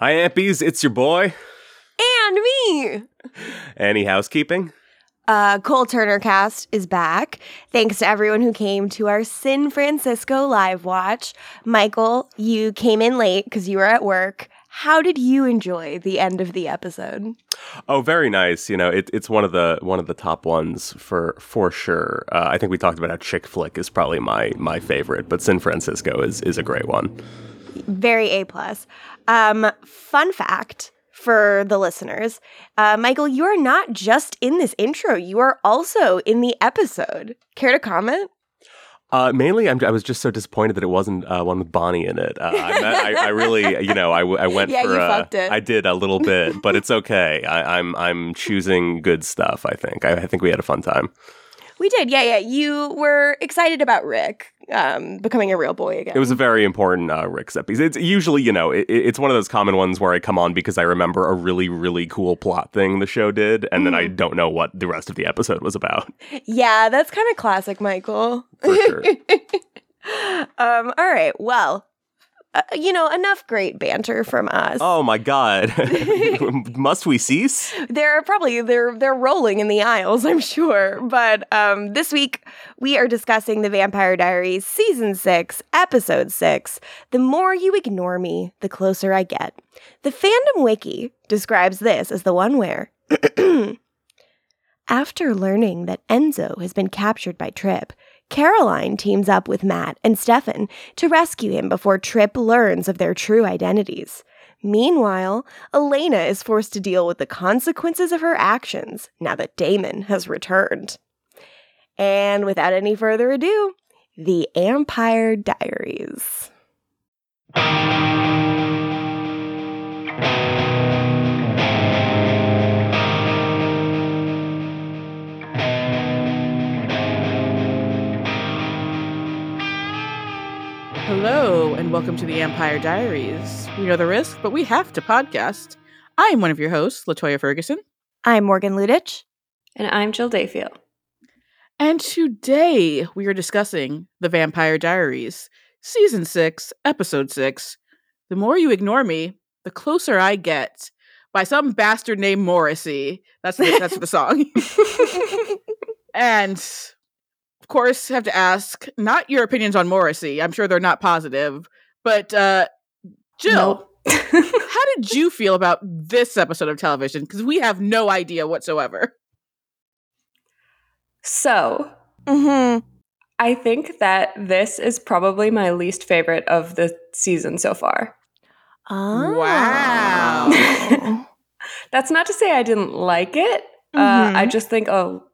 Hi, Ampies. It's your boy. And me. Any housekeeping? Uh, Cole Turner cast is back. Thanks to everyone who came to our San Francisco live watch. Michael, you came in late because you were at work. How did you enjoy the end of the episode? Oh, very nice. You know, it, it's one of the one of the top ones for for sure. Uh, I think we talked about how Chick Flick is probably my my favorite, but San Francisco is is a great one. Very a plus. Um, fun fact for the listeners, uh, Michael, you are not just in this intro; you are also in the episode. Care to comment? Uh, mainly, I'm, i was just so disappointed that it wasn't uh, one with Bonnie in it. Uh, I, I, I, really, you know, I, I went yeah, for. You uh, fucked it. I did a little bit, but it's okay. I, am I'm, I'm choosing good stuff. I think. I, I, think we had a fun time. We did, yeah, yeah. You were excited about Rick um, becoming a real boy again. It was a very important uh, Rick set piece. It's usually, you know, it, it's one of those common ones where I come on because I remember a really, really cool plot thing the show did, and mm. then I mm-hmm. don't know what the rest of the episode was about. Yeah, that's kind of classic, Michael. For sure. um, all right. Well, uh, you know, enough great banter from us. Oh my god. Must we cease? They're probably they're they're rolling in the aisles, I'm sure. But um this week we are discussing The Vampire Diaries season 6, episode 6. The more you ignore me, the closer I get. The fandom wiki describes this as the one where After learning that Enzo has been captured by Tripp, Caroline teams up with Matt and Stefan to rescue him before Tripp learns of their true identities. Meanwhile, Elena is forced to deal with the consequences of her actions now that Damon has returned. And without any further ado, The AMPire Diaries. Hello, and welcome to the AMPire Diaries. We know the risk, but we have to podcast. I'm one of your hosts, LaToya Ferguson. I'm Morgan Lutich. And I'm Jill Defiel. And today we are discussing The Vampire Diaries, Season 6, Episode 6. The more you ignore me, the closer I get. By some bastard named Morrissey. That's the, that's the song. and course, have to ask not your opinions on Morrissey. I'm sure they're not positive, but uh, Jill, nope. how did you feel about this episode of television? Because we have no idea whatsoever. So, mm-hmm. I think that this is probably my least favorite of the season so far. Oh. Wow. That's not to say I didn't like it. Mm-hmm. Uh, I mm-hmm. just think, oh,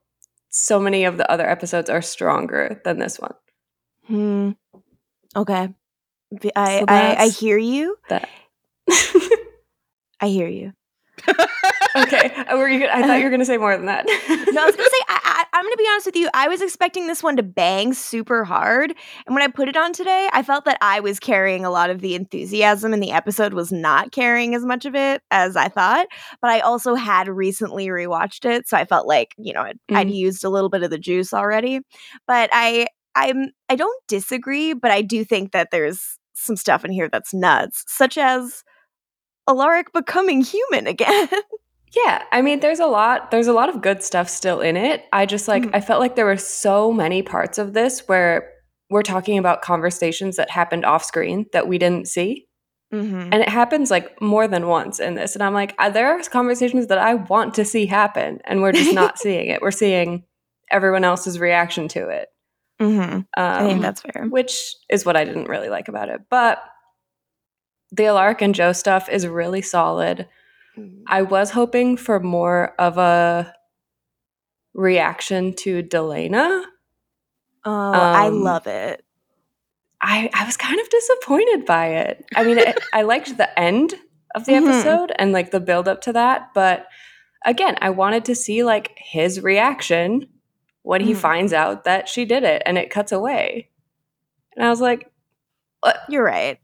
so many of the other episodes are stronger than this one. Hmm. Okay. I, so I, I hear you. That. I hear you. okay, uh? I thought you were going to say more than that. no, I was going to say. I, I, am going to be honest with you. I was expecting this one to bang super hard, and when I put it on today, I felt that I was carrying a lot of the enthusiasm, and the episode was not carrying as much of it as I thought. But I also had recently rewatched it, so I felt like you know I'd, mm-hmm. I'd used a little bit of the juice already. But I, I'm, I don't disagree, but I do think that there's some stuff in here that's nuts, such as Alaric becoming human again. Yeah, I mean there's a lot there's a lot of good stuff still in it. I just like mm-hmm. I felt like there were so many parts of this where we're talking about conversations that happened off screen that we didn't see. Mm-hmm. And it happens like more than once in this. And I'm like, there are conversations that I want to see happen, and we're just not seeing it. We're seeing everyone else's reaction to it. Mm-hmm. Um, I think that's fair. Which is what I didn't really like about it. But the Alaric and Jo stuff is really solid. I was hoping for more of a reaction to Delena. Oh, um, I love it. I, I was kind of disappointed by it. I mean, it, I liked the end of the mm-hmm. episode and like the build up to that, but again, I wanted to see like his reaction when he mm-hmm. finds out that she did it and it cuts away. And I was like, you're right.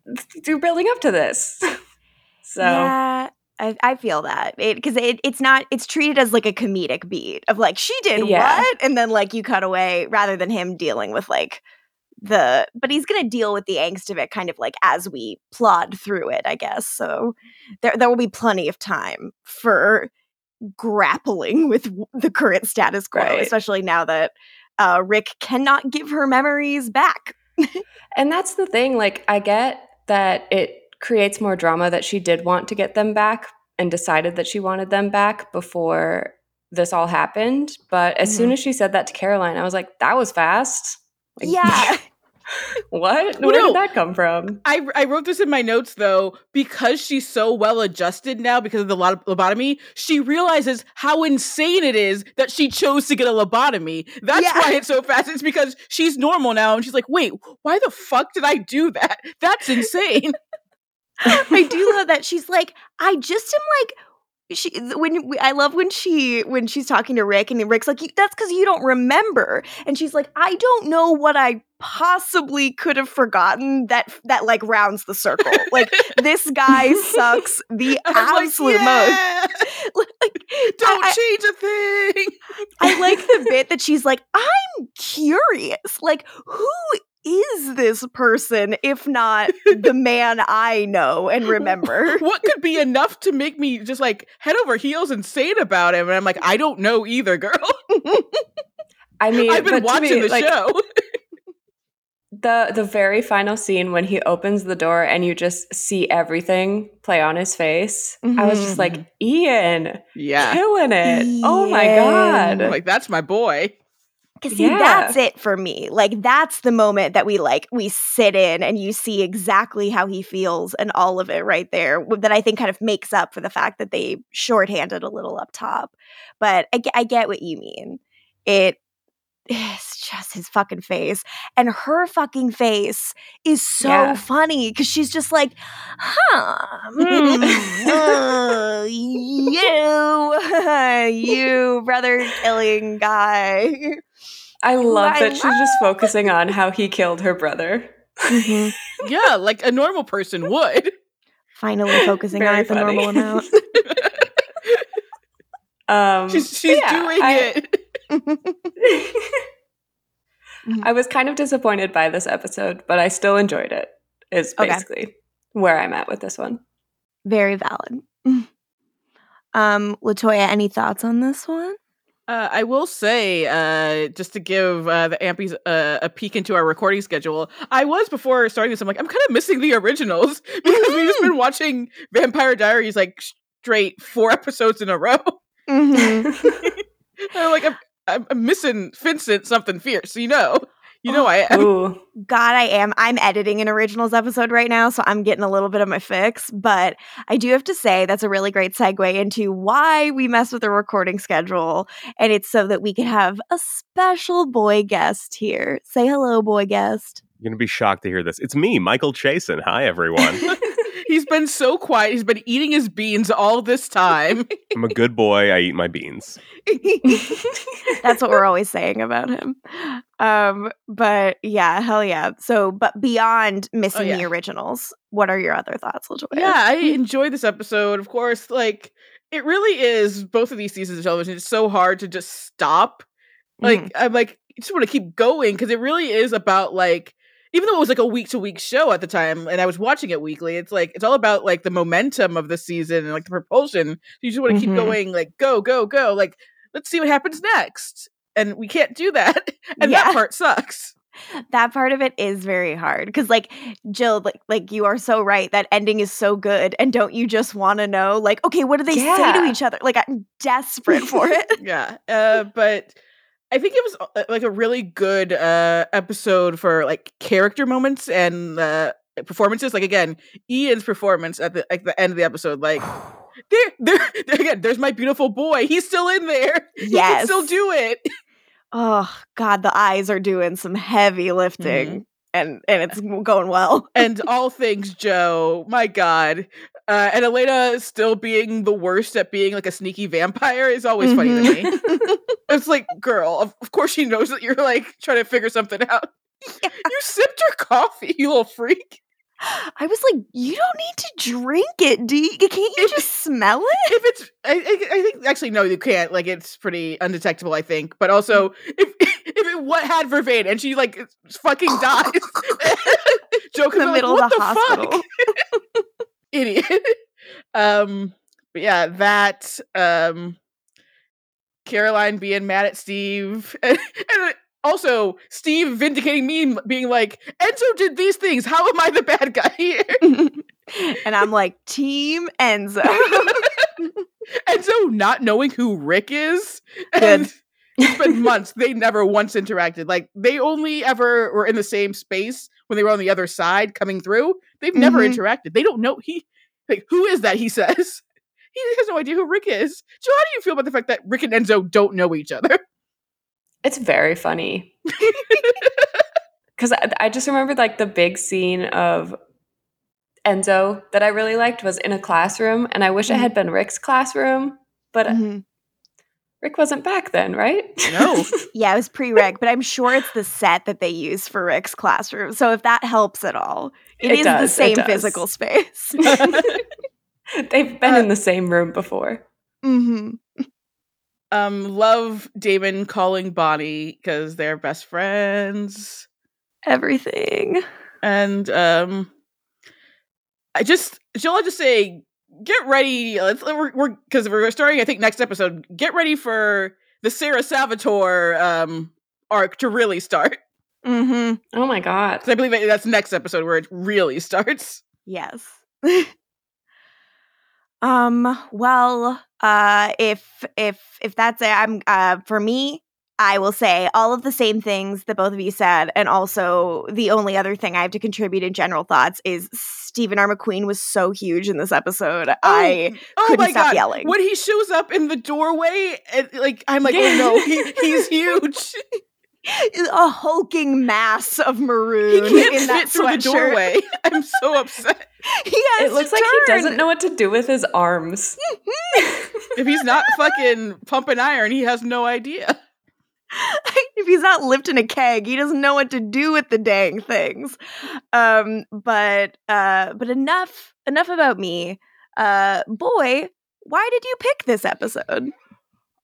You're building up to this. so yeah, I, I feel that because it, it, it's not it's treated as like a comedic beat of like she did yeah. what and then like you cut away rather than him dealing with like the but he's gonna deal with the angst of it kind of like as we plod through it, I guess. So there there will be plenty of time for grappling with the current status quo, Right. especially now that uh, Rick cannot give her memories back. And that's the thing. Like, I get that it creates more drama that she did want to get them back and decided that she wanted them back before this all happened. But as soon mm-hmm. as she said that to Caroline, I was like, that was fast. Like, yeah. what? Where no. did that come from? I, I wrote this in my notes though because she's so well adjusted now because of the lo- lobotomy. She realizes how insane it is that she chose to get a lobotomy. That's Yeah. why it's so fast. It's because she's normal now and she's like, wait, why the fuck did I do that? That's insane. I do love that she's like, I just am like, she when I love when she when she's talking to Rick and Rick's like, that's because you don't remember, and she's like, I don't know what I possibly could have forgotten that that like rounds the circle. Like this guy sucks the was like, absolute "Yeah, most. Like, Don't I- change a thing. I like the bit that she's like, I'm curious. Like, who is this person if not the man I know and remember? what could be enough to make me just like head over heels insane about him? And I'm like, I don't know either, girl. I mean, I've been watching me, the like, show. the the very final scene when he opens the door and you just see everything play on his face. I was just like, mm-hmm. Ian, yeah. killing it. Oh my god. Like that's my boy. Cause see, Yeah. that's it for me. Like that's the moment that we like we sit in and you see exactly how he feels and all of it right there. That I think kind of makes up for the fact that they shorthanded a little up top. But I, I get what you mean. It it's just his fucking face, and her fucking face is so Yeah. funny because she's just like, huh, mm, uh, you, you brother killing guy. I love I that she's just focusing on how he killed her brother. Yeah, like a normal person would. Finally focusing on Very it the normal funny. amount. Um, She's she's yeah, doing I- it. I was kind of disappointed by this episode, but I still enjoyed it. Is Okay. basically where I'm at with this one. Very valid. Um, LaToya, any thoughts on this one? Uh, I will say, uh, just to give uh, the Ampies a peek into our recording schedule, I was before starting this. I'm like, I'm kind of missing the originals because we've just been watching Vampire Diaries like straight four episodes in a row. Mm-hmm. I'm like, I'm, I'm, I'm missing Vincent something fierce. You know, you know, I oh, am. God, I am. I'm editing an originals episode right now, so I'm getting a little bit of my fix. But I do have to say that's a really great segue into why we mess with the recording schedule. And it's so that we can have a special boy guest here. Say hello, boy guest. You're gonna be shocked to hear this. It's me, Michael Chasin. Hi, everyone. He's been so quiet. He's been eating his beans all this time. I'm a good boy. I eat my beans. That's what we're always saying about him. Um, but yeah, hell yeah. So, but beyond missing yeah. the originals, what are your other thoughts, LaToya? yeah, I enjoyed this episode. Of course, like it really is. Both of these seasons of television, it's so hard to just stop. Like Mhm. I'm like, I just want to keep going because it really is about like. Even though it was like a week to week show at the time, and I was watching it weekly, it's like it's all about like the momentum of the season and like the propulsion. You just want to Mhm. keep going, like go, go, go. Like let's see what happens next, and we can't do that, and Yeah. that part sucks. that part of it is very hard because like jill like, like you are so right that ending is so good and don't you just want to know like okay what do they say to each other like i'm desperate for it yeah uh but i think it was uh, like a really good uh episode for like character moments and uh performances. Like again ian's performance at the at the end of the episode like there there again there's my beautiful boy. He's still in there. He can Yes. still do it. Oh god the eyes are doing some heavy lifting and and it's going well. And all things jo. My god uh and elena still being the worst at being like a sneaky vampire is always funny to me. It's like girl of, of course she knows that you're like trying to figure something out. You sipped her coffee you little freak. I was like you don't need to drink it do you can't you just smell it? if it's I, I, think actually no you can't like it's pretty undetectable i think. But also if if what had Vervain? And she like fucking dies. Joke In the like, middle what of the, the hospital. Idiot. um, but yeah, that um, Caroline being mad at Steve, and, and also Steve vindicating me, being like, Enzo did these things. How am I the bad guy here? and I'm like, Team Enzo. Enzo not knowing who Rick is. Good. And it's been months. They never once interacted. Like they only ever were in the same space when they were on the other side coming through. They've never Mhm. interacted. They don't know he like who is that, he says. He has no idea who Rick is. Joe, how do you feel about the fact that Rick and Enzo don't know each other? It's very funny. Because I, I just remember like the big scene of Enzo that I really liked was in a classroom, and I wish it had been Rick's classroom, but Mhm. Rick wasn't back then, right? No. Yeah, it was pre Rick, but I'm sure it's the set that they use for Rick's classroom. So if that helps at all, It it is the does, it same physical space. They've been Uh, in the same room before. hmm um, love Damon calling Bonnie because they're best friends. Everything. And um I just shall I just say get ready let's we're we're because we're starting I think next episode get ready for the Sarah Salvatore um arc to really start hmm Oh my god. I believe that- that's next episode where it really starts. Yes. um. Well. Uh. If if if that's it, I'm. Uh. For me, I will say all of the same things that both of you said, and also the only other thing I have to contribute in general thoughts is Stephen R. McQueen was so huge in this episode. I oh couldn't my stop god yelling. when he shows up in the doorway and like I'm like oh no he, he's huge a hulking mass of he maroon can't in that fit through the doorway I'm so upset He has It looks to like he doesn't know what to do with his arms. if he's not fucking pumping iron he has no idea if he's not lifting a keg, he doesn't know what to do with the dang things. Um, but uh, but enough enough about me. Uh, boy, why did you pick this episode?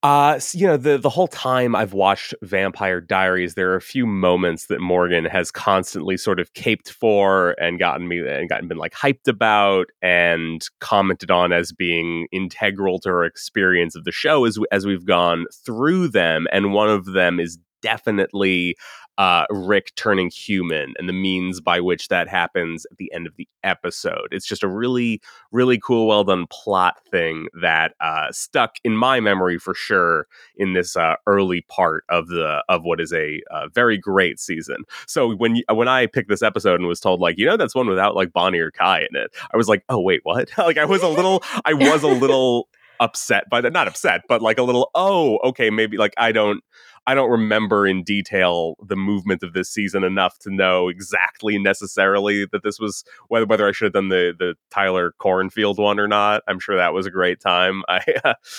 Uh, s- you know, the the whole time I've watched Vampire Diaries, there are a few moments that Morgan has constantly sort of caped for and gotten me and gotten been like hyped about and commented on as being integral to her experience of the show as as we've gone through them. And one of them is definitely uh, Rick turning human and the means by which that happens at the end of the episode. It's just a really really cool, well done plot thing that uh, stuck in my memory for sure in this uh, early part of the of what is a uh, very great season. So when you, when I picked this episode and was told like you know that's one without like Bonnie or Kai in it, I was like oh wait what? like I was a little I was a little upset by that, not upset, but like a little oh okay maybe like I don't. I don't remember in detail the movement of this season enough to know exactly necessarily that this was whether whether I should have done the the Tyler Cornfield one or not. I'm sure that was a great time. I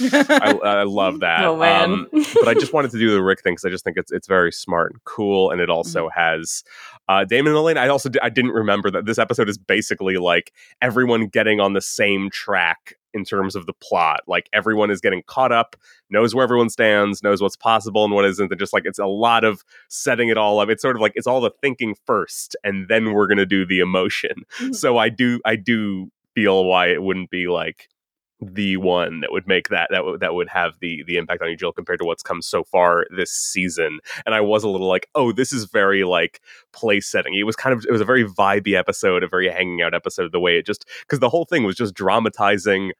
I, I love that. Oh, man. Um, but I just wanted to do the Rick thing because I just think it's it's very smart and cool, and it also has uh, Damon and Elaine. I also di- I didn't remember that this episode is basically like everyone getting on the same track in terms of the plot. Like everyone is getting caught up, knows where everyone stands, knows what's possible and what isn't. And just like it's a lot of setting it all up. It's sort of like it's all the thinking first, and then we're gonna do the emotion. Mm-hmm. so I do I do feel why it wouldn't be like the one that would make that that would that would have the the impact on you, Jill, compared to what's come so far this season. And I was a little like, oh, this is very like place setting. It was kind of it was a very vibey episode, a very hanging out episode. The way it just because the whole thing was just dramatizing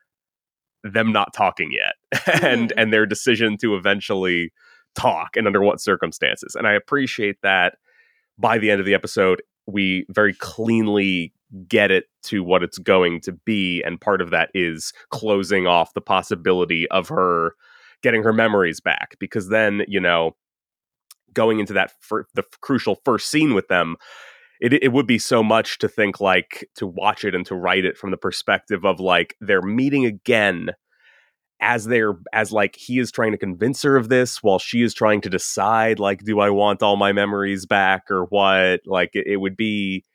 them not talking yet and mm. and their decision to eventually talk and under what circumstances. And I appreciate that by the end of the episode, we very cleanly get it to what it's going to be. And part of that is closing off the possibility of her getting her memories back. Because then, you know, going into that fir- the crucial first scene with them, it, it would be so much to think like to watch it and to write it from the perspective of like they're meeting again as they're as like he is trying to convince her of this while she is trying to decide like do i want all my memories back or what? Like it, it would be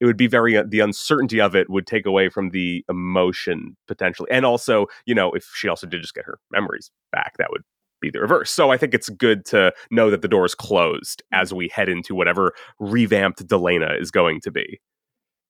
it would be very uh, the uncertainty of it would take away from the emotion potentially. And also you know if she also did just get her memories back that would be the reverse. So I think it's good to know that the door is closed mm-hmm. as we head into whatever revamped Delena is going to be.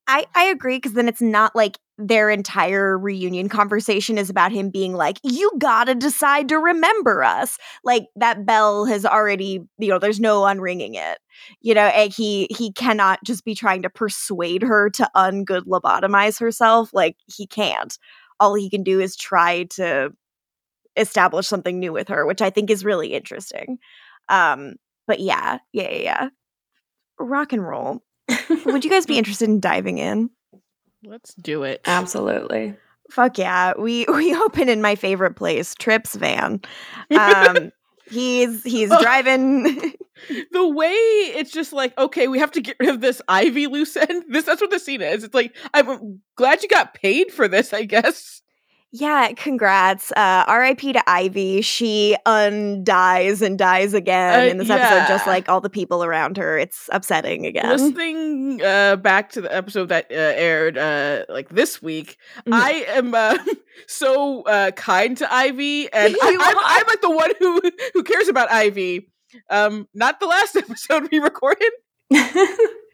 I, I agree because then it's not like their entire reunion conversation is about him being like, you gotta decide to remember us. Like that bell has already, you know, there's no unringing it. You know, and he he cannot just be trying to persuade her to ungood lobotomize herself. Like he can't. All he can do is try to establish something new with her, which I think is really interesting. Um, but yeah, yeah, yeah, yeah. Rock and roll. Would you guys be interested in diving in? Let's do it. Absolutely. Fuck yeah. We we open in my favorite place, Tripp's van. Um he's he's driving the way it's just like, okay, we have to get rid of this Ivy loose end. This that's what the scene is. It's like, I'm glad you got paid for this, I guess. Yeah, congrats. Uh, RIP to Ivy. She undies and dies again Uh, in this episode, just like all the people around her. It's upsetting again. Listening uh, back to the episode that uh, aired uh, like this week, Mhm. I am uh, so uh, kind to Ivy, and I, I'm. I'm like the one who who cares about Ivy. Um, not the last episode we recorded.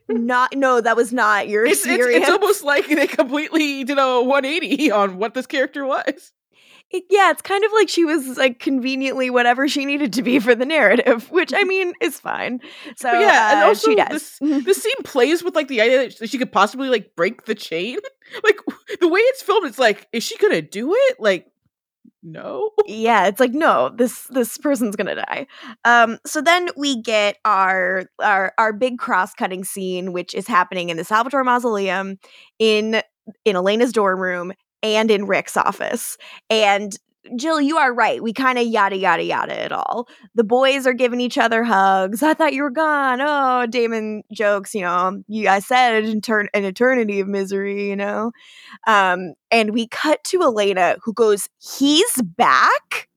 Not no, that was not your It's, it's experience. it's almost like they completely did a 180 on what this character was. It- yeah, it's kind of like she was like conveniently whatever she needed to be for the narrative, which I mean is fine. So But yeah, and uh, also she does. this this scene plays with like the idea that she could possibly like break the chain. Like the way it's filmed, it's like, is she gonna do it? Like, no. yeah it's like no this this person's gonna die um so then we get our our our big cross-cutting scene which is happening in the salvatore mausoleum in in elena's dorm room and in rick's office and jill you are right we kind of yada yada yada it all the boys are giving each other hugs i thought you were gone oh damon jokes you know you i said an, etern- an eternity of misery you know um, and we cut to Elena who goes, He's back?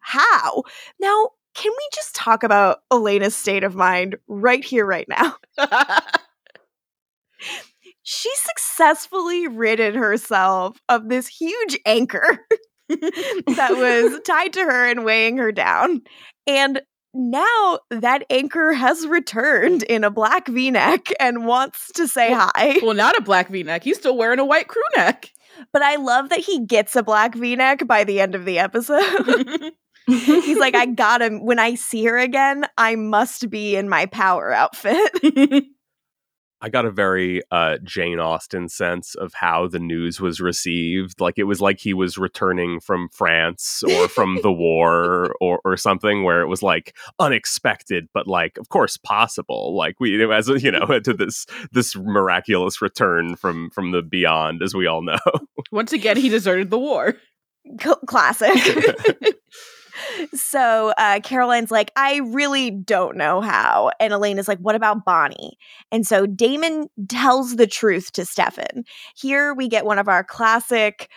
How? Now, can we just talk about Elena's state of mind right here, right now? She successfully ridded herself of this huge anchor that was tied to her and weighing her down. And now that anchor has returned in a black v neck and wants to say hi. well, not a black V-neck. He's still wearing a white crew neck. But I love that he gets a black v neck by the end of the episode. He's like, I got him. When I see her again, I must be in my power outfit. I got a very uh, Jane Austen sense of how the news was received. Like it was like he was returning from France or from the war or, or something where it was like unexpected, but like of course possible. Like we as you know to this this miraculous return from from the beyond, as we all know. Once again, he deserted the war. Classic. so uh, Caroline's like, I really don't know how. And Elena's like, what about Bonnie? And so Damon tells the truth to Stefan. Here we get one of our classic.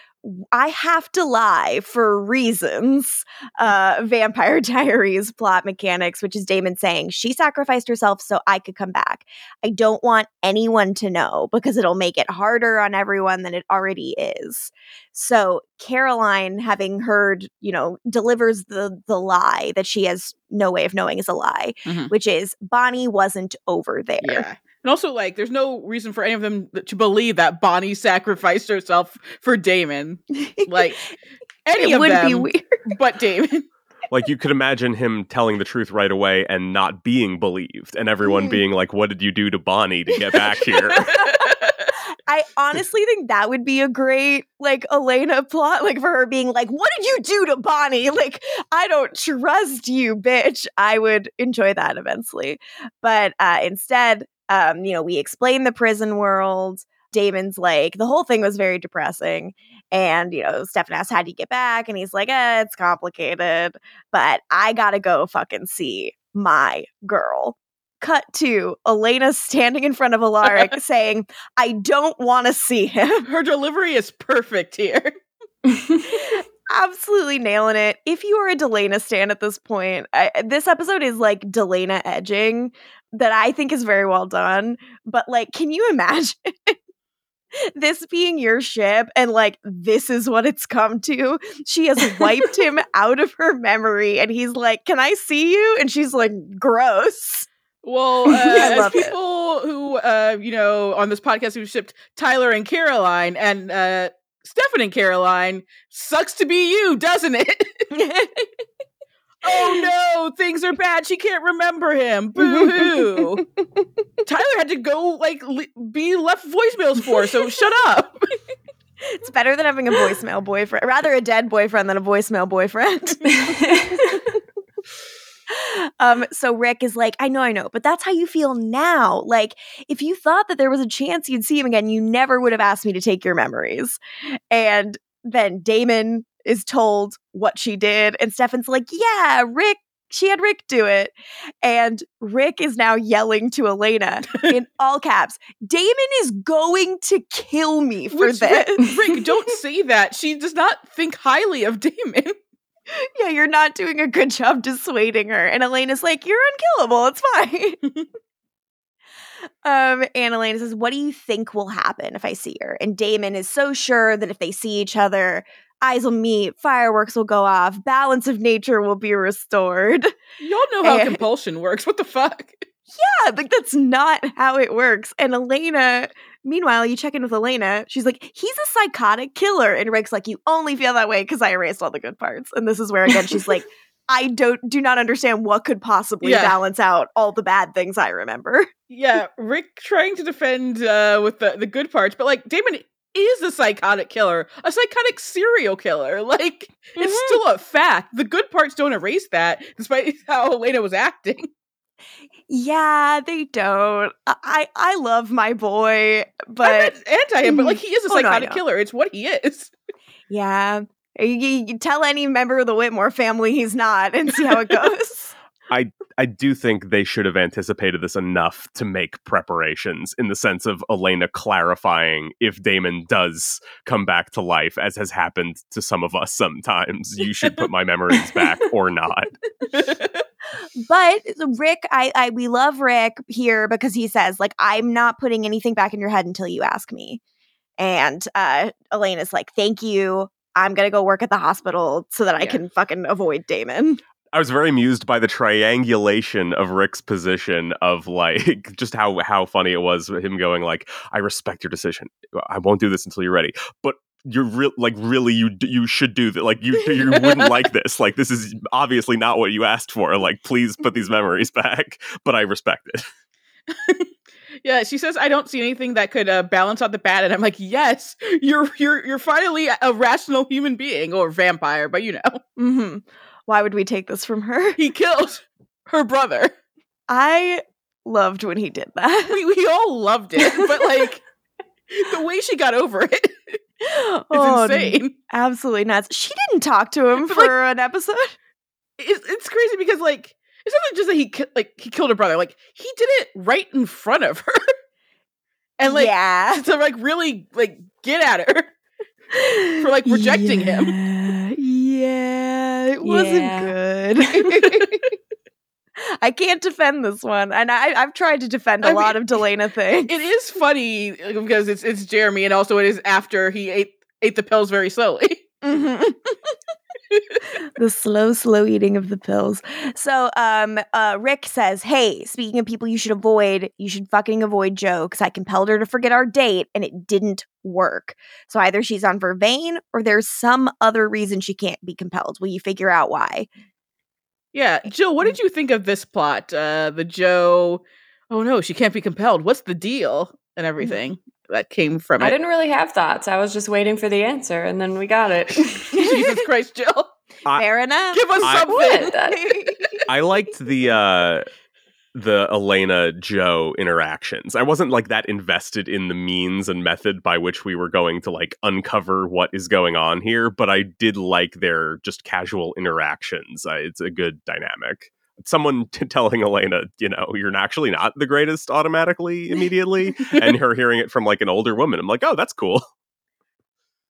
I have to lie for reasons. Uh, Vampire Diaries plot mechanics, which is Damon saying she sacrificed herself so I could come back. I don't want anyone to know because it'll make it harder on everyone than it already is. So Caroline, having heard, you know, delivers the the lie that she has no way of knowing is a lie, Mhm. which is Bonnie wasn't over there. Yeah. And also, like, there's no reason for any of them to believe that Bonnie sacrificed herself for Damon. Like, any it of would them, be weird. but Damon. like you could imagine him telling the truth right away and not being believed, and everyone Mm. being like, "What did you do to Bonnie to get back here?" I honestly think that would be a great like Elena plot, like for her being like, "What did you do to Bonnie?" Like, I don't trust you, bitch. I would enjoy that immensely, but uh, instead, um, you know, we explain the prison world. Damon's like, the whole thing was very depressing. And, you know, Stefan asks, how do you get back? And he's like, eh, it's complicated, but I gotta go fucking see my girl. Cut to Elena standing in front of Alaric saying, I don't want to see him. Her delivery is perfect here. Absolutely nailing it. If you are a Delena stan at this point, I, this episode is like Delena edging that I think is very well done. But like, can you imagine this being your ship and like this is what it's come to. She has wiped him out of her memory and he's like, "Can I see you?" and she's like, "Gross." Well, uh, as love it. people who, uh, you know, on this podcast who shipped Tyler and Caroline and uh, And Caroline, sucks to be you, doesn't it? oh no, things are bad. She can't remember him. Boo hoo. Tyler had to go like le- be left voicemails for, so shut up. it's better than having a voicemail boyfriend. Rather a dead boyfriend than a voicemail boyfriend. Um so rick is like i know i know but that's how you feel now like if you thought that there was a chance you'd see him again you never would have asked me to take your memories and then damon is told what she did and stefan's like yeah rick she had rick do it and rick is now yelling to elena in all caps damon is going to kill me for Which, this Rick, Rick, don't say that. She does not think highly of Damon. Yeah, you're not doing a good job dissuading her. And Elena's like, you're unkillable. It's fine. um, and Elena says, what do you think will happen if I see her? And Damon is so sure that if they see each other, eyes will meet, fireworks will go off, balance of nature will be restored. Y'all know how And- compulsion works. What the fuck? Yeah, like that's not how it works. And Elena, meanwhile, you check in with Elena. She's like, he's a psychotic killer. And Rick's like, you only feel that way because I erased all the good parts. And this is where again she's like, I don't do not understand what could possibly Yeah. balance out all the bad things I remember. Yeah, Rick trying to defend uh, with the, the good parts, but like Damon is a psychotic killer, a psychotic serial killer. Like it's Mhm. still a fact. The good parts don't erase that, despite how Elena was acting. Yeah, they don't. I I love my boy, but anti him, but like he is a Oh, no, psychotic killer. It's what he is. yeah. You- you tell any member of the Whitmore family he's not and see how it goes. I I do think they should have anticipated this enough to make preparations in the sense of Elena clarifying if Damon does come back to life, as has happened to some of us sometimes. You should put my memories back or not. But Rick, I, I we love Rick here because he says like I'm not putting anything back in your head until you ask me. And uh Elena's like, "Thank you. I'm going to go work at the hospital so that I can fucking avoid Damon." I was very amused by the triangulation of Rick's position of like just how how funny it was him going like I respect your decision. I won't do this until you're ready. But you're real like really you you should do that. Like you you wouldn't like this. Like this is obviously not what you asked for. Like please put these memories back. But I respect it. yeah, she says I don't see anything that could uh, balance out the bad, and I'm like, yes, you're you're you're finally a rational human being or vampire, but you know, hmm Why would we take this from her? he killed her brother. I loved when he did that. We we all loved it, but like the way she got over it is Oh, insane. Absolutely nuts. She didn't talk to him But, for like- an episode. It's, it's crazy because like it's not just that he ki- like he killed her brother, like he did it right in front of her, and like yeah. to like really like get at her. for, like, rejecting him. him. Yeah, it wasn't Yeah. good. I can't defend this one, and I, I've tried to defend a I lot mean, of Delena things. It is funny because it's it's Jeremy, and also it is after he ate ate the pills very slowly. Mhm. the slow, slow eating of the pills. So, um, uh, Rick says, "Hey, speaking of people you should avoid, you should fucking avoid Jo because I compelled her to forget our date, and it didn't work. So either she's on Vervain or there's some other reason she can't be compelled. Will you figure out why?" Yeah, Jill, what did you think of this plot? Uh, the Jo, oh no, she can't be compelled. What's the deal? And everything that came from I didn't really have thoughts. I was just waiting for the answer, and then we got it. Jesus Christ, Jill, I- Fair enough. give us I- something. What? I liked the uh the Elena Jo interactions. I wasn't like that invested in the means and method by which we were going to like uncover what is going on here, but I did like their just casual interactions. Uh, it's a good dynamic. Someone t- telling Elena, you know, you're actually not the greatest automatically immediately, and her hearing it from like an older woman. I'm like, oh, that's cool.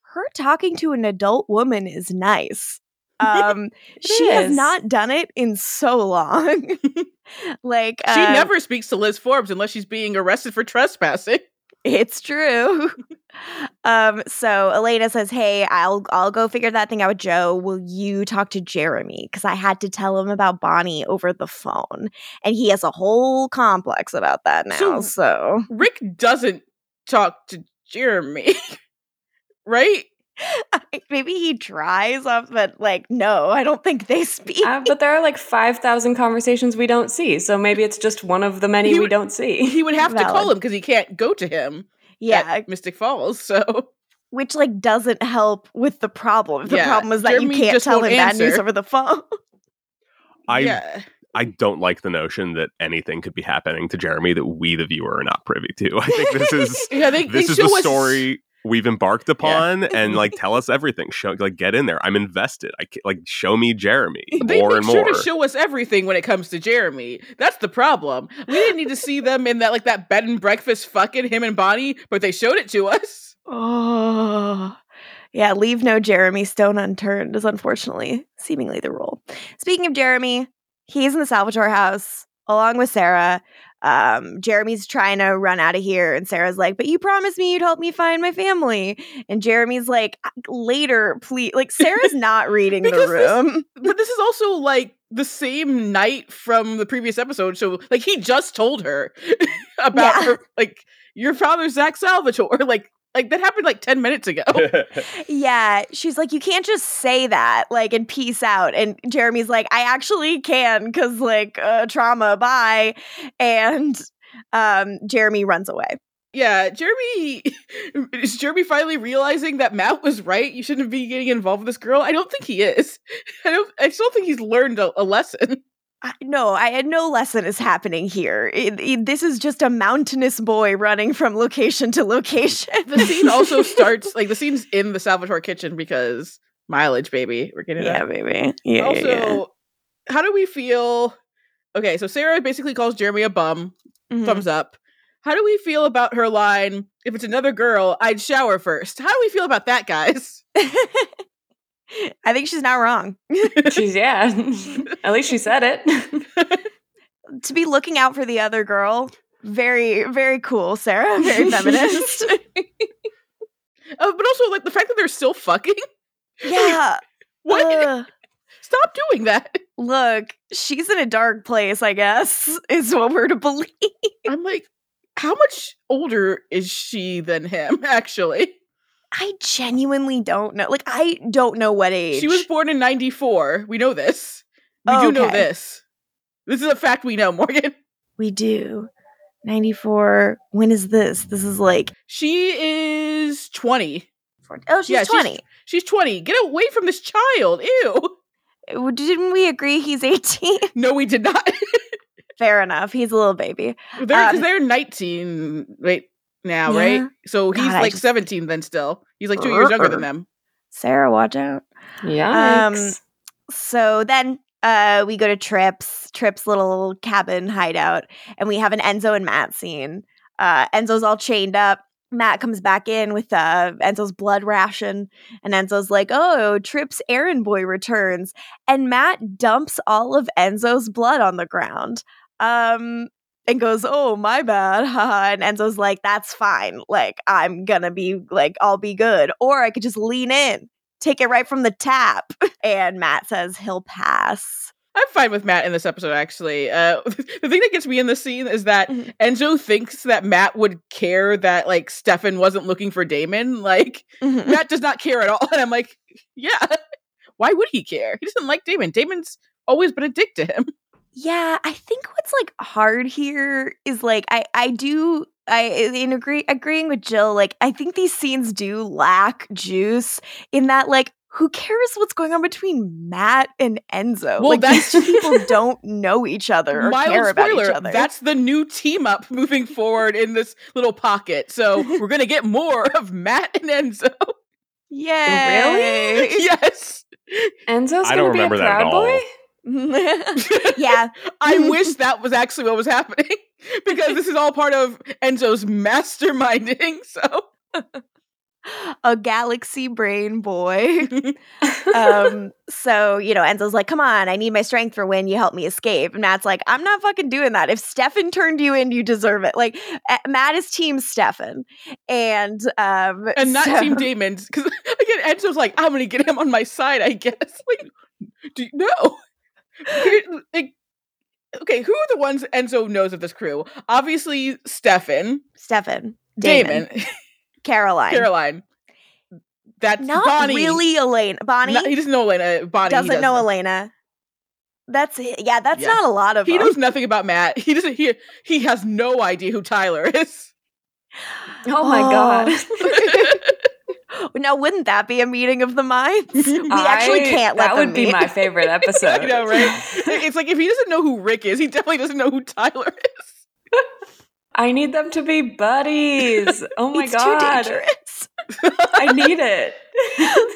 Her talking to an adult woman is nice. Um, she has not done it in so long. like she uh, never speaks to Liz Forbes unless she's being arrested for trespassing. It's true. um, so Elena says, "Hey, I'll I'll go figure that thing out with Jo. Will you talk to Jeremy? Because I had to tell him about Bonnie over the phone, and he has a whole complex about that now. So- So, Rick doesn't talk to Jeremy, right? Maybe he tries off, but like, no, I don't think they speak. Uh, but there are like 5,000 conversations we don't see. So maybe it's just one of the many He we would- don't see. He would have to call him because he can't go to him yeah, at Mystic Falls. So which like doesn't help with the problem. The Yeah, problem is that Jeremy you can't tell won't him bad news over the phone. I yeah, I don't like the notion that anything could be happening to Jeremy that we, the viewer, are not privy to. I think this is yeah. They, this they is the show us- story we've embarked upon, and like tell us everything. Show like get in there. I'm invested. I like show me Jeremy They more make and sure more. to show us everything when it comes to Jeremy. That's the problem. We didn't need to see them in that like that bed and breakfast fucking him and Bonnie, but they showed it to us. Oh, yeah. Leave no Jeremy stone unturned is unfortunately seemingly the rule. Speaking of Jeremy, he's in the Salvatore house along with Sarah. Um, Jeremy's trying to run out of here, and Sarah's like, "But you promised me you'd help me find my family." And Jeremy's like, "Later, please." Like Sarah's not reading the Because this- room. But this is also like the same night from the previous episode, so like he just told her about Yeah. her like your father's Zach Salvatore. Like like that happened like ten minutes ago. Yeah, she's like, you can't just say that, like, and peace out. And Jeremy's like, I actually can, cause like uh, trauma, bye. And um, Jeremy runs away. Yeah, Jeremy is Jeremy finally realizing that Matt was right. You shouldn't be getting involved with this girl. I don't think he is. I don't. I still think he's learned a, a lesson. I, no, I had no lesson is happening here. It- it- this is just a mountainous boy running from location to location. The scene also starts like the scene's in the Salvatore kitchen because mileage, baby. We're getting yeah, that. baby. Yeah, also, yeah, how do we feel? Okay, so Sarah basically calls Jeremy a bum. Mhm. Thumbs up. How do we feel about her line? If it's another girl, I'd shower first. How do we feel about that, guys? I think she's not wrong. She's, yeah. At least she said it. to be looking out for the other girl, very, very cool, Sarah. Very feminist. Uh, but also, like the fact that they're still fucking. yeah. What? Ugh. Stop doing that. Look, she's in a dark place, I guess, is what we're to believe. I'm like, how much older is she than him? Actually, I genuinely don't know. Like, I don't know what age. she was born in '94. We know this. We do know this. This is a fact we know, Morgan. We do. 94. When is this? This is like. She is 20. Oh, she's Yeah, 20. She's 20. Get away from this child. Ew. Uh, Didn't we agree he's 18? No, we did not. Fair enough. He's a little baby. they're Um, they're 19 right now, Yeah. right? So he's God, like just- 17 then still. He's like 2 years younger than them. Sarah, watch out. Yikes. so then uh we go to trips trips little cabin hideout and we have an enzo and matt scene uh enzo's all chained up matt comes back in with uh enzo's blood ration and enzo's like oh trips errand boy returns and matt dumps all of enzo's blood on the ground um and goes oh my bad and enzo's like that's fine like i'm gonna be like i'll be good or i could just lean in take it right from the tap. And Matt says he'll pass. I'm fine with Matt in this episode, actually. Uh, the thing that gets me in this scene is that Mhm. Enzo thinks that Matt would care that, like, Stefan wasn't looking for Damon. Like, Matt does not care at all. And I'm like, yeah, why would he care? He doesn't like Damon. Damon's always been a dick to him. Yeah, I think what's like hard here is like I I do I in agree agreeing with Jill. Like I think these scenes do lack juice in that like. Who cares what's going on between Matt and Enzo? Well, like these two people don't know each other or Mild care about each spoiler, other. that's the new team up moving forward in this little pocket. So we're going to get more of Matt and Enzo. Yeah. Really? yes. Enzo's I going don't to be a remember that at proud all. yeah, I wish that was actually what was happening because this is all part of Enzo's masterminding. So a galaxy brain boy. um, so you know, Enzo's like, "Come on, I need my strength for when you help me escape." And Matt's like, "I'm not fucking doing that. If Stefan turned you in, you deserve it." Like uh, Matt is Team Stefan, and um, and not so- Team Damon's because again, Enzo's like, I'm gonna get him on my side, I guess. Like, do you know? Like, okay, who are the ones Enzo knows of this crew? Obviously, Stefan, Stefan, Damon, Damon, Caroline. Caroline. That's Not Bonnie. really Elena. Bonnie No, he doesn't know Elena. Bonnie he doesn't know doesn't. Elena. That's it. Yeah, that's Yeah. not a lot of He them. knows nothing about Matt. He doesn't. He he has no idea who Tyler is. Oh my god. Oh. now, wouldn't that be a meeting of the minds? we actually can't let That them would be my favorite episode. I know, right? It's like if he doesn't know who Rick is, he definitely doesn't know who Tyler is. I need them to be buddies. Oh my it's god. too dangerous. I need it.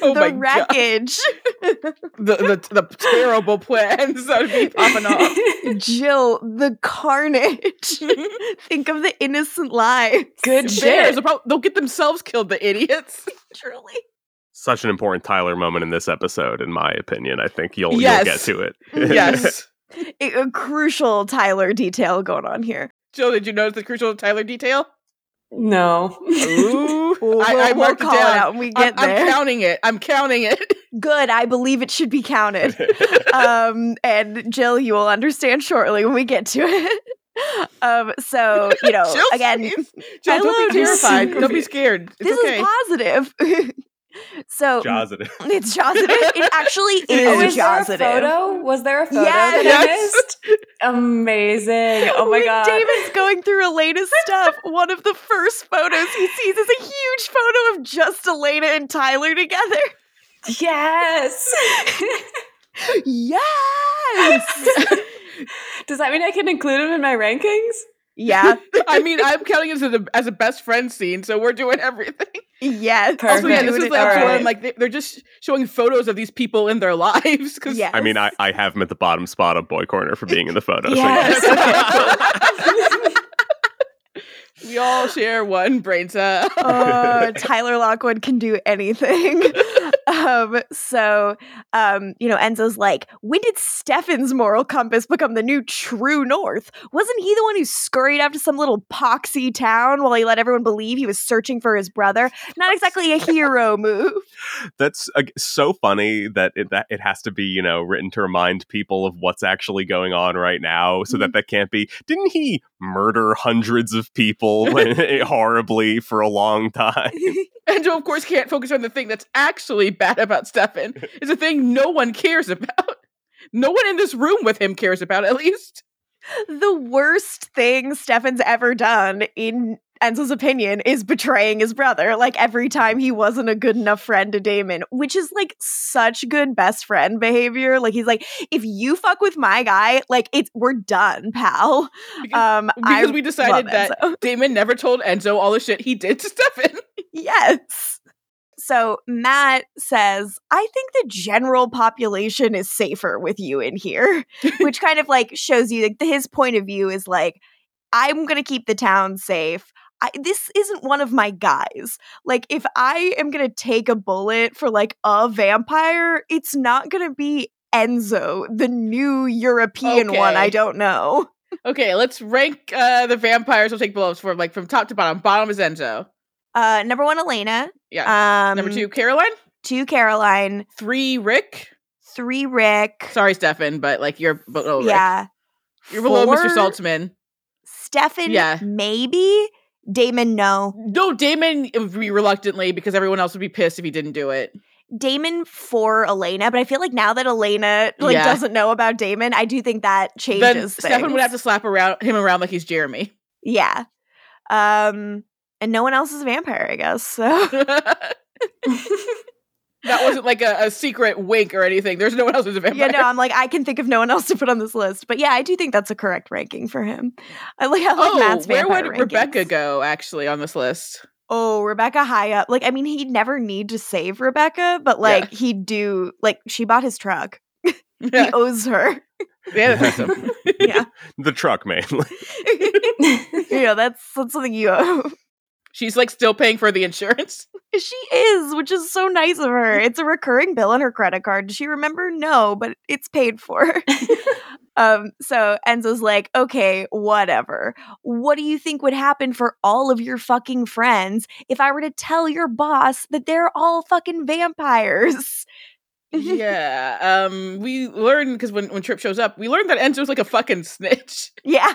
Oh the my God. wreckage. The, the the terrible plans that would be popping off. Jill, the carnage. Think of the innocent lives. Good Bears, shit. they'll, they'll get themselves killed, the idiots. Truly. Such an important Tyler moment in this episode, in my opinion. I think you'll Yes. you'll get to it. yes. A, a crucial Tyler detail going on here. Joe, did you notice the crucial Tyler detail? No. Ooh, We'll, I, I we'll- marked call it down. out when we I'm, get there. I'm counting it. I'm counting it. Good. I believe it should be counted. um, and Jill, you will understand shortly when we get to it. Um, so you know, Jill's again. Jill, don't be terrified. Don't be scared. It's this okay. is positive. So Positive. it's positive. It actually Oh, Oh, is is there a photo? Was there a photo Yes. that Yes. Amazing. Oh my when god. David's going through Elena's stuff, one of the first photos he sees is a huge photo of just Elena and Tyler together. Yes. Yes. Does that mean I can include him in my rankings? Yeah. I mean, I'm counting it as a, as a best friend scene, so we're doing everything. Yes. Perfect. Also, yeah, this is it the episode where right. I'm like they- they're just showing photos of these people in their lives. Because Yes. I mean, I, I have him at the bottom spot of Boy Corner for being in the photo. so Yes. We all share one brain cell. uh, Tyler Lockwood can do anything. um, so, um, you know, Enzo's like, when did Stefan's moral compass become the new true north? Wasn't he the one who scurried out to some little poxy town while he let everyone believe he was searching for his brother? Not exactly a hero move. that's uh, so funny that it, that it has to be you know written to remind people of what's actually going on right now so that that can't be didn't he murder hundreds of people horribly for a long time And Joe, of course, can't focus on the thing that's actually bad about Stefan. It's a thing no one cares about. No one in this room with him cares about, at least. the worst thing Stefan's ever done, in Enzo's opinion, is betraying his brother. Like every time he wasn't a good enough friend to Damon, which is like such good best friend behavior. Like he's like, if you fuck with my guy, like it's we're done, pal. Because, Um, because we decided that Enzo. Damon never told Enzo all the shit he did to Stefan. yes. So Matt says, I think the general population is safer with you in here, which kind of like shows you like his point of view is like, I'm going to keep the town safe. I, this isn't one of my guys. Like, if I am going to take a bullet for like a vampire, it's not going to be Enzo, the new European one. I don't know. Okay, let's rank uh, the vampires. We'll take blows from like from top to bottom. Bottom is Enzo. Uh, number one, Elena. Yeah. Um, Number two, Caroline. two, Caroline. Three, Rick. Three, Rick. Sorry, Stefan, but like you're below Rick. yeah. You're below Mr. Saltzman. Stefan, Yeah. maybe. Damon, no. No, Damon would be reluctantly because everyone else would be pissed if he didn't do it. Damon for Elena, but I feel like now that Elena like Yeah. doesn't know about Damon, I do think that Then changes Stefan would have to slap around him around like he's Jeremy. Yeah. Um and no one else is a vampire, I guess. So that wasn't like a, a secret wink or anything. There's no one else who's a vampire. yeah, no, I'm like I can think of no one else to put on this list. But yeah, I do think that's a correct ranking for him. I like I like oh, Matt's where vampire would Rebekah go actually on this list? Oh, Rebekah high up. Like I mean, he'd never need to save Rebekah, but like he'd do like she bought his truck. Yeah, He owes her. yeah that's awesome. Yeah. the truck mainly. you know, that's that's something you owe. She's like still paying for the insurance. She is, which is so nice of her. It's a recurring bill on her credit card. Does she remember? No, but it's paid for. um, so Enzo's like, okay, whatever. What do you think would happen for all of your fucking friends if I were to tell your boss that they're all fucking vampires? yeah. Um, we learned because when, when Tripp shows up, we learned that Enzo's like a fucking snitch. yeah.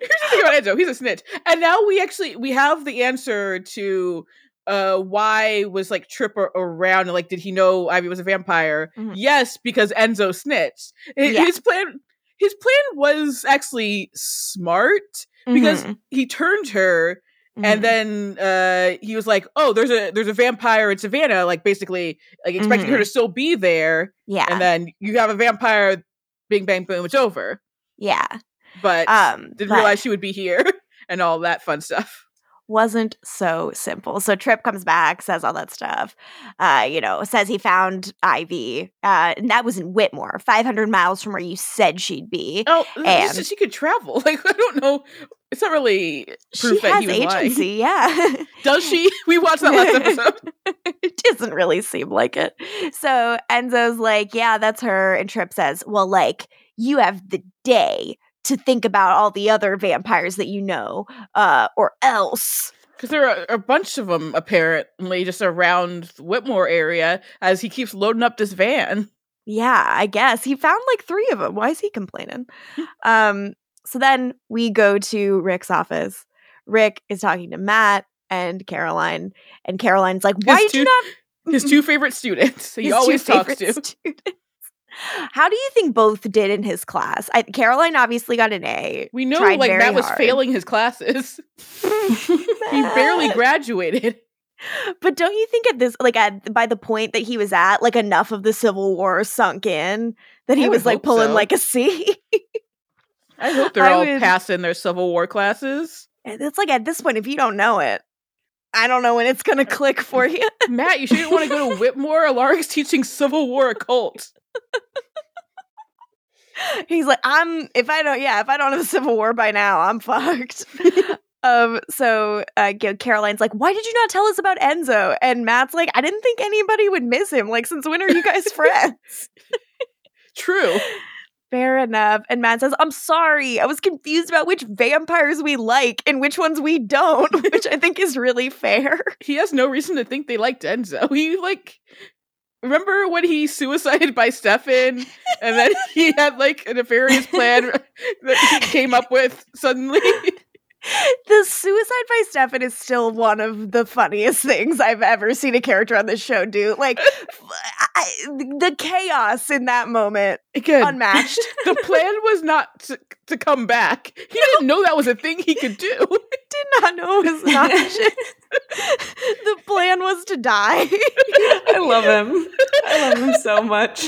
Here's the thing about Enzo, he's a snitch. And now we actually we have the answer to uh why was like Tripp around and like did he know Ivy was a vampire? Mhm. Yes, because Enzo snitched. Hi- Yeah. His plan his plan was actually smart because Mhm. he turned her Mhm. and then uh he was like, "Oh, there's a there's a vampire in Savannah," like basically like expecting her Mhm. to still be there, yeah. and then you have a vampire, bing bang boom, it's over. yeah. But Um, didn't but- realize she would be here and all that fun stuff. wasn't so simple. So Tripp comes back, says all that stuff. Uh, you know, says he found Ivy. Uh, and that was in Whitmore, 500 miles from where you said she'd be. Oh, And- just she could travel. Like I don't know. It's not really proof she that has he was lying. agency, yeah. Does she? We watched that last episode. it doesn't really seem like it. So Enzo's like, yeah, that's her. And Tripp says, well, like, you have the day to think about all the other vampires that you know, uh, or else. Because there are a bunch of them apparently just around Whitmore area as he keeps loading up this van. Yeah, I guess he found like three of them. Why is he complaining? um, so then we go to Rick's office. Rick is talking to Matt and Caroline, and Caroline's like, "Why His did you not?" His two favorite students. He always talks to. students. How do you think both did in his class? I, Caroline obviously got an A. We know like Matt was hard. failing his classes. He barely graduated. But don't you think at this, like at by the point that he was at, like enough of the Civil War sunk in that he I was like pulling so. like a C? I hope they're I all would- passing their Civil War classes. It's like at this point, if you don't know it, I don't know when it's gonna click for you. Matt, you shouldn't want to go to Whitmore. Alaric's teaching Civil War occult. He's like, I'm if I don't, yeah, if I don't have a Civil War by now, I'm fucked. um, so uh, Caroline's like, why did you not tell us about Enzo? And Matt's like, I didn't think anybody would miss him. Like, since when are you guys friends? True. Fair enough. And Matt says, I'm sorry. I was confused about which vampires we like and which ones we don't, which I think is really fair. He has no reason to think they liked Enzo. He like remember when he suicided by Stefan and then he had like a nefarious plan that he came up with suddenly. The suicide by Stefan is still one of the funniest things I've ever seen a character on this show do. Like, f- I, the chaos in that moment, Again, unmatched. the plan was not to, to come back. He didn't know that was a thing he could do. He did not know it was an option. the plan was to die. I love him. I love him so much.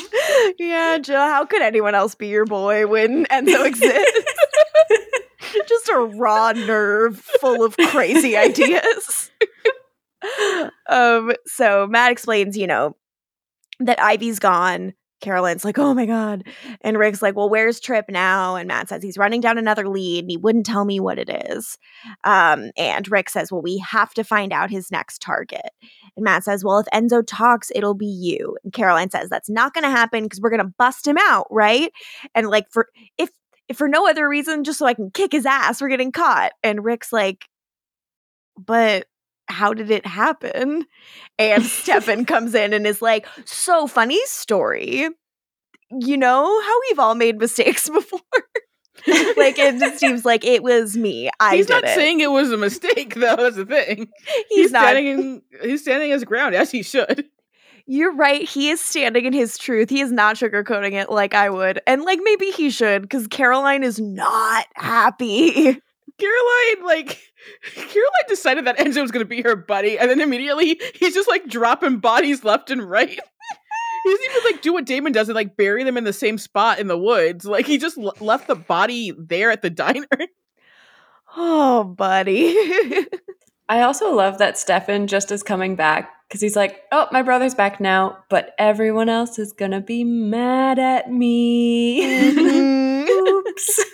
yeah, Jill, how could anyone else be your boy when Enzo exists? Just a raw nerve full of crazy ideas. um, so Matt explains, you know, that Ivy's gone. Caroline's like, oh my God. And Rick's like, well, where's Tripp now? And Matt says he's running down another lead and he wouldn't tell me what it is. Um, and Rick says, well, we have to find out his next target. And Matt says, well, if Enzo talks, it'll be you. And Caroline says, that's not going to happen because we're going to bust him out, right? And like, for if, if for no other reason, just so I can kick his ass, we're getting caught. And Rick's like, but how did it happen? And Stefan comes in and is like, so funny story. You know how we've all made mistakes before? like it just seems like it was me. I he's not it. saying it was a mistake, though. That's the thing. he's, He's, not. standing in, he's standing his ground as he should. You're right. He is standing in his truth. He is not sugarcoating it like I would. And like maybe he should, because Caroline is not happy. Caroline, like, Caroline decided that Enzo was going to be her buddy, and then immediately he's just like dropping bodies left and right. he doesn't even like do what Damon does and like bury them in the same spot in the woods. Like he just l- left the body there at the diner. Oh, buddy. I also love that Stefan just is coming back because he's like, oh, my brother's back now, but everyone else is going to be mad at me. Mhm. perhaps.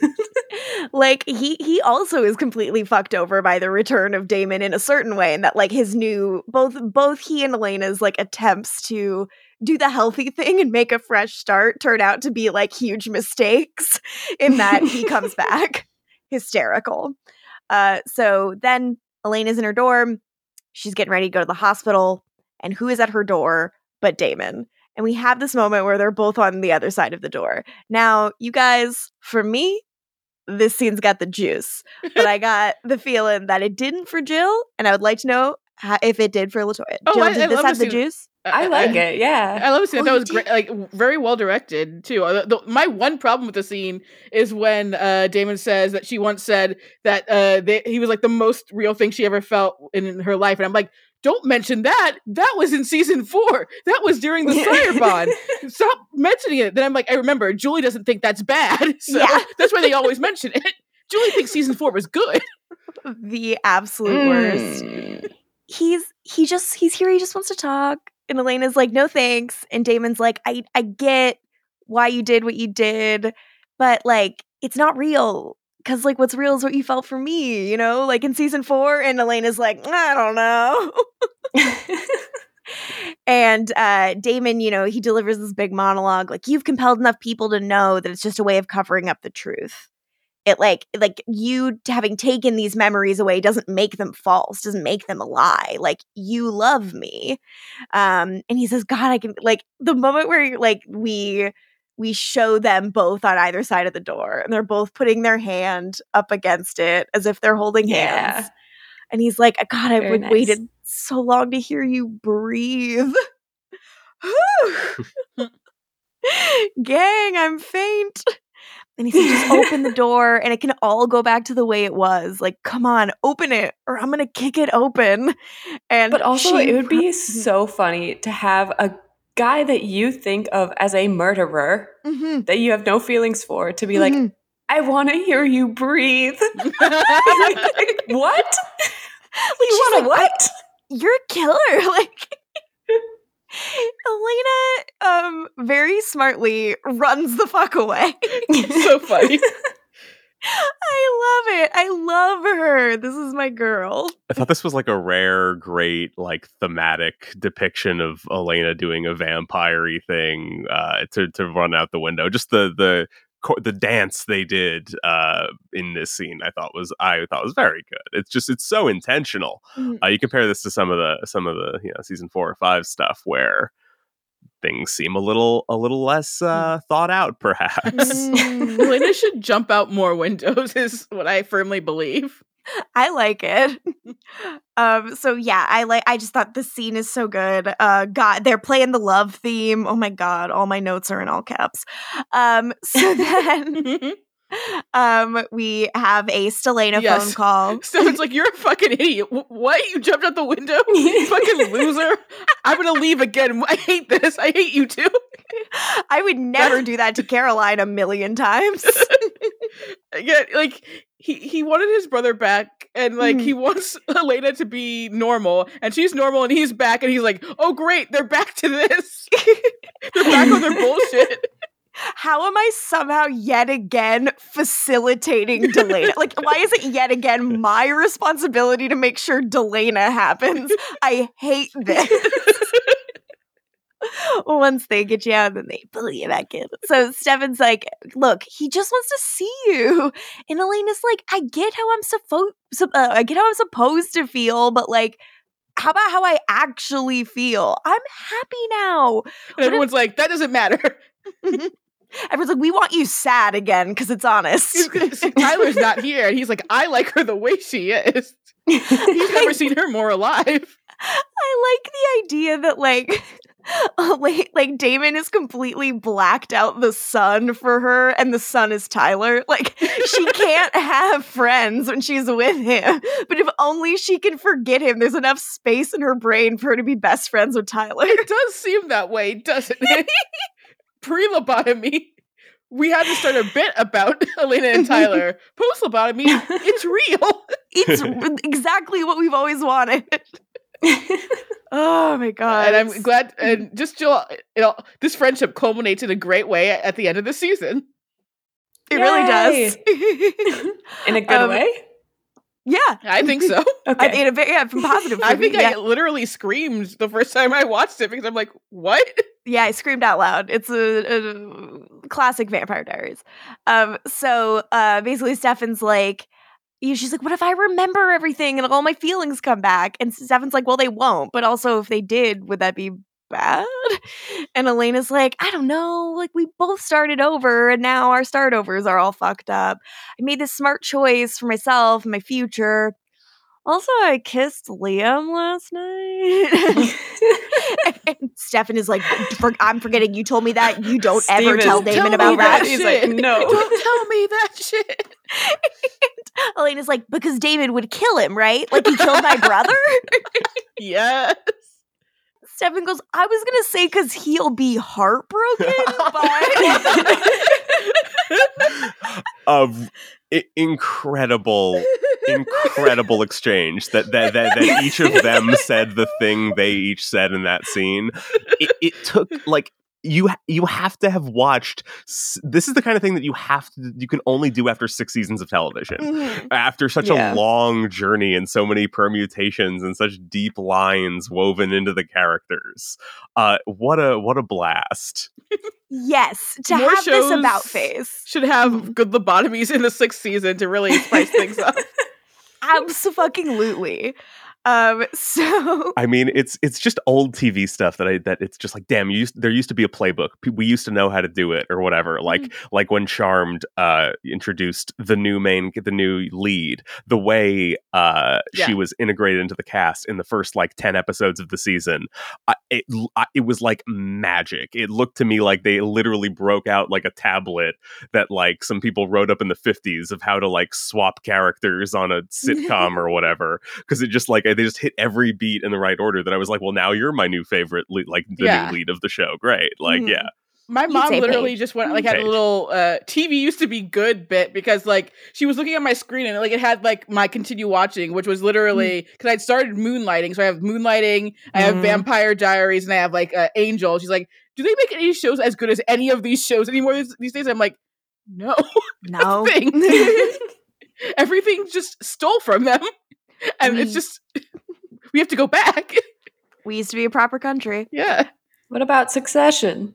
like he he also is completely fucked over by the return of Damon in a certain way and that like his new both both he and Elena's like attempts to do the healthy thing and make a fresh start turn out to be like huge mistakes in that he comes back hysterical. Uh so then Elena's in her dorm, she's getting ready to go to the hospital and who is at her door but Damon. And we have this moment where they're both on the other side of the door. Now, you guys, for me, this scene's got the juice, but I got the feeling that it didn't for Jill, and I would like to know how, if it did for LaToya. Oh, Jill, I- did I this love have to the see- juice? I like it. Yeah. I love the scene. I Oh, thought it was great, like very well directed too. Uh, the- my one problem with the scene is when uh, Damon says that she once said that uh, they, he was like the most real thing she ever felt in, in her life, and I'm like, don't mention that. That was in season four. That was during the Sire Bond. Stop mentioning it. Then I'm like, I remember Julie doesn't think that's bad, so Yeah. that's why they always mention it. Julie thinks season four was good. The absolute worst. He's he just he's here. He just wants to talk, and Elena's like, no thanks, and Damon's like, I I get why you did what you did, but like it's not real. Cause like what's real is what you felt for me, you know, like in season four, and Elena's like, I don't know. And uh, Damon, you know, he delivers this big monologue like, you've compelled enough people to know that it's just a way of covering up the truth. It like, like you having taken these memories away doesn't make them false, doesn't make them a lie. Like you love me. Um, and he says, God, I can like the moment where like we we show them both on either side of the door and they're both putting their hand up against it as if they're holding Yeah. hands. And he's like, God, I've nice. waited so long to hear you breathe. Gang, I'm faint. And he said, just open the door and it can all go back to the way it was. Like, come on, open it or I'm going to kick it open. And But also, it would be so funny to have a guy that you think of as a murderer Mhm, that you have no feelings for to be like, mhm. I want to hear you breathe. Like, what? you want to like, what? you're a killer. Like, Elena, um, very smartly runs the fuck away. so funny. I love it. I love her. This is my girl. I thought this was like a rare, great, like thematic depiction of Elena doing a vampire thing uh, to to run out the window. Just the the co- the dance they did uh, in this scene, I thought was I thought was very good. It's just it's so intentional. Uh, you compare this to some of the some of the you know season four or five stuff where things seem a little a little less uh, thought out, perhaps. Mm. Elena should jump out more windows, is what I firmly believe. I like it. um, so yeah, I like I just thought the scene is so good. Uh God, they're playing the love theme. Oh my god, all my notes are in all caps. Um, so then um we have a Stelena phone Yes. call. Sounds like you're a fucking idiot. What? You jumped out the window? You fucking loser. I'm gonna leave again. I hate this. I hate you too. I would never do that to Caroline a million times. Yeah, like he he wanted his brother back, and like mm-hmm. he wants Elena to be normal, and she's normal, and he's back, and he's like, "Oh great, they're back to this. they're back on their bullshit." How am I somehow yet again facilitating Delena? like, why is it yet again my responsibility to make sure Delena happens? I hate this. Once they get you out, then they pull you back in. So Stefan's like, "Look, he just wants to see you," and Elena's like, "I get how I'm supposed, uh, I get how I'm supposed to feel, but like." How about how I actually feel? I'm happy now. And everyone's like, "That doesn't matter." Everyone's like, we want you sad again because it's honest. Tyler's not here, and he's like, "I like her the way she is." He's never seen her more alive. I like the idea that like uh, like like Damon is completely blacked out the sun for her and the sun is Tyler. Like she can't have friends when she's with him. But if only she can forget him, there's enough space in her brain for her to be best friends with Tyler. It does seem that way, doesn't it? Pre lobotomy, we had to start a bit about Elena and Tyler. Post lobotomy, it's real. It's exactly what we've always wanted. Oh my god. and I'm glad, and just Jill, you know, this friendship culminates in a great way at the end of the season. It really does. In a good Um, way. yeah. I think so. Okay. I, in a very yeah, from positive. I for me, think yeah. I literally screamed the first time I watched it because I'm like, what? yeah, I screamed out loud. It's a, a classic Vampire Diaries. Um, so uh, basically, Stefan's like, you- she's like, what if I remember everything and all my feelings come back? And Stefan's like, well, they won't. But also, if they did, would that be bad? And Elena's like, I don't know. Like, we both started over, and now our start overs are all fucked up. I made this smart choice for myself and my future. Also, I kissed Liam last night. and Stefan is like, "For- I'm forgetting you told me that. You don't Steve ever tell Tell Damon me about that that. He's shit. like, no. Don't tell me that shit. Elena's like, because Damon would kill him, right? Like he killed my brother. Yes. Stefan goes, I was gonna say because he'll be heartbroken, but of i- incredible incredible exchange that that, that that each of them said the thing they each said in that scene it, it took like you you have to have watched this is the kind of thing that you have to you can only do after six seasons of television Mhm. after such Yeah. a long journey and so many permutations and such deep lines woven into the characters uh what a what a blast yes, to More have this about face. Should have Mhm. good lobotomies in the sixth season to really spice things up. Absolutely. Um, so I mean, it's it's just old TV stuff that I that it's just like, damn, you used, there used to be a playbook. We used to know how to do it or whatever. Like like when Charmed uh introduced the new main the new lead, the way uh she was integrated into the cast in the first like 10 episodes of the season. I, it I, it was like magic. It looked to me like they literally broke out like a tablet that like some people wrote up in the 50s of how to like swap characters on a sitcom or whatever because it just like they just hit every beat in the right order that I was like, well, now you're my new favorite, lead, like the Yeah. new lead of the show. Great, like Mhm. yeah, My mom literally Paige. just went like had a little uh TV used to be good bit because like she was looking at my screen and like it had like my continue watching, which was literally because I'd started moonlighting. So I have moonlighting, I have Mhm. Vampire Diaries, and I have like uh, Angel. She's like, do they make any shows as good as any of these shows anymore these, these days? I'm like, no, no. everything just stole from them, and it's Mm. just we have to go back. we used to be a proper country. yeah, What about Succession?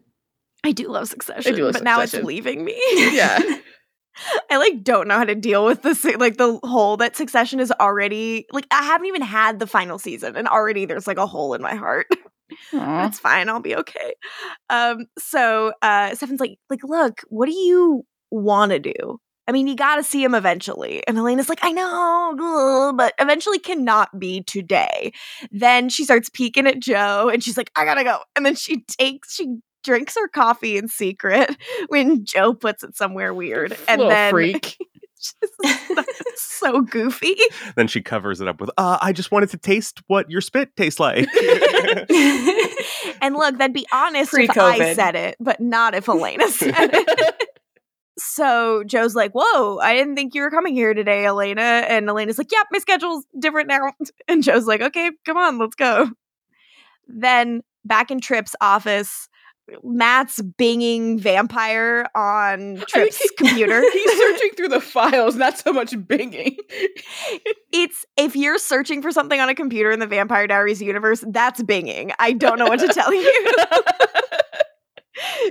I do love Succession, love but now it's leaving me. yeah. I like don't know how to deal with this like the hole that Succession is already like I haven't even had the final season and already there's like a hole in my heart. Aw. That's fine, I'll be okay. Um so uh Stefan's like like look, what do you want to do? I mean, you got to see him eventually. And Elena's like, I know, but eventually cannot be today. Then she starts peeking at Jo and she's like, I got to go. And then she takes, she drinks her coffee in secret when Jo puts it somewhere weird. And Little then freak. it's so goofy. then she covers it up with, uh, I just wanted to taste what your spit tastes like. and look, that'd be honest if I said it, but not if Elena said it. So Jo's like, Whoa, I didn't think you were coming here today, Elena. And Elena's like, Yep, my schedule's different now. And Jo's like, Okay, come on, let's go. Then back in Tripp's office, Matt's binging vampire on Tripp's he- computer. He's searching through the files, not so much binging. it's if you're searching for something on a computer in the Vampire Diaries universe, that's binging. I don't know what to tell you.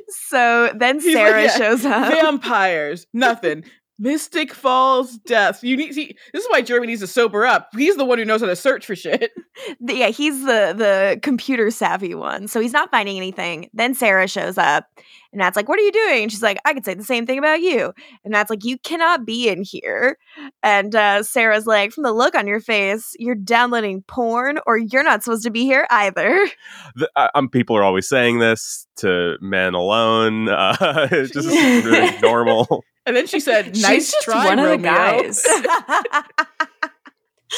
So then He's like, Sarah yeah, shows up. Vampires, nothing. Mystic Falls, death. You need. See, this is why Jeremy needs to sober up. He's the one who knows how to search for shit. Yeah, he's the the computer savvy one. So he's not finding anything. Then Sarah shows up and Matt's like, What are you doing? And she's like, I could say the same thing about you. And Matt's like, You cannot be in here. And uh, Sarah's like, From the look on your face, you're downloading porn or you're not supposed to be here either. the, uh, um, people are always saying this to men alone. Uh, it's just really normal. And then she said, She's "Nice just try, one of the guys.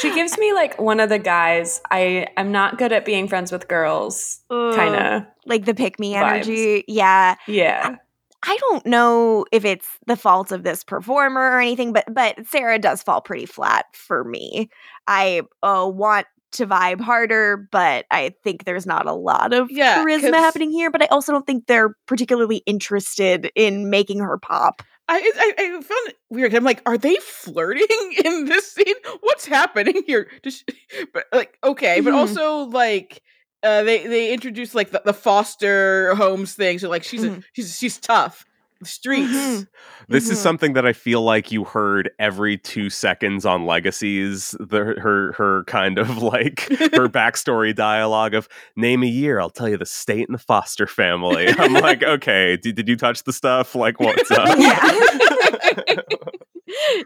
She gives me like one of the guys. I am not good at being friends with girls. Kind of. like the pick me energy. Yeah. Yeah. I don't know if it's the fault of this performer or anything, but but Sarah does fall pretty flat for me. I uh, want to vibe harder, but I think there's not a lot of Yeah, charisma happening here. But I also don't think they're particularly interested in making her pop. I, I I found it weird. I'm like, are they flirting in this scene? What's happening here? Just, but like, okay, but Mhm. also like, uh, they they introduced like the, the foster homes thing. So like, she's a, Mhm. she's she's tough. The streets. Mhm. This is Mhm. something that I feel like you heard every two seconds on Legacies. The, her her kind of like her backstory dialogue of name a year, I'll tell you the state and the foster family. I'm like, okay, did, did you touch the stuff? Like, what's up?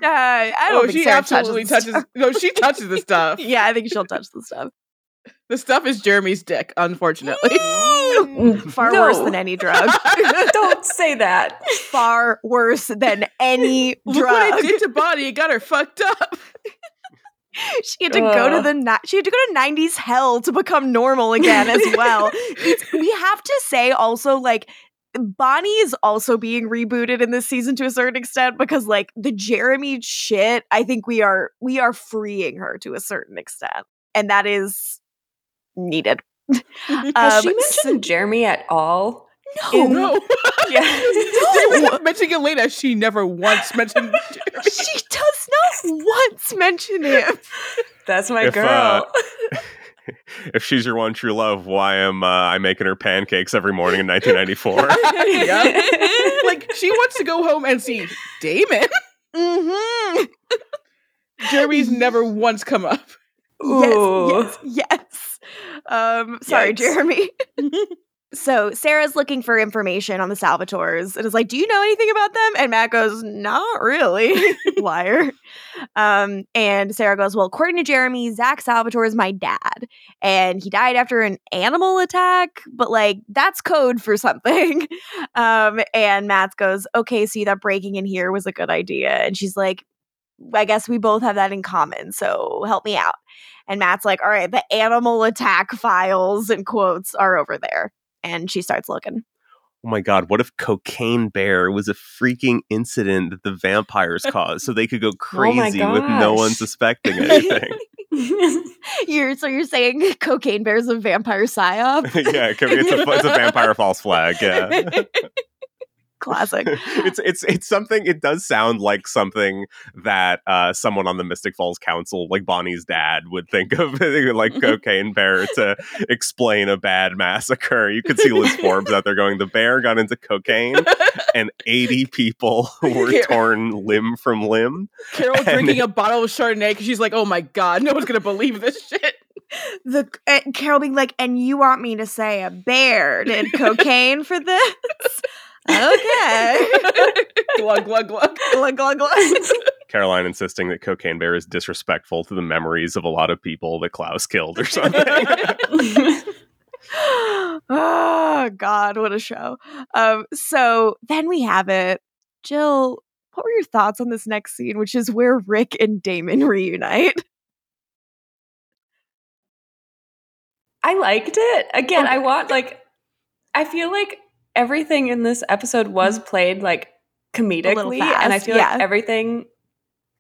Uh, I don't Oh, think she Sarah absolutely touches. touches. No, she touches the stuff. stuff. yeah, I think she'll touch the stuff. The stuff is Jeremy's dick, unfortunately. Far No. worse than any drug. Don't say that. Far worse than any Look what drug. it did to Bonnie. It got her fucked up. She had to go to the ni- she had to go to '90s hell to become normal again as well. We have to say also like Bonnie is also being rebooted in this season to a certain extent because like the Jeremy shit, I think we are we are freeing her to a certain extent, and that is needed. Has Um, she mentioned Jeremy at all? No, in- No. Yeah. They were mentioning Elena. She never once mentioned Jeremy. she does not once mention him. That's my If, girl. uh, if she's your one true love, why am uh, I making her pancakes every morning in 1994? Yeah. like she wants to go home and see Damon. hmm Jeremy's never once come up. Ooh. Yes, yes, yes. Um, sorry, Yikes. Jeremy. so Sarah's looking for information on the Salvatores and is like, "Do you know anything about them?" And Matt goes, "Not really, liar." Um, and Sarah goes, "Well, according to Jeremy, Zach Salvatore is my dad, and he died after an animal attack, but like that's code for something." Um, and Matt goes, "Okay, see that breaking in here was a good idea," and she's like. I guess we both have that in common, so help me out. And Matt's like, all right, the animal attack files and quotes are over there. And she starts looking. oh my god, what if Cocaine Bear was a freaking incident that the vampires caused so they could go Oh crazy with no one suspecting anything? You're so you're saying cocaine bear's a vampire psyop? yeah, it could be- it's a, it's a vampire false flag. Yeah. Classic. it's it's it's something it does sound like something that uh someone on the mystic falls council like bonnie's dad would think of like cocaine bear to explain a bad massacre you could see liz forbes out there going the bear got into cocaine and 80 people were Yeah. torn limb from limb Carol And- drinking a bottle of Chardonnay because she's like, "Oh my god, no one's gonna believe this shit." The uh, Carol being like, and you want me to say a bear did cocaine for this? Okay. glug glug glug. glug glug glug. caroline insisting that cocaine bear is disrespectful to the memories of a lot of people that klaus killed or something oh God, what a show! Um, so then we have it. Jill, what were your thoughts on this next scene, which is where Rick and Damon reunite? I liked it. Again, I want like I feel like everything in this episode was played like comedically and I feel yeah. like everything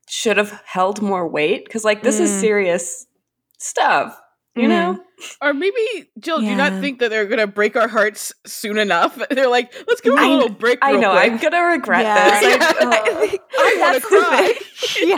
should have held more weight cuz like this is Mm. serious stuff, you Mm. know? Or maybe Jill, do you not think that they're gonna break our hearts soon enough? They're like, let's give them a I- little break. I know quick. I'm going to regret Yeah. this. Yeah. I, I I wanna cry. yeah.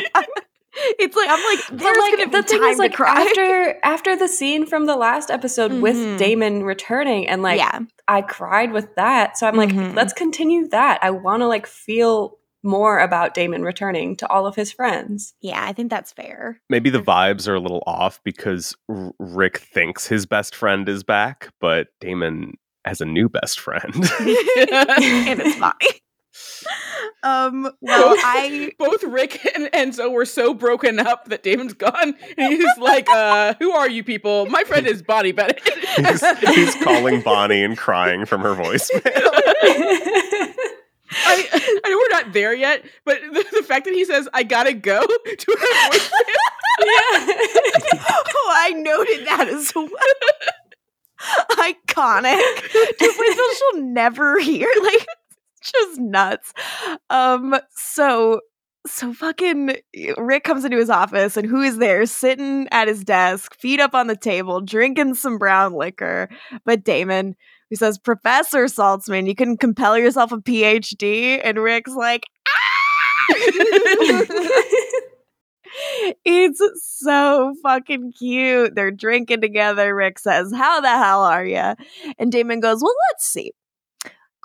It's like I'm like But there's like gonna be the thing is like to cry. after after the scene from the last episode Mhm. with Damon returning and like yeah, I cried with that. So I'm like, Mhm. let's continue that. I want to like feel more about Damon returning to all of his friends. yeah, I think that's fair. maybe the vibes are a little off because R- rick thinks his best friend is back but damon has a new best friend and it's Bonnie. Um, well, I Both Rick and Enzo were so broken up that Damon's gone, he's like, uh, "Who are you people? My friend is Bonnie Bennett." he's, he's calling Bonnie and crying from her voicemail. I, I know we're not there yet, but the, the fact that he says, "I gotta go" to her voicemail, oh, I noted that as well. Iconic. Just wait till she'll never hear. Like, it's just nuts. Um, so so fucking Rick comes into his office and who is there sitting at his desk, feet up on the table, drinking some brown liquor. But Damon, who says, Professor Saltzman, you can compel yourself a PhD. And Rick's like, ah! it's so fucking cute. They're drinking together. Rick says, How the hell are you? And Damon goes, Well, let's see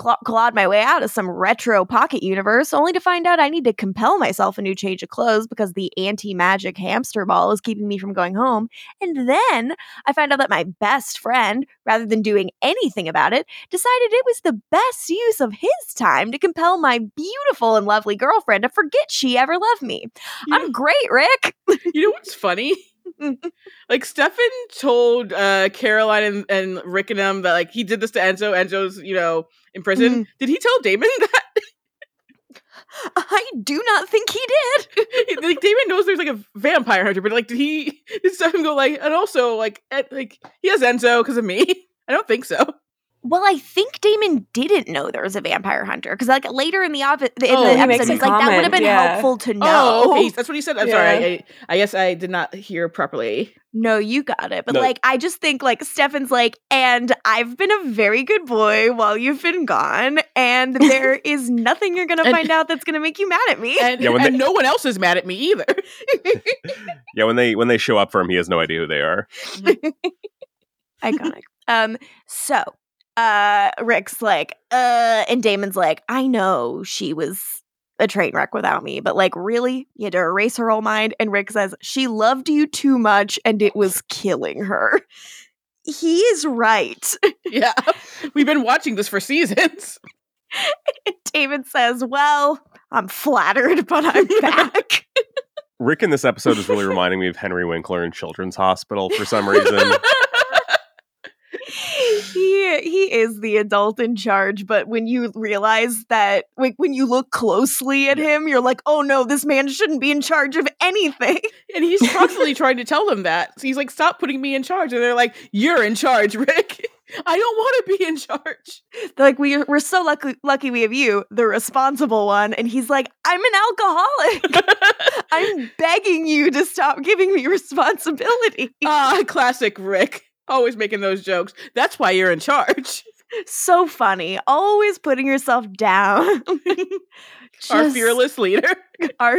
cl- clawed my way out of some retro pocket universe, only to find out I need to compel myself a new change of clothes because the anti magic hamster ball is keeping me from going home. And then I find out that my best friend, rather than doing anything about it, decided it was the best use of his time to compel my beautiful and lovely girlfriend to forget she ever loved me. You I'm great, Rick. You know what's funny? like Stefan told uh Caroline and, and Rick and them that like he did this to Enzo. Enzo's, you know, in prison. Mhm. Did he tell Damon that? I do not think he did. like Damon knows there's like a vampire hunter, but like did he did Stefan go like and also like Ed, like he has Enzo because of me? I don't think so. Well, I think Damon didn't know there was a vampire hunter because, like, later in the, ob- in Oh, the he episode, makes a he's like, "That would have been yeah. helpful to know." Oh, okay, that's what he said. I'm sorry. I, I guess I did not hear properly. No, you got it. But No. like, I just think like Stefan's like, and I've been a very good boy while you've been gone, and there is nothing you're gonna And- find out that's gonna make you mad at me. And, Yeah, when and no one else is mad at me either. Yeah, when they when they show up for him, he has no idea who they are. Iconic. um, so uh Rick's like, uh, and Damon's like, I know she was a train wreck without me, but like really, you had to erase her whole mind. And Rick says, She loved you too much and it was killing her. He is right. yeah, we've been watching this for seasons. And Damon says, Well, I'm flattered, but I'm back. Rick in this episode is really reminding me of Henry Winkler in Children's Hospital for some reason. he he is the adult in charge, but when you realize that like when you look closely at him, you're like, oh no, this man shouldn't be in charge of anything. and he's constantly trying to tell them that. So he's like, "Stop putting me in charge," and they're like, "You're in charge, Rick. I don't want to be in charge." They're like, we we're so lucky lucky we have you, the responsible one. And he's like, I'm an alcoholic. I'm begging you to stop giving me responsibility. Ah, classic Rick. Always making those jokes. That's why you're in charge. so funny. Always putting yourself down. Our fearless leader. are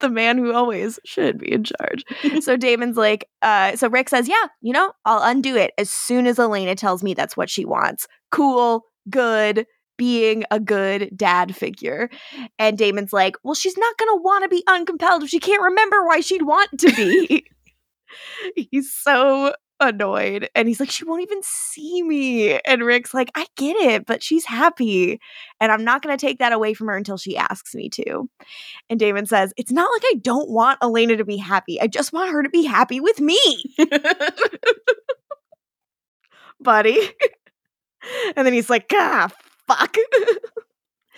the man who always should be in charge. so Damon's like, uh, so Rick says, Yeah, you know, I'll undo it as soon as Elena tells me that's what she wants. Cool, good, being a good dad figure. And Damon's like, Well, she's not gonna want to be uncompelled if she can't remember why she'd want to be. He's so annoyed and he's like she won't even see me and rick's like i get it but she's happy and i'm not going to take that away from her until she asks me to and Damon says, It's not like I don't want Elena to be happy. I just want her to be happy with me, buddy. and then he's like, Ah, fuck.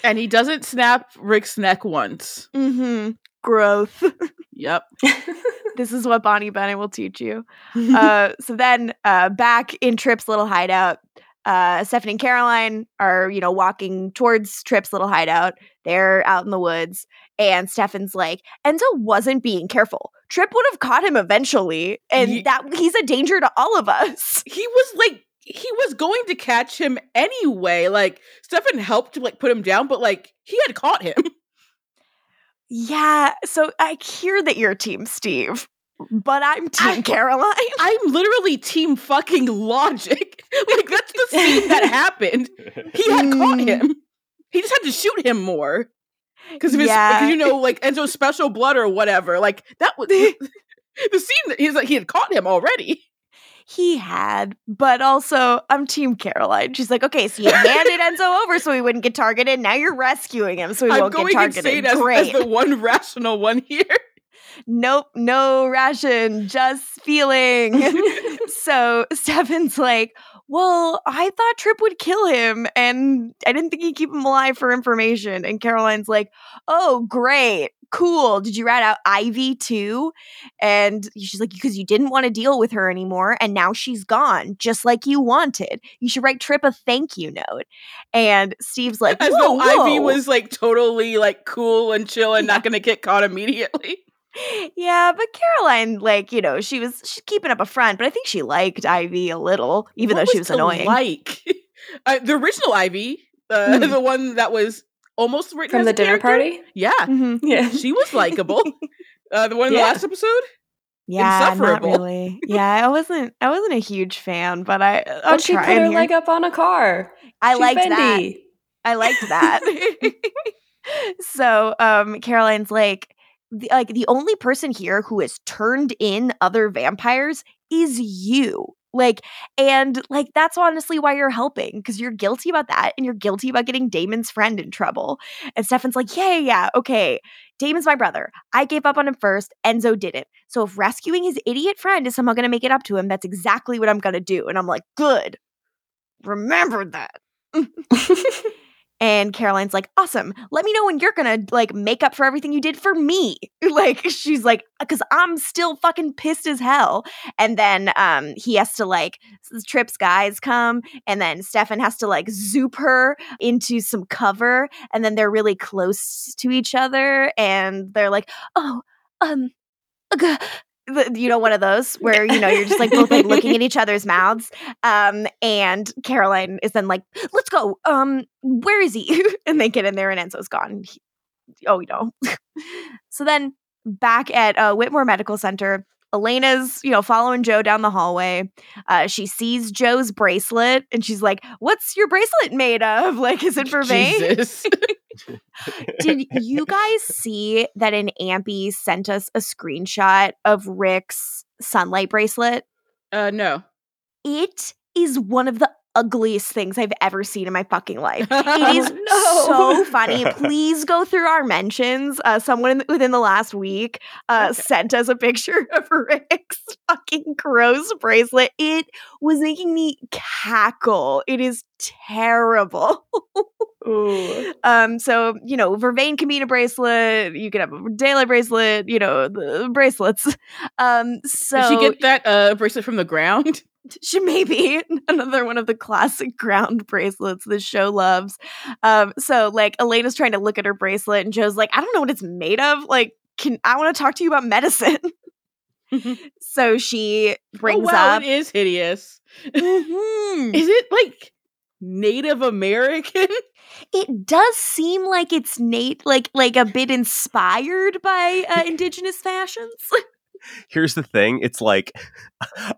and he doesn't snap Rick's neck once. mm-hmm. Growth. Yep. this is what Bonnie Bennett will teach you. Uh, so then uh, back in Tripp's little hideout, uh, Stephanie and Caroline are, you know, walking towards Tripp's little hideout. They're out in the woods. And Stefan's like, Enzo wasn't being careful. Tripp would have caught him eventually. And Ye- that he's a danger to all of us. he was like he was going to catch him anyway. Like Stefan helped to like put him down, but like he had caught him. Yeah. So I hear that you're Team Steve, but I'm Team I- Caroline. I'm literally team fucking logic. like that's the scene that happened. He had caught Mm. him. He just had to shoot him more. Because of his, Yeah. you know, like Enzo's special blood or whatever. Like that was the scene. That he's like he had caught him already. He had, but also I'm Team Caroline. She's like, okay, so you handed Enzo over so he wouldn't get targeted. Now you're rescuing him so he I'm won't get going targeted. as, as the one rational one here. nope, no ration, just feeling. so Stefan's like, well, I thought Tripp would kill him and I didn't think he'd keep him alive for information. And Caroline's like, oh, great. Cool. Did you rat out Ivy too? And she's like, because you didn't want to deal with her anymore. And now she's gone, just like you wanted. You should write Tripp a thank you note. And Steve's like, As whoa, though Ivy was like totally like cool and chill and not going to get caught immediately. yeah, but Caroline, like, you know, she was she's keeping up a front, but I think she liked Ivy a little, even What though she was annoying. Like uh, the original Ivy, uh, Hmm. the one that was almost written From as the a dinner character. party? Yeah, Mhm. Yeah. she was likable. uh, the one in the last episode. Yeah, not Insufferable. really. Yeah, I wasn't. I wasn't a huge fan, but I. I'm But she put her here. leg up on a car. I She's liked that. I liked that. so, um, Caroline's like, the, like the only person here who has turned in other vampires is you. Like, and like that's honestly why you're helping because you're guilty about that, and you're guilty about getting Damon's friend in trouble. And Stefan's like, yeah, yeah, yeah, okay. Damon's my brother. I gave up on him first. Enzo didn't. So if rescuing his idiot friend is somehow going to make it up to him, that's exactly what I'm going to do. And I'm like, good. Remember that. And Caroline's like, awesome. Let me know when you're gonna like make up for everything you did for me. like, she's like, because I'm still fucking pissed as hell. And then um he has to like Tripp's guys come, and then Stefan has to like zoop her into some cover, and then they're really close to each other, and they're like, oh, um, ugh," the- you know, one of those where you know you're just like both like looking at each other's mouths. Um, and Caroline is then like, "Let's go. Um, where is he?" and they get in there, and Enzo's gone. He- oh, you know. so then back at uh, Whitmore Medical Center. Elena's, you know, following Jo down the hallway. Uh, she sees Jo's bracelet and she's like, What's your bracelet made of? Like, is it for Vane? Did you guys see that an AMPie sent us a screenshot of Rick's sunlight bracelet? uh, no. It is one of the ugliest things I've ever seen in my fucking life. It is Oh, so funny. Please go through our mentions. Uh, someone in, within the last week uh, Okay. sent us a picture of Rick's fucking gross bracelet. It was making me cackle. It is terrible. Ooh. Um, so you know, Vervain can be a bracelet. You can have a daylight bracelet. You know, the bracelets. Um, so Did she get that uh, bracelet from the ground? she may be another one of the classic ground bracelets the show loves. Um, so like Elena's trying to look at her bracelet, and Jo's like, I don't know what it's made of. Like, can I want to talk to you about medicine? so she brings oh, wow, up. it is hideous. Mhm. Is it like Native American? It does seem like it's Nate, like like a bit inspired by uh, indigenous fashions. here's the thing it's like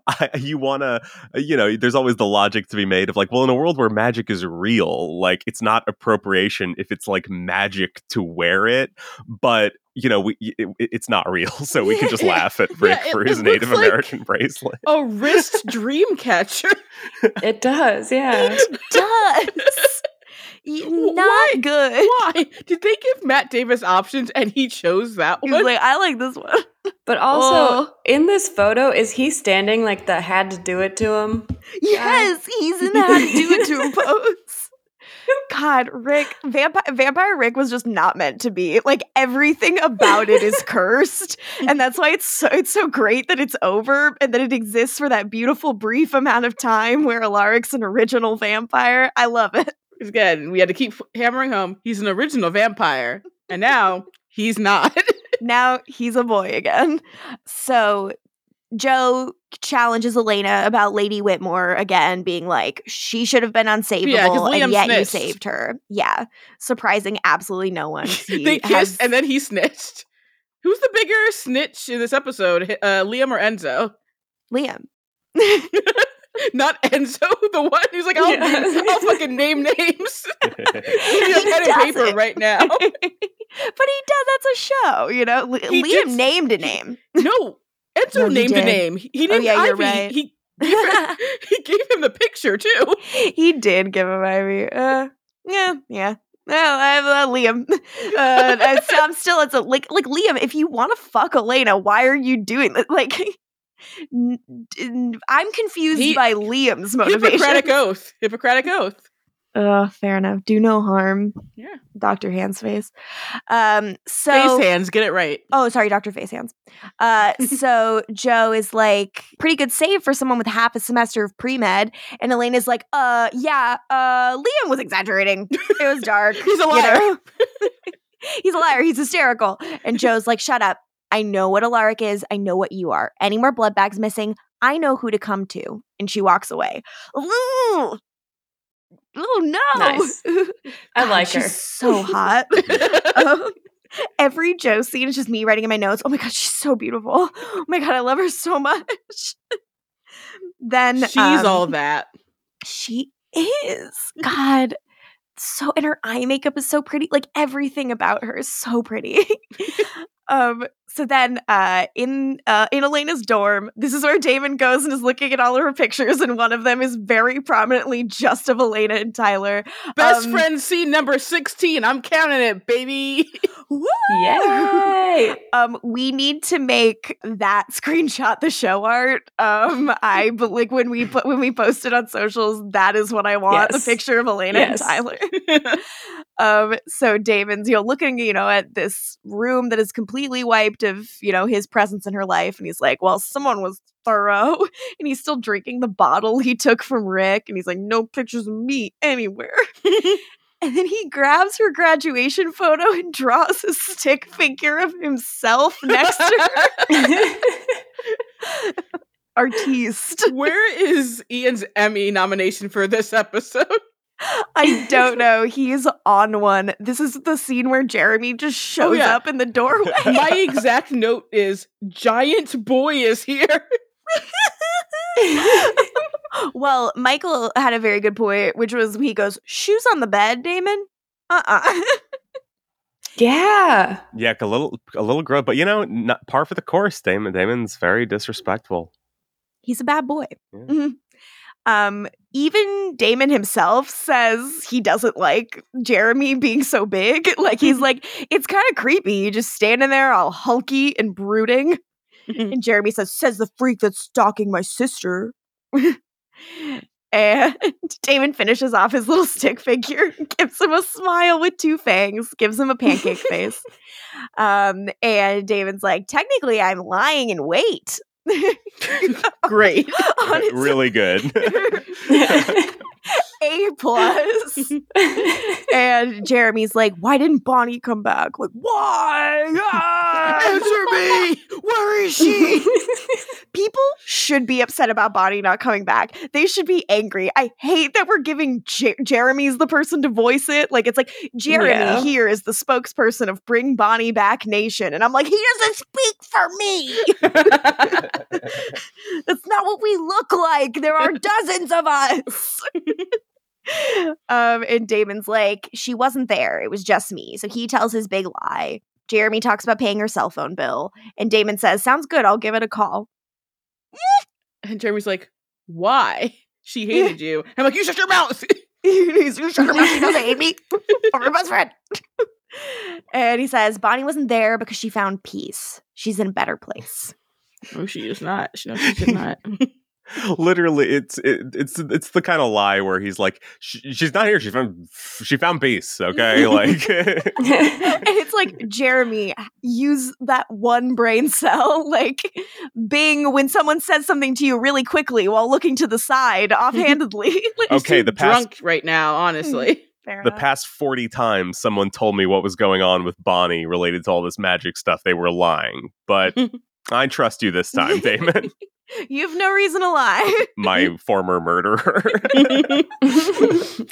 I, you want to you know there's always the logic to be made of like well in a world where magic is real like it's not appropriation if it's like magic to wear it but you know we it, it's not real so we can just laugh at Rick Yeah, it- for his native like- american bracelet A wrist dream catcher. It does, yeah. It does. Y- Wh- Not why? good. Why did they give Matt Davis options and he chose that He one? was like, I like this one. But also, Oh. in this photo, is he standing like the had to do it to him? Yes, he's in how to do it to a pose. God, Rick, vampire, vampire Rick was just not meant to be. Like everything about it is cursed, and that's why it's so it's so great that it's over and that it exists for that beautiful brief amount of time where Alaric's an original vampire. I love it. Again, we had to keep hammering home. He's an original vampire, and now he's not. Now he's a boy again. So Jo challenges Elena about Lady Whitmore again, being like, she should have been unsavable, Liam and yet you saved her. Yeah, surprising absolutely no one. They kissed has- and then he snitched. Who's the bigger snitch in this episode, uh, Liam or Enzo? Liam. Not Enzo, the one who's like, I'll, Yeah. I'll fucking name names. Give me a He pen and paper it. right now. but he does. That's a show, you know. Li- He Liam did- named a name. No, Enzo No, he named a name. He, he Oh, named yeah, you're Ivy. right. He, gave him, he gave him the picture too. he did give him Ivy. Uh, yeah, yeah. Well, I'm uh, Liam. Uh, I'm, still, I'm still. It's a like, like Liam. If you want to fuck Elena, why are you doing that? Like, N- n- I'm confused He- by Liam's motivation. Hippocratic oath. Hippocratic oath. Ugh, fair enough. Do no harm, Yeah. Doctor Hands face. Um, so Face hands, get it right. Oh, sorry, Dr. Face Hands. Uh, so Jo is like, pretty good save for someone with half a semester of pre med. And Elena is like, uh, yeah, uh, Liam was exaggerating. It was dark. He's a you liar. know? He's a liar. He's hysterical. And Jo's like, shut up. I know what Alaric is. I know what you are. Any more blood bags missing? I know who to come to. And she walks away. Ooh. Oh no. Nice. I God, like she's her. so hot. Um, every Jo scene is just me writing in my notes. Oh my god, she's so beautiful. Oh my god, I love her so much. then She's um, all that. she is. God, so and her eye makeup is so pretty. Like everything about her is so pretty. um. So then, uh, in uh, in Elena's dorm, this is where Damon goes and is looking at all of her pictures, and one of them is very prominently just of Elena and Tyler. Best um, friend scene number 16. I'm counting it, baby. Woo! Yay! Um, we need to make that screenshot the show art. Um, I like when we put when we post it on socials, that is what I want. Yes. The picture of Elena Yes. and Tyler. um, so Damon's, you know, looking, you know, at this room that is completely wiped of, you know, his presence in her life, and he's like, Well, someone was thorough, and he's still drinking the bottle he took from Rick, and he's like, No pictures of me anywhere. And then he grabs her graduation photo and draws a stick figure of himself next to her. Artiste. Where is Ian's Emmy nomination for this episode? I don't know. He's on one. This is the scene where Jeremy just oh, shows yeah. up in the doorway. My exact note is Giant Boy is here. well, Michael had a very good point, which was he goes, Shoes on the bed, Damon? Uh uh yeah. Yeah, a little a little gross, but you know, not par for the course. Damon Damon's very disrespectful. He's a bad boy. Yeah. Mhm. Um, even Damon himself says he doesn't like Jeremy being so big. Like he's like, it's kind of creepy. You just standing there all hulky and brooding. and Jeremy says, says the freak that's stalking my sister. and Damon finishes off his little stick figure, gives him a smile with two fangs, gives him a pancake face. Um, and Damon's like, technically, I'm lying in wait. Great. On his- really good. A plus. And Jeremy's like, why didn't Bonnie come back? Like, why? Ah! Answer me! Where is she? People should be upset about Bonnie not coming back. They should be angry. I hate that we're giving Jer- Jeremy's the person to voice it. Like, it's like Jeremy Yeah. here is the spokesperson of Bring Bonnie Back Nation. And I'm like, he doesn't speak for me. That's not what we look like. There are dozens of us. Um, and Damon's like, she wasn't there. It was just me. So he tells his big lie. Jeremy talks about paying her cell phone bill. And Damon says, Sounds good. I'll give it a call. and Jeremy's like, why? She hated you. I'm like, you shut your mouth. You shut your mouth. She doesn't hate me. I'm her best friend. and he says, Bonnie wasn't there because she found peace. She's in a better place. no, she is not. She, no, she did not. Literally, it's it, it's it's the kind of lie where he's like, "Sh- she's not here. She found she found peace. Okay, like and it's like Jeremy, use that one brain cell, like Bing when someone says something to you really quickly while looking to the side offhandedly. Like, Okay, the past- drunk right now, honestly. Mm, fair the enough. past 40 times someone told me what was going on with Bonnie related to all this magic stuff, they were lying. But I trust you this time, Damon, you have no reason to lie. my former murderer.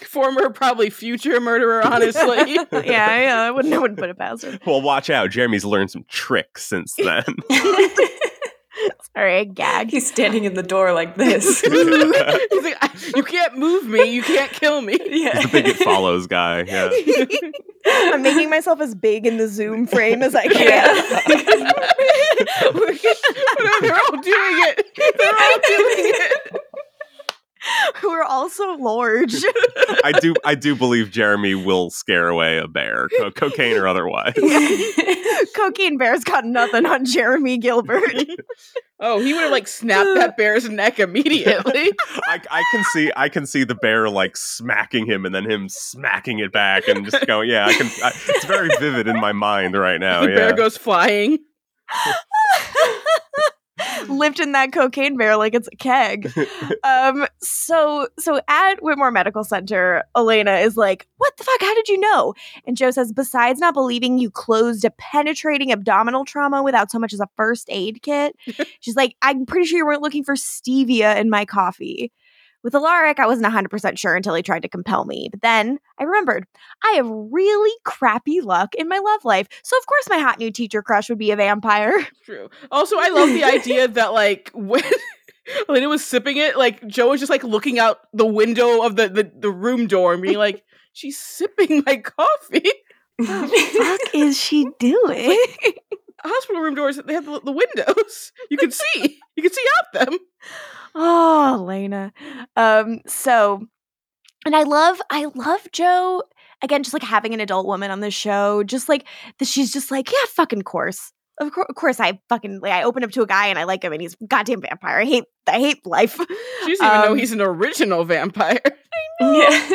Former, probably future murderer, honestly. yeah, yeah, I wouldn't, I wouldn't put it past him. well, watch out. Jeremy's learned some tricks since then. Sorry, I gagged. He's standing in the door like this. He's like, you can't move me. You can't kill me. yeah. He's the big it follows guy. Yeah. I'm making myself as big in the Zoom frame as I can. They're all doing it. They're all doing it. who are also large. I do I do believe Jeremy will scare away a bear, co- cocaine or otherwise. Cocaine Bear's got nothing on Jeremy Gilbert. Oh, he would have like snapped that bear's neck immediately. I, I can see I can see the bear like smacking him and then him smacking it back and just going yeah I can I, it's very vivid in my mind right now the yeah bear goes flying. Lifting that cocaine bear like it's a keg. Um, so so at Whitmore Medical Center, Elena is like, "What the fuck? How did you know?" And Jo says, "Besides not believing you closed a penetrating abdominal trauma without so much as a first aid kit, she's like, I'm pretty sure you weren't looking for stevia in my coffee." With Alaric, I wasn't 100% sure until he tried to compel me. But then I remembered I have really crappy luck in my love life. So, of course, my hot new teacher crush would be a vampire. True. Also, I love the idea that like when Elena was sipping it, like Jo was just like looking out the window of the the, the room door and being like, "She's sipping my coffee." What the fuck is she doing? Hospital room doors, they have the, the windows. You can see. You can see out them. Oh, Elena. Um, so and I love I love Jo again, just like having an adult woman on the show, just like that she's just like, yeah, fucking course. Of, cour- of course, I fucking like I open up to a guy and I like him and he's goddamn vampire. I hate I hate life. She doesn't even know Um, he's an original vampire. yeah.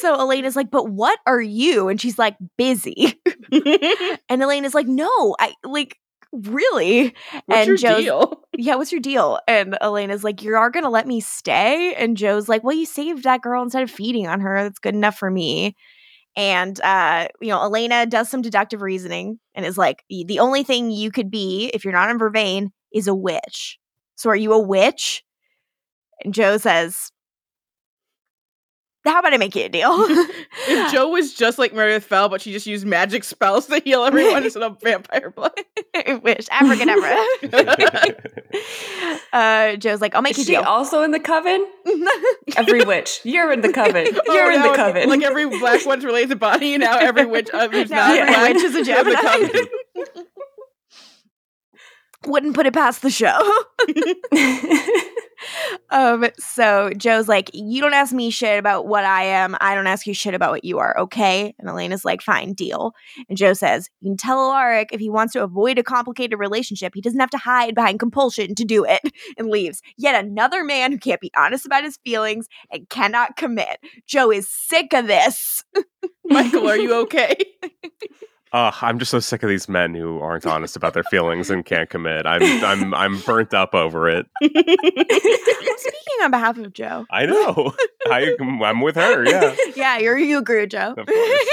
So Elena's like, but what are you? And she's like, busy. And Elena's like, no, I like really. What's and your Jo's deal? yeah, what's your deal? And Elena's like, you are gonna let me stay? And Jo's like, well, you saved that girl instead of feeding on her. That's good enough for me. And uh, you know, Elena does some deductive reasoning and is like, the only thing you could be if you're not in Vervain is a witch. So are you a witch? And Jo says, How about I make you a deal? If Jo was just like Meredith Fell, but she just used magic spells to heal everyone instead of vampire blood. I wish. Abracadabra. uh, Jo's like, I'll make Is you she a deal. also in the coven? Every witch. You're in the coven. You're Oh, in the coven. Like every black one's related to Bonnie, and now every witch uh, who's Now not every black witch is a in the Gemini. Wouldn't put it past the show. um, so Jo's like, You don't ask me shit about what I am. I don't ask you shit about what you are, okay? And Elena's like, Fine, deal. And Jo says, You can tell Alaric if he wants to avoid a complicated relationship, he doesn't have to hide behind compulsion to do it, and leaves. Yet another man who can't be honest about his feelings and cannot commit. Joe is sick of this. Michael, are you okay? Ugh, I'm just so sick of these men who aren't honest about their feelings and can't commit. I'm I'm I'm burnt up over it. I'm speaking on behalf of Jo. I know. I I'm with her. Yeah. Yeah, you're, you agree with Jo.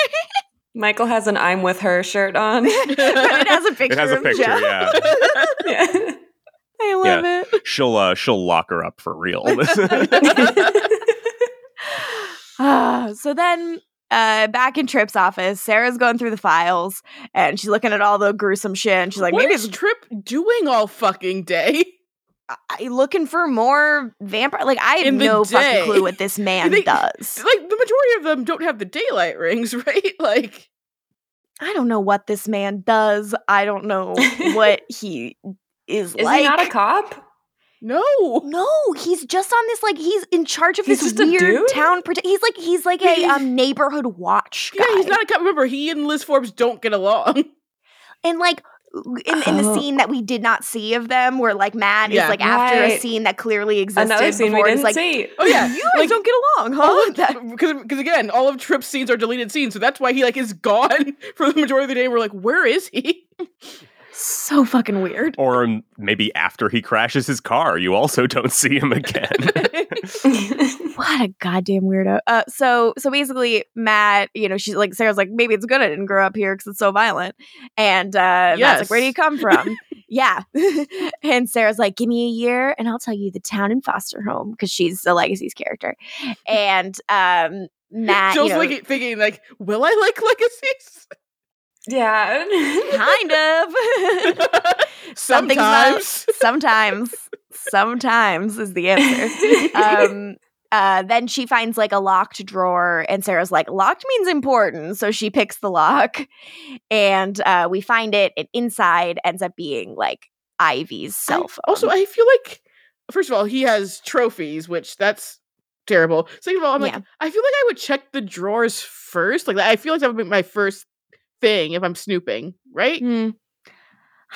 Michael has an I'm with her shirt on. but it has a picture It has a of picture. Jo. Yeah. yeah. I love it. She'll uh she'll lock her up for real. Ah, so then uh back in Tripp's office, Sarah's going through the files and she's looking at all the gruesome shit and she's like, what maybe is it's Tripp doing all fucking day? I- looking for more vampire like I have no day. fucking clue what this man They- does. Like the majority of them don't have the daylight rings, right? Like I don't know what this man does. I don't know what he is, Is like. he not a cop? No. No, he's just on this like he's in charge of He's this weird town. Prote- he's like he's like a um, neighborhood watch guy. Yeah, he's not a cop. Remember, he and Liz Forbes don't get along. and like in, in the Oh. scene that we did not see of them, where like Matt Yeah. is like after a scene that clearly existed Another scene we didn't like, see. Oh yeah, you guys like don't get along, huh? because because again, all of Tripp's scenes are deleted scenes, so that's why he like is gone for the majority of the day. We're like, where is he? So fucking weird. or maybe after he crashes his car, you also don't see him again. What a goddamn weirdo. Uh, so so basically, Matt, you know, she's like Sarah's like, maybe it's good I didn't grow up here because it's so violent. And uh, Matt's like, where do you come from? yeah. and Sarah's like, give me a year and I'll tell you the town and foster home because she's the Legacies character. And um, Matt, Jill's you know, like thinking like, will I like legacies? Yeah. kind of. Not- Sometimes. sometimes sometimes is the answer um uh then she finds like a locked drawer and sarah's like locked means important so she picks the lock and uh we find it and inside ends up being like ivy's I- cell phone also, I feel like first of all, he has trophies, which that's terrible. Second of all, I'm like, Yeah. I feel like I would check the drawers first. Like I feel like that would be my first thing if I'm snooping, right? Hmm.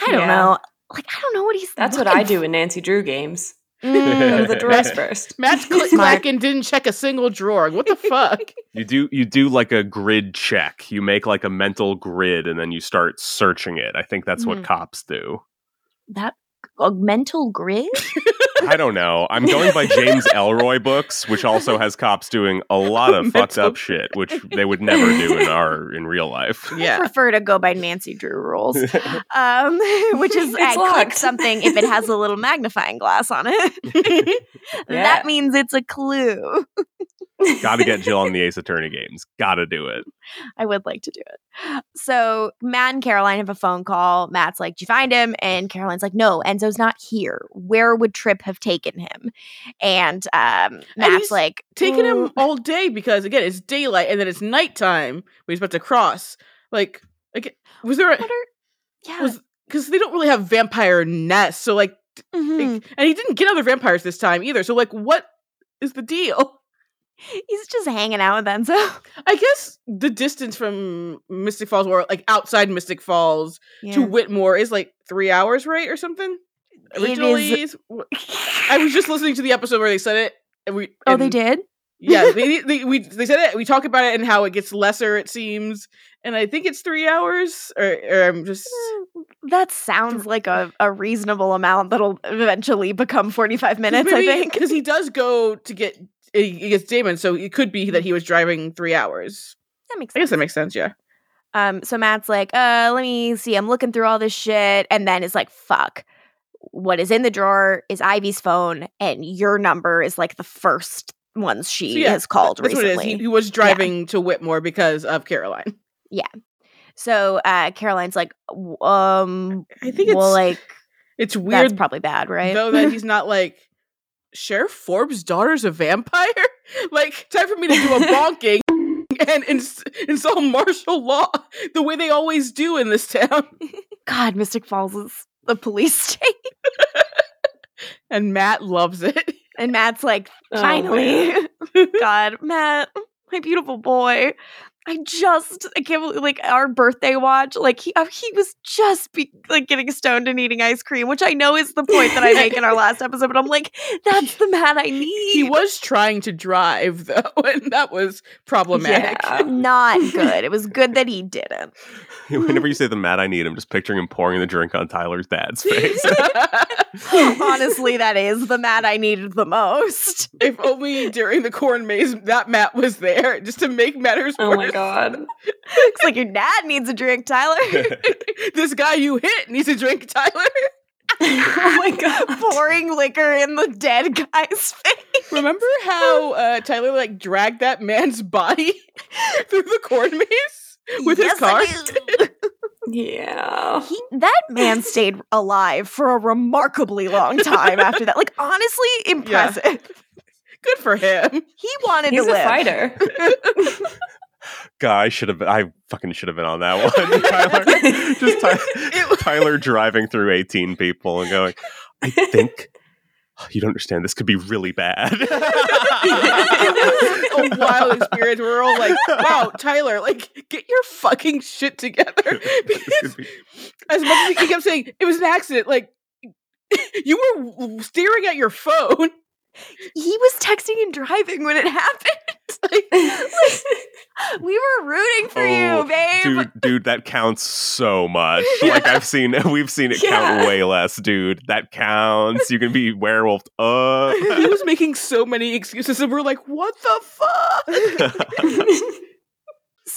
I don't Yeah. know. Like I don't know what he's. That's what I do in Nancy Drew games. Mm. The Matt- drawers first. Matt's click Smart. and didn't check a single drawer. What the fuck? You do you do like a grid check. You make like a mental grid and then you start searching it. I think that's Mhm. what cops do. that a mental grid. I don't know. I'm going by James Ellroy books, which also has cops doing a lot of fucked up shit, which they would never do in our in real life. I Yeah. prefer to go by Nancy Drew rules, um, which is I It's click something if it has a little magnifying glass on it. Yeah. That means it's a clue. Got to get Jill on the Ace Attorney games. Got to do it. I would like to do it. So Matt and Caroline have a phone call. Matt's like, "Did you find him?" And Caroline's like, "No, Enzo's not here. Where would Tripp have taken him?" And um, Matt's he's like, Taking him "Mm, all day because again it's daylight and then it's nighttime when he's about to cross. Like, like was there a yeah, because they don't really have vampire nests, so like, mhm. like- and he didn't get other vampires this time either. So like, what is the deal? he's just hanging out with Enzo. I guess the distance from Mystic Falls or like outside Mystic Falls to Whitmore is like three hours, right, or something. Originally, is- I was just listening to the episode where they said it. And we, oh, they did. Yeah, they, they we they said it. We talk about it and how it gets lesser. It seems, and I think it's three hours. Or, or I'm just Mm, That sounds like a, a reasonable amount that'll eventually become 45 minutes, I think. because he does go to get he gets Damon, so it could be that he was driving three hours. That makes sense. I guess that makes sense. Yeah. Um, so Matt's like, uh, let me see. I'm looking through all this shit. And then it's like, fuck. What is in the drawer is Ivy's phone, and your number is like the first ones she So, yeah, has called That's recently. what it is. He, he was driving to Whitmore because of Caroline. Yeah. So uh Caroline's like, um I think it's well, like it's that's weird probably bad, right? though that he's not like Sheriff Forbes' daughter's a vampire. like time for me to do a bonking and ins- install martial law the way they always do in this town. God, Mystic Falls is the police state. And Matt loves it. And Matt's like, Oh, finally. man. God, Matt, my beautiful boy. I just, I can't believe, like, our birthday watch, like, he, uh, he was just, be, like, getting stoned and eating ice cream, which I know is the point that I make in our last episode, but I'm like, that's the Matt I need. He was trying to drive though, and that was problematic. Yeah. not good. It was good that he didn't. Whenever you say the Matt I need, I'm just picturing him pouring the drink on Tyler's dad's face. Honestly, that is the Matt I needed the most. if only during the corn maze that Matt was there, just to make matters Oh worse. My god. Looks like your dad needs a drink, Tyler. this guy you hit needs a drink, Tyler. oh my god. Pouring liquor in the dead guy's face. Remember how uh, Tyler like dragged that man's body through the corn maze with Yes, his car? Yeah. he, that man stayed alive for a remarkably long time after that. Like honestly, impressive. Good for him. He wanted He's to a fighter. God, I should have. I fucking should have been on that one. Tyler, just Ty- Tyler driving through 18 people and going, I think you don't understand. This could be really bad. it was a wild experience. We're all like, "Wow, Tyler, like, get your fucking shit together." Because as much as he kept saying it was an accident, like, you were staring at your phone. He was texting and driving when it happened. Like, We were rooting for Oh, you, babe. dude, dude, that counts so much. Like I've seen, we've seen it count way less, dude. That counts. You can be werewolfed up. he was making so many excuses, and we're like, "What the fuck?"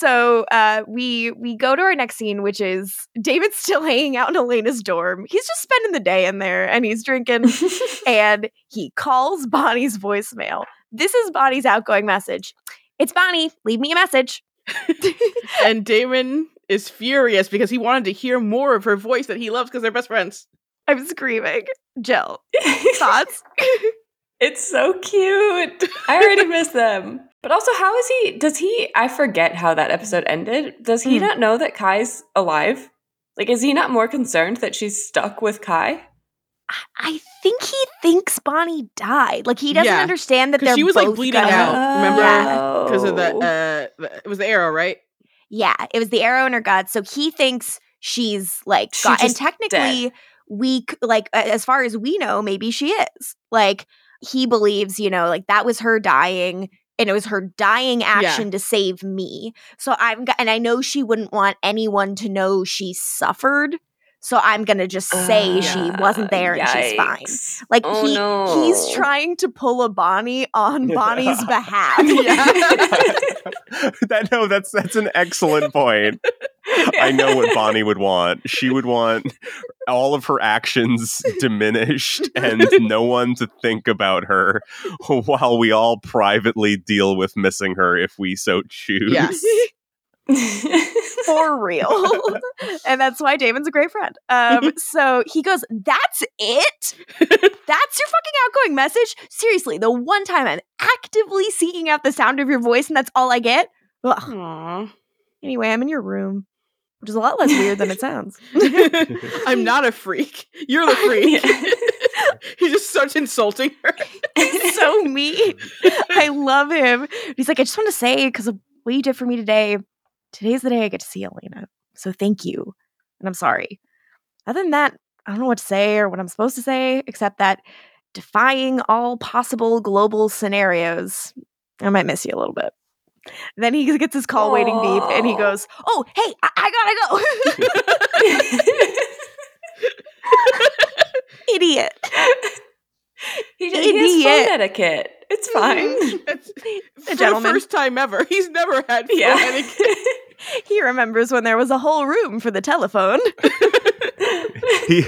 So uh, we we go to our next scene, which is Damon's still hanging out in Elena's dorm. He's just spending the day in there, and he's drinking. and he calls Bonnie's voicemail. This is Bonnie's outgoing message. It's Bonnie. Leave me a message. and Damon is furious because he wanted to hear more of her voice that he loves because they're best friends. I'm screaming. Jill, thoughts? It's so cute. I already miss them. But also, how is he? Does he? I forget how that episode ended. Does he Hmm. not know that Kai's alive? Like, is he not more concerned that she's stuck with Kai? I think he thinks Bonnie died. Like he doesn't Yeah, understand that they're she was, like, bleeding gonna- out, remember? Yeah. Because of the, uh, the, it was the arrow, right? Yeah, it was the arrow in her gut. So he thinks she's like She's got, and just technically we like as far as we know, maybe she is. Like he believes, you know, like that was her dying and it was her dying action to save me. So I'm and I know she wouldn't want anyone to know she suffered. So I'm going to just say she wasn't there and she's fine. Uh, Like Oh, he no. he's trying to pull a Bonnie on Bonnie's behalf. that no, that's that's an excellent point. I know what Bonnie would want. She would want all of her actions diminished and no one to think about her while we all privately deal with missing her if we so choose. Yes. for real. and that's why Damon's a great friend. Um, so he goes, That's it? That's your fucking outgoing message? Seriously, the one time I'm actively seeking out the sound of your voice and that's all I get? Ugh. Anyway, I'm in your room, which is a lot less weird than it sounds. I'm not a freak. You're the freak. he just starts insulting her. He's so mean. I love him. He's like, I just want to say, because of what you did for me today, today's the day I get to see Elena. So thank you. And I'm sorry. Other than that, I don't know what to say or what I'm supposed to say, except that defying all possible global scenarios, I might miss you a little bit. Then he gets his call waiting beep and he goes, Oh, hey, I, I gotta go. Idiot. he, just, he has Idiot. phone etiquette. It's mm-hmm. fine. That's, for gentleman. the first time ever. He's never had phone yeah. etiquette. He remembers when there was a whole room for the telephone. He,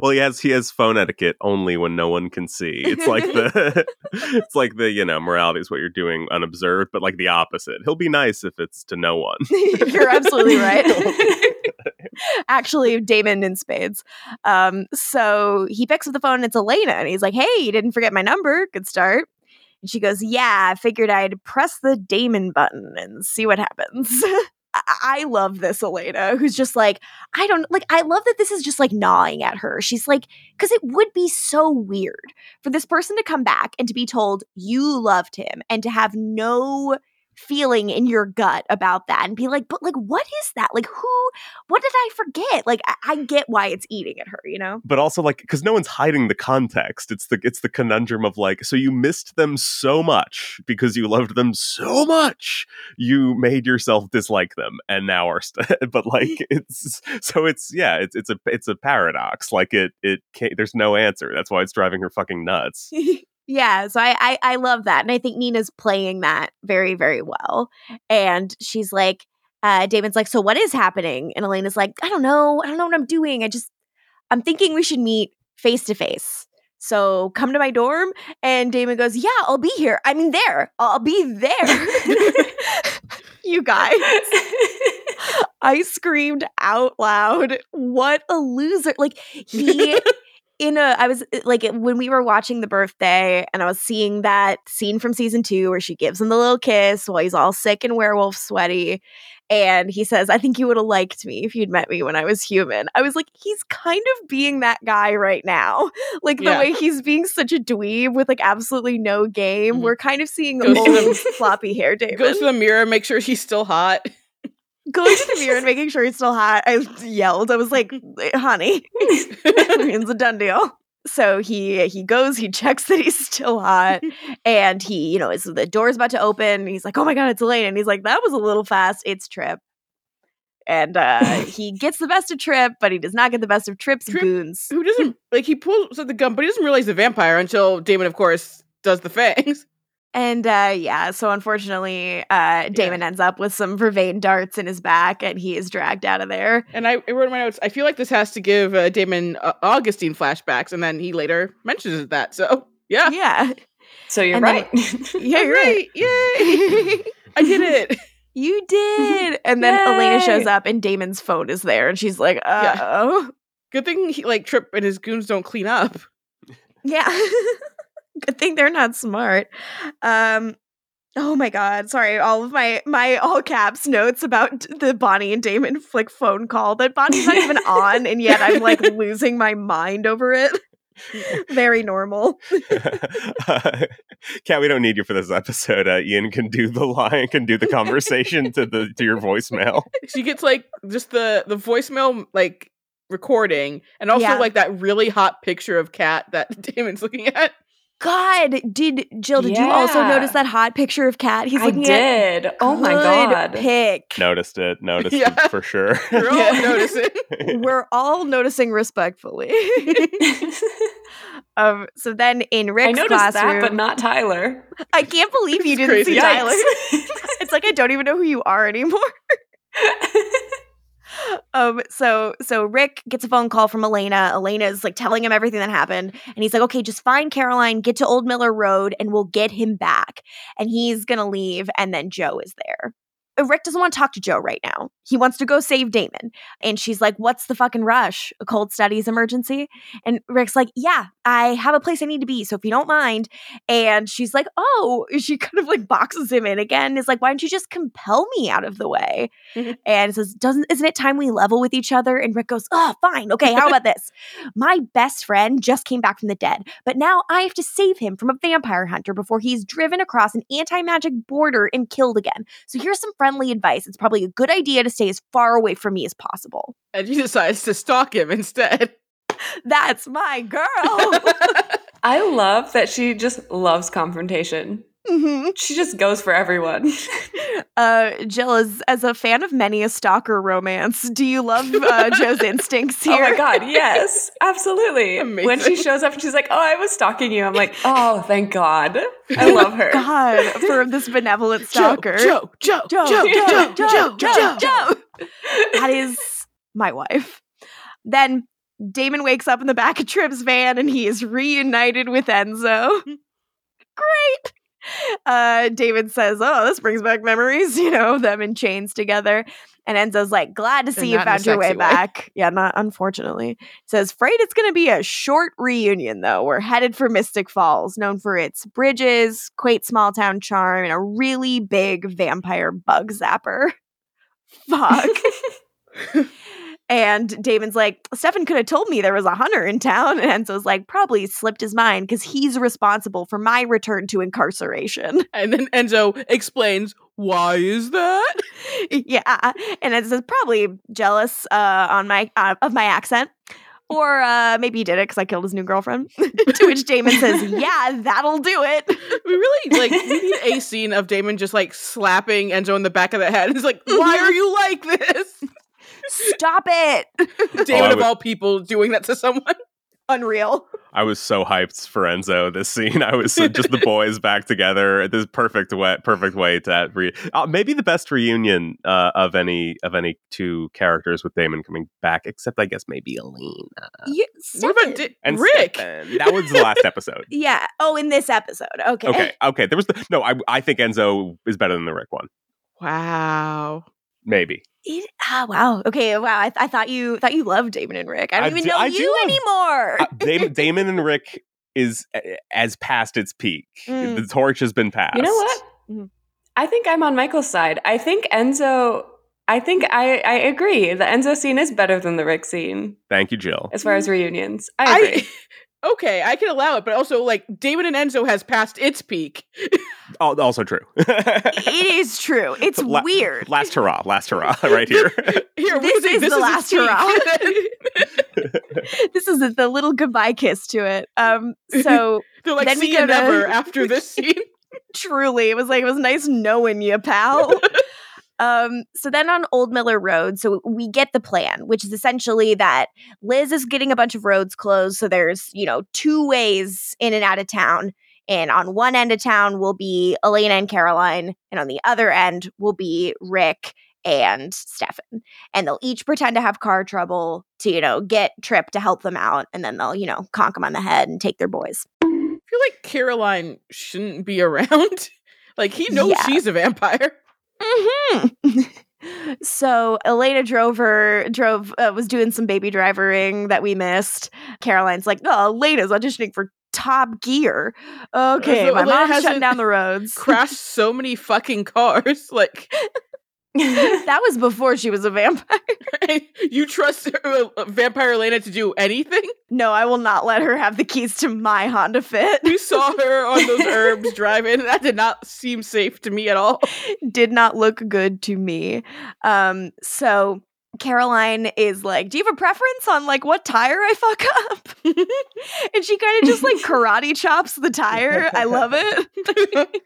well, he has he has phone etiquette only when no one can see. It's like the it's like the you know morality is what you're doing unobserved, but like the opposite. He'll be nice if it's to no one. You're absolutely right. Actually, Damon in spades. Um, so he picks up the phone and it's Elena, and he's like, Hey, you didn't forget my number. Good start. And she goes, Yeah, I figured I'd press the Damon button and see what happens. I-, love this Elena, who's just like, I don't like, I love that this is just like gnawing at her. She's like, because it would be so weird for this person to come back and to be told you loved him and to have no feeling in your gut about that and be like, but like, what is that? Like, who, what did I forget? Like, I, I get why it's eating at her, you know? but also like because no one's hiding the context it's the it's the conundrum of like so you missed them so much because you loved them so much you made yourself dislike them and now are st- but like it's so it's yeah it's it's a it's a paradox like it it can't, there's no answer that's why it's driving her fucking nuts yeah, so I, I I love that, and I think Nina's playing that very very well. And she's like, uh, Damon's like, so what is happening? And Elena's like, I don't know, I don't know what I'm doing. I just I'm thinking we should meet face to face. So come to my dorm. And Damon goes, Yeah, I'll be here. I mean, there. I'll be there. you guys. I screamed out loud. What a loser. Like he in a I was uh, like when we were watching the birthday and I was seeing that scene from season 2 where she gives him the little kiss while he's all sick and werewolf sweaty and he says, "I think you would have liked me if you'd met me when I was human." I was like, he's kind of being that guy right now. Like the Yeah. way he's being such a dweeb with like absolutely no game. Mhm. We're kind of seeing to old floppy hair Damon Goes to the mirror, make sure she's still hot. Going to the mirror and making sure he's still hot. I yelled. I was like, "Honey, it's a done deal." So he he goes, he checks that he's still hot, and he you know is the door's about to open. He's like, "Oh my god, it's Elena!" And he's like, "That was a little fast. It's Tripp." And uh, he gets the best of Tripp, but he does not get the best of Tripp's Tripp- goons. Who doesn't like he pulls out the gun, but he doesn't realize the vampire until Damon, of course, does the fangs. And uh, yeah, so unfortunately, uh, Damon ends up with some vervain darts in his back, and he is dragged out of there. And I, I wrote in my notes. I feel like this has to give uh, Damon uh, Augustine flashbacks, and then he later mentions that. So yeah, Yeah, so you're And then- right. yeah, you're right. Yay! I did it. You did. And then Elena shows up and Damon's phone is there and she's like, uh Yeah. oh. Good thing he, like Tripp and his goons don't clean up. Yeah. Good thing they're not smart. Um Oh my god, sorry. All of my my all caps notes about the Bonnie and Damon like phone call that Bonnie's not even on and yet I'm like losing my mind over it. Very normal. uh, Kat, we don't need you for this episode. Uh, Ian can do the line, can do the conversation to the to your voicemail. she gets like just the the voicemail like recording and also Yeah. like that really hot picture of Kat that Damon's looking at. God, did Jill? Did you also notice that hot picture of Kat? He's I looking at. did. Oh my god. Pick. Noticed it, noticed Yeah. it for sure. We're all noticing. We're all noticing respectfully. um. So then in Rick's I noticed classroom, that, but not Tyler. I can't believe you didn't crazy. see Tyler. It's like I don't even know who you are anymore. Um, so so Rick gets a phone call from Elena. Elena is like telling him everything that happened, and he's like, "Okay, just find Caroline, get to Old Miller Road, and we'll get him back." And he's gonna leave, and then Jo is there. Rick doesn't want to talk to Jo right now. He wants to go save Damon. And she's like, What's the fucking rush? A cold studies emergency? And Rick's like, Yeah, I have a place I need to be. So if you don't mind. And she's like, Oh, she kind of like boxes him in again. Is like, Why don't you just compel me out of the way? Mhm. and says, Doesn't isn't it time we level with each other? And Rick goes, Oh, fine. Okay, how about this? My best friend just came back from the dead, but now I have to save him from a vampire hunter before he's driven across an anti-magic border and killed again. So here's some friendly advice. It's probably a good idea to stay as far away from me as possible. and she decides to stalk him instead. That's my girl. I love that she just loves confrontation. Mm-hmm. She just goes for everyone. uh, Jill, as, as a fan of many a stalker romance, do you love uh, Jo's instincts here? Oh my God, yes, absolutely. Amazing. When she shows up and she's like, oh, I was stalking you, I'm like, oh, thank God. I oh love her. God, for this benevolent stalker. Jo, Jo, Jo, Jo, Jo, Jo, Jo, Jo. Jo, Jo, Jo. That is my wife. Then Damon wakes up in the back of Tripp's van and he is reunited with Enzo. Mm. Great. Uh, Damon says, Oh, this brings back memories, you know, them in chains together. And Enzo's like, Glad to see And you not in a found your way way. back. Yeah, not unfortunately. Says, Afraid it's going to be a short reunion, though. We're headed for Mystic Falls, known for its bridges, quaint small town charm, and a really big vampire bug zapper. Fuck. And Damon's like, Stefan could have told me there was a hunter in town. And Enzo's like, probably slipped his mind because he's responsible for my return to incarceration. And then Enzo explains, why is that? yeah. And Enzo's probably jealous uh, on my uh, of my accent. Or uh, maybe he did it because I killed his new girlfriend. to which Damon says, Yeah, that'll do it. We really like we need a scene of Damon just like slapping Enzo in the back of the head. It's like, why are you like this? Stop it. Damon I of would- all people doing that to someone. Unreal. I was so hyped for Enzo this scene. I was so, just the boys back together. This perfect way, perfect way to re- uh, maybe the best reunion uh, of any of any two characters with Damon coming back, except I guess maybe Aline You, What about Di- and Rick? Stefan. That was the last episode. yeah. Oh, in this episode. Okay. Okay, okay. There was the, no. I I think Enzo is better than the Rick one. Wow. Maybe. It, ah, wow. Okay, wow. I, I thought you thought you loved Damon and Rick. I don't I even do- know I you love- anymore. Uh, Damon, Damon and Rick is uh, as past its peak. Mm. The torch has been passed. You know what? Mhm. I think I'm on Michael's side. I think Enzo. I think I, I agree. The Enzo scene is better than the Rick scene Thank you, Jill. as far as reunions. I agree. I okay, I can allow it, but also like Damon and Enzo has passed its peak. Al- also true. it is true. It's La- weird. last hurrah, last hurrah, right here. Here, we This is this the is last hurrah. this is the little goodbye kiss to it. Um, so They're like, Then we see you go to- never after this scene. truly, it was like it was nice knowing you, pal. Um, so then on Old Miller Road, so we get the plan, which is essentially that Liz is getting a bunch of roads closed. So there's, you know, two ways in and out of town. And on one end of town will be Elena and Caroline, and on the other end will be Rick and Stefan. And they'll each pretend to have car trouble to, you know, get Tripp to help them out. And then they'll, you know, conk them on the head and take their boys. I feel like Caroline shouldn't be around. like he knows Yeah. she's a vampire. hmm so Elena drove her drove uh, was doing some baby drivering that we missed. Caroline's like, "Oh, Elena's auditioning for Top Gear." Okay, So my mom's shutting down the roads. Crashed so many fucking cars. Like that was before she was a vampire. you trust uh, Vampire Elena to do anything? No, I will not let her have the keys to my Honda Fit. We saw her on those herbs driving. That did not seem safe to me at all. Did not look good to me. Um, so Caroline is like, "Do you have a preference on like what tire I fuck up?" and she kind of just like karate chops the tire. I love it.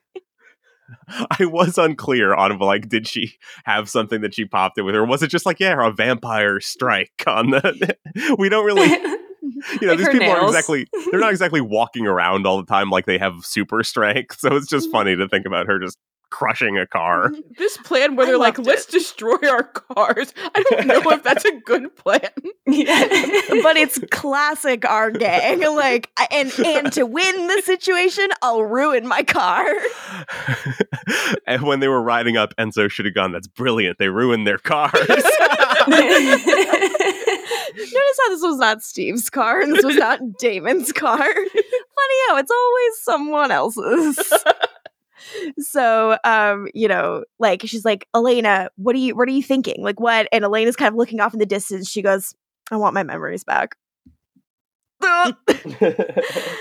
I was unclear on like, did she have something that she popped it with, or was it just like, yeah, a vampire strike on the? we don't really, you know, Like these people aren't exactly, they're not exactly walking around all the time like they have super strength. So it's just mm-hmm. funny to think about her just crushing a car. This plan where I they're like, loved let's destroy our cars. I don't know if that's a good plan. but it's classic our gang. Like, and and to win the situation, I'll ruin my car. and when they were riding up, Enzo should have gone. That's brilliant. They ruined their cars. Notice how this was not Steve's car and this was not Damon's car. Funny how it's always someone else's. So um you know like she's like elena what are you what are you thinking? Like what? And elena's kind of looking off in the distance. She goes i want my memories back.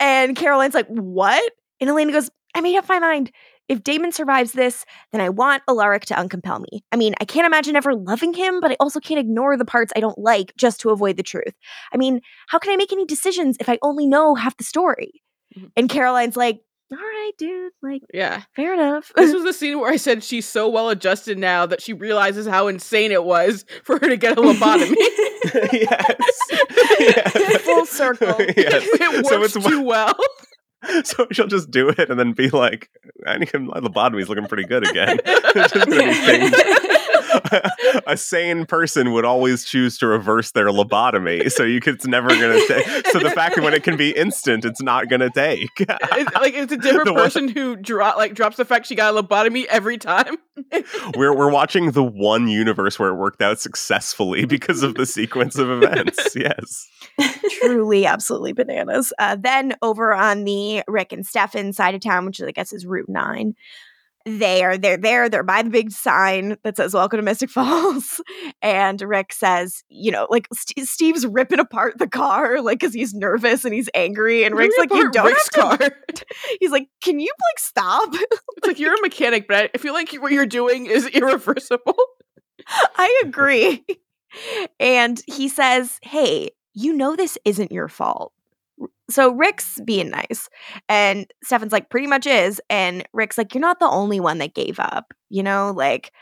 And caroline's like what? And elena goes i made up my mind. If damon survives this then i want alaric to uncompel me. I mean i can't imagine ever loving him but i also can't ignore the parts i don't like just to avoid the truth. I mean how can i make any decisions if i only know half the story? Mhm. and caroline's like all right dude like Yeah. fair enough This was the scene where I said she's so well adjusted now that she realizes how insane it was for her to get a lobotomy. yes. Yes. Full circle. yes. it So works it's too well. so she'll just do it and then be like, I think my lobotomy's looking pretty good again. a sane person would always choose to reverse their lobotomy. So you could, it's never going to take. So the fact that when it can be instant, it's not going to take. it's, like it's a different the person one, who dro- like drops the fact she got a lobotomy every time. we're we're watching the one universe where it worked out successfully because of the sequence of events. Yes. Truly, absolutely bananas. Uh, then over on the Rick and Stefan side of town, which I guess is Route 9 there. They're there. They're by the big sign that says "Welcome to Mystic Falls," and Rick says, "You know, like St- Steve's ripping apart the car, like because he's nervous and he's angry." And Rick's like, "You don't Rick's have to." Car. he's like, "Can you like stop?" it's like you're a mechanic, but I feel like what you're doing is irreversible. I agree. And he says, "Hey, you know this isn't your fault." So Rick's being nice. And Stefan's like, pretty much is. And Rick's like, You're not the only one that gave up. You know, like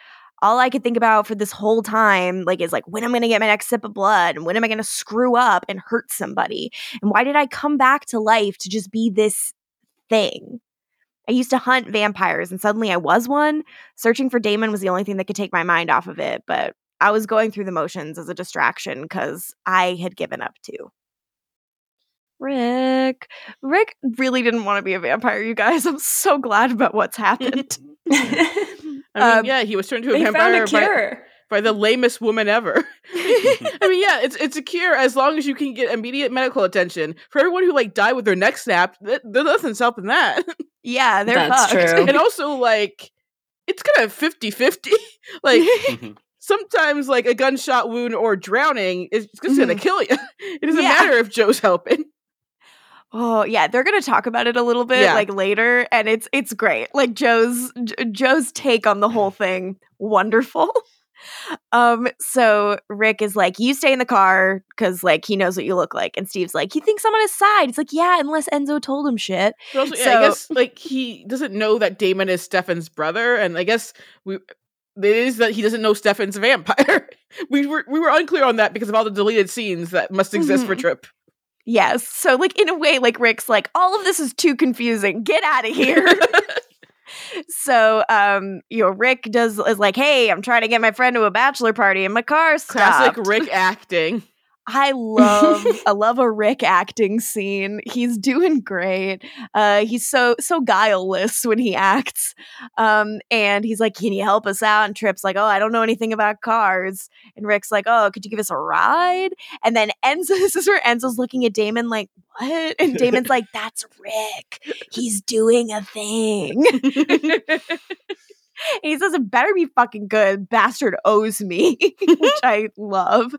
all I could think about for this whole time, like, is like, when am I gonna get my next sip of blood? And when am I gonna screw up and hurt somebody? And why did I come back to life to just be this thing? I used to hunt vampires and suddenly I was one. Searching for Damon was the only thing that could take my mind off of it, but I was going through the motions as a distraction because I had given up too. Rick. Rick really didn't want to be a vampire, you guys. I'm so glad about what's happened. I mean, Um, yeah, he was turned into a they found vampire a by, cure. by the lamest woman ever. I mean, yeah, it's it's a cure as long as you can get immediate medical attention. For everyone who like died with their neck snapped, th- there's nothing's helping that. yeah, they're That's fucked. true. and also like it's kind of 50-50. like sometimes like a gunshot wound or drowning is just gonna Mhm. kill you. It doesn't Yeah. matter if Jo's helping. Oh yeah, they're gonna talk about it a little bit Yeah. like later, and it's it's great. Like Jo's J- Jo's take on the whole thing, wonderful. Um, so Rick is like, "You stay in the car because like he knows what you look like," and Steve's like, "He thinks I'm on his side." It's like, "Yeah, unless Enzo told him shit." But also, yeah, So- I guess like he doesn't know that Damon is Stefan's brother, and I guess we it is that he doesn't know Stefan's vampire. we were we were unclear on that because of all the deleted scenes that must exist for Mhm. Tripp. Yes, so like in a way, like Rick's like, "All of this is too confusing. Get out of here." so um you know rick does is like hey i'm trying to get my friend to a bachelor party and my car stopped Classic Rick acting. I love i love a rick acting scene. He's doing great. Uh he's so so guileless when he acts. Um and he's like can you help us out? And tripp's like oh i don't know anything about cars. And rick's like oh could you give us a ride? And then enzo this is where enzo's looking at damon like what? And damon's like that's rick. He's doing a thing he says, It better be fucking good. Bastard owes me, which I love.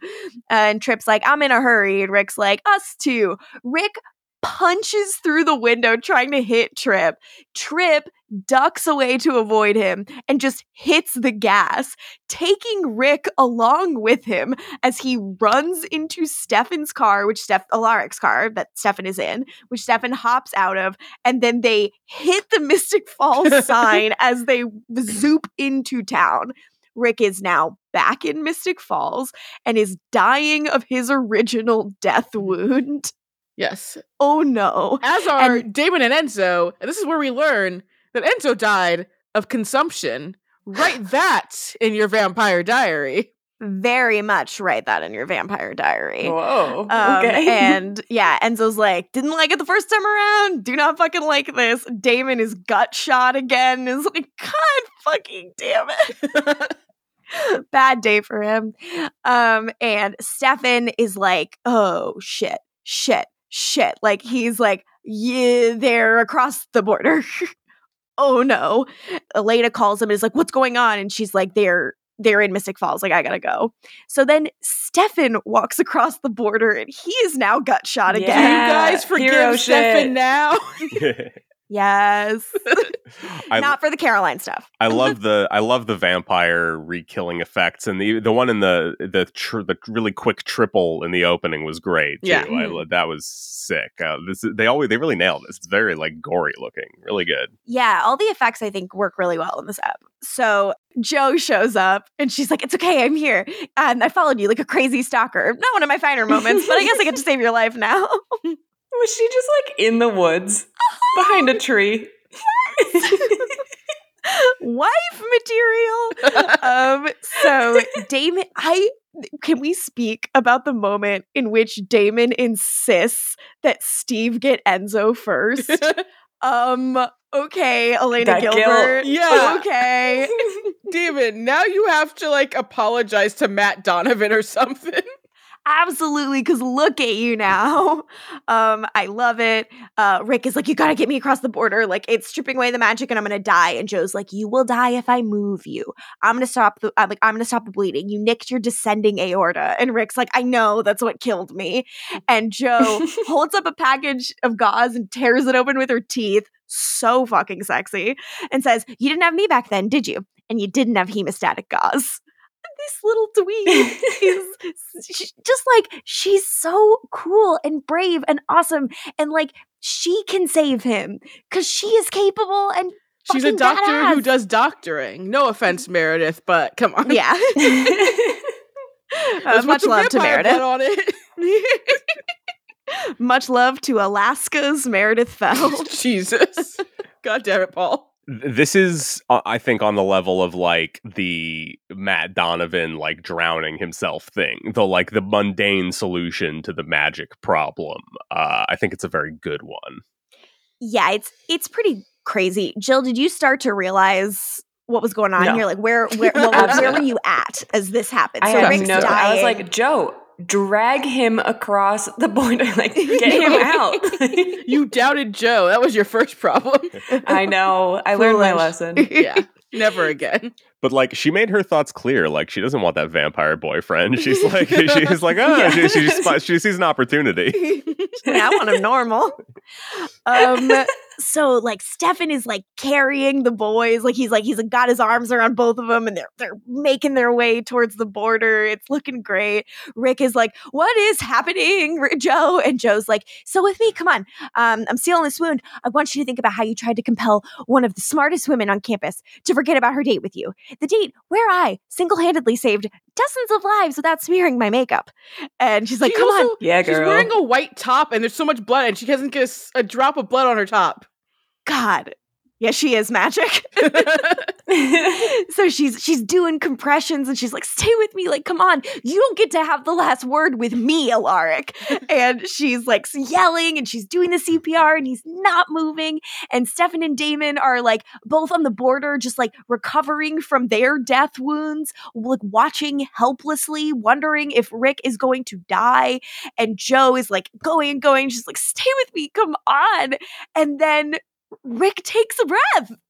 And Tripp's like, I'm in a hurry. And Rick's like, Us too. Rick punches through the window trying to hit Tripp. Tripp ducks away to avoid him and just hits the gas, taking Rick along with him as he runs into Stefan's car, which Steph Alaric's car that Stefan is in, which Stefan hops out of, and then they hit the Mystic Falls sign as they zoop into town. Rick is now back in Mystic Falls and is dying of his original death mm. wound. Yes. Oh no. As are Damon and Enzo, and this is where we learn that Enzo died of consumption. Write that in your vampire diary. Very much write that in your vampire diary. Whoa. Um, okay. and yeah, Enzo's like, didn't like it the first time around. Do not fucking like this. Damon is gut shot again. Is like, God fucking damn it. Bad day for him. Um, and Stefan is like, oh shit, shit, shit. Like he's like, yeah, they're across the border. oh no. Elena calls him and is like, what's going on? And she's like, they're they're in Mystic Falls. Like, I gotta go. So then Stefan walks across the border and he is now gut shot Yeah. Again. you guys hero forgive Stefan now? Yes. I, Not for the Caroline stuff. I love the I love the vampire re-killing effects and the the one in the the tr- the really quick triple in the opening was great too. Yeah. I, that was sick. Uh, this they always they really nailed this. It's very like gory looking, really good. Yeah, all the effects I think work really well in this app. So Jo shows up and she's like, It's okay, I'm here. And I followed you like a crazy stalker. Not one of my finer moments, but I guess I get to save your life now. Was she just like in the woods behind a tree? Wife material. um, so Damon, I can we speak about the moment in which Damon insists that Steve get Enzo first? um, okay, Elena That guilt. Gilbert. Yeah. Okay. Damon, now you have to like apologize to Matt Donovan or something. Absolutely, because look at you now. Um, I love it. Uh, Rick is like, you gotta get me across the border. Like it's stripping away the magic, and I'm gonna die. And Jo's like, you will die if I move you. I'm gonna stop the. I'm like, I'm gonna stop the bleeding. You nicked your descending aorta. And Rick's like, I know that's what killed me. And Jo holds up a package of gauze and tears it open with her teeth. So fucking sexy. And says, you didn't have me back then, did you? And you didn't have hemostatic gauze. This little dweeb is just like she's so cool and brave and awesome and like she can save him because she is capable and She's a doctor who does doctoring. No offense, Meredith, but come on. yeah uh, much love to meredith on it. much love to alaska's meredith fell Jesus. God damn it, Paul. Th- This is, uh, I think, on the level of like the Matt Donovan like drowning himself thing, the like the mundane solution to the magic problem. Uh, I think it's a very good one. yeah it's it's pretty crazy jill did you start to realize what was going on No. here like where where what, where were you at as this happened I so had rick's no. dying I was like, Jo, drag him across the border. Like, get him out. You doubted Jo. That was your first problem. I know. I learned my lesson. yeah. Never again. But like, she made her thoughts clear. Like, she doesn't want that vampire boyfriend. She's like, she's like, oh, Yeah. she, she, spot- she sees an opportunity. I want him normal. Um, so like Stefan is like carrying the boys, like he's like he's like, got his arms around both of them, and they're they're making their way towards the border. It's looking great. Rick is like, "What is happening, Jo?" And Jo's like, "So with me, come on. Um, I'm sealing this wound. I want you to think about how you tried to compel one of the smartest women on campus to forget about her date with you. The date where I single-handedly saved dozens of lives without smearing my makeup." And she's like, She "Come on." also- Yeah, She's wearing a white top and there's so much blood and she doesn't get a drop of blood on her top. God. Yeah, she is magic. so she's she's doing compressions and she's like, "Stay with me, like, come on, you don't get to have the last word with me, Alaric." and she's like yelling and she's doing the CPR and he's not moving. And Stefan and Damon are like both on the border, just like recovering from their death wounds, like watching helplessly, wondering if Rick is going to die. And Jo is like going and going, she's like, "Stay with me, come on." And then Rick takes a breath.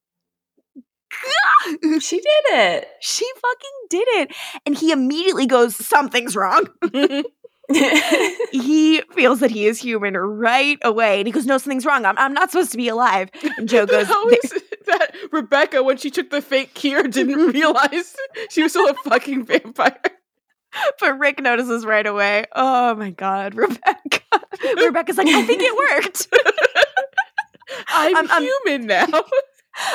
She did it. she fucking did it. And he immediately goes, Something's wrong. he feels that he is human right away. And he goes, No, something's wrong. I'm, I'm not supposed to be alive. And Jo goes, How is it that Rebekah, when she took the fake cure, didn't realize she was still a fucking vampire? But Rick notices right away. Oh my God, Rebekah. Rebekah's like, I think it worked. I'm, I'm- I'm- human now.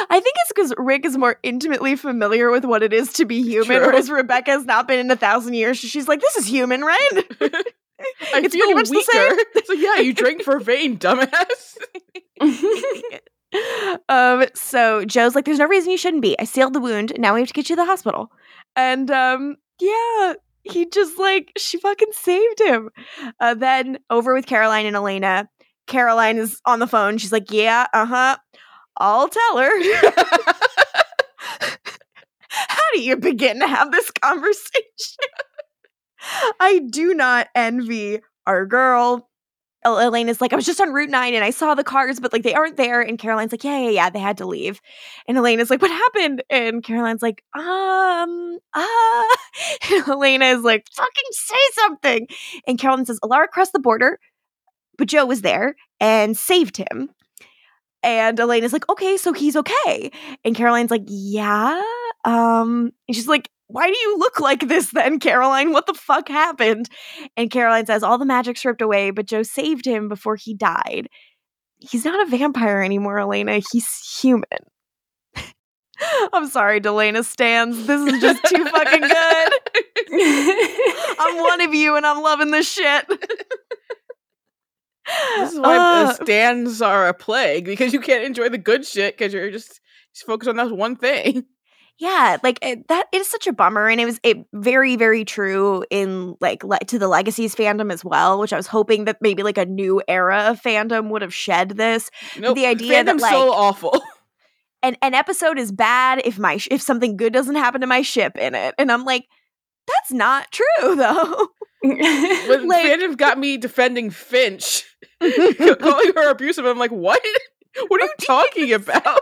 I think it's because Rick is more intimately familiar with what it is to be human, True. whereas Rebekah has not been in a thousand years. She's like, This is human, right? I It's feel pretty much the same. weaker. So yeah, you drink for vein, dumbass. um, so Jo's like, "There's no reason you shouldn't be. I sealed the wound. Now we have to get you to the hospital." And um, yeah, he just like she fucking saved him. Uh, then over with Caroline and Elena. Caroline is on the phone. She's like, "Yeah, uh huh. I'll tell her." How do you begin to have this conversation? I do not envy our girl. El- Elena's like, I was just on Route 9 and I saw the cars, but like they aren't there. And Caroline's like, yeah, yeah, yeah, they had to leave. And Elena's like, what happened? And Caroline's like, um, ah. And Elena is like, fucking say something. And Caroline says, Alaric crossed the border, but Jo was there and saved him. And Elena's like, okay, so he's okay. And Caroline's like, yeah. Um, and she's like, why do you look like this then, Caroline? What the fuck happened? And Caroline says, all the magic stripped away, but Jo saved him before he died. He's not a vampire anymore, Elena. He's human. I'm sorry, Delena stands. This is just too fucking good. I'm one of you and I'm loving this shit. This is why Uh, the stands are a plague because you can't enjoy the good shit because you're just, just focused on that one thing. yeah like it, that is such a bummer and it was it very very true in like le- to the legacies fandom as well which i was hoping that maybe like a new era of fandom would have shed this Nope, the idea that, fandom's so awful. and an episode is bad if my sh- if something good doesn't happen to my ship in it and i'm like that's not true though like- fandom got me defending Finch, calling her abusive, I'm like, what? What are you talking about?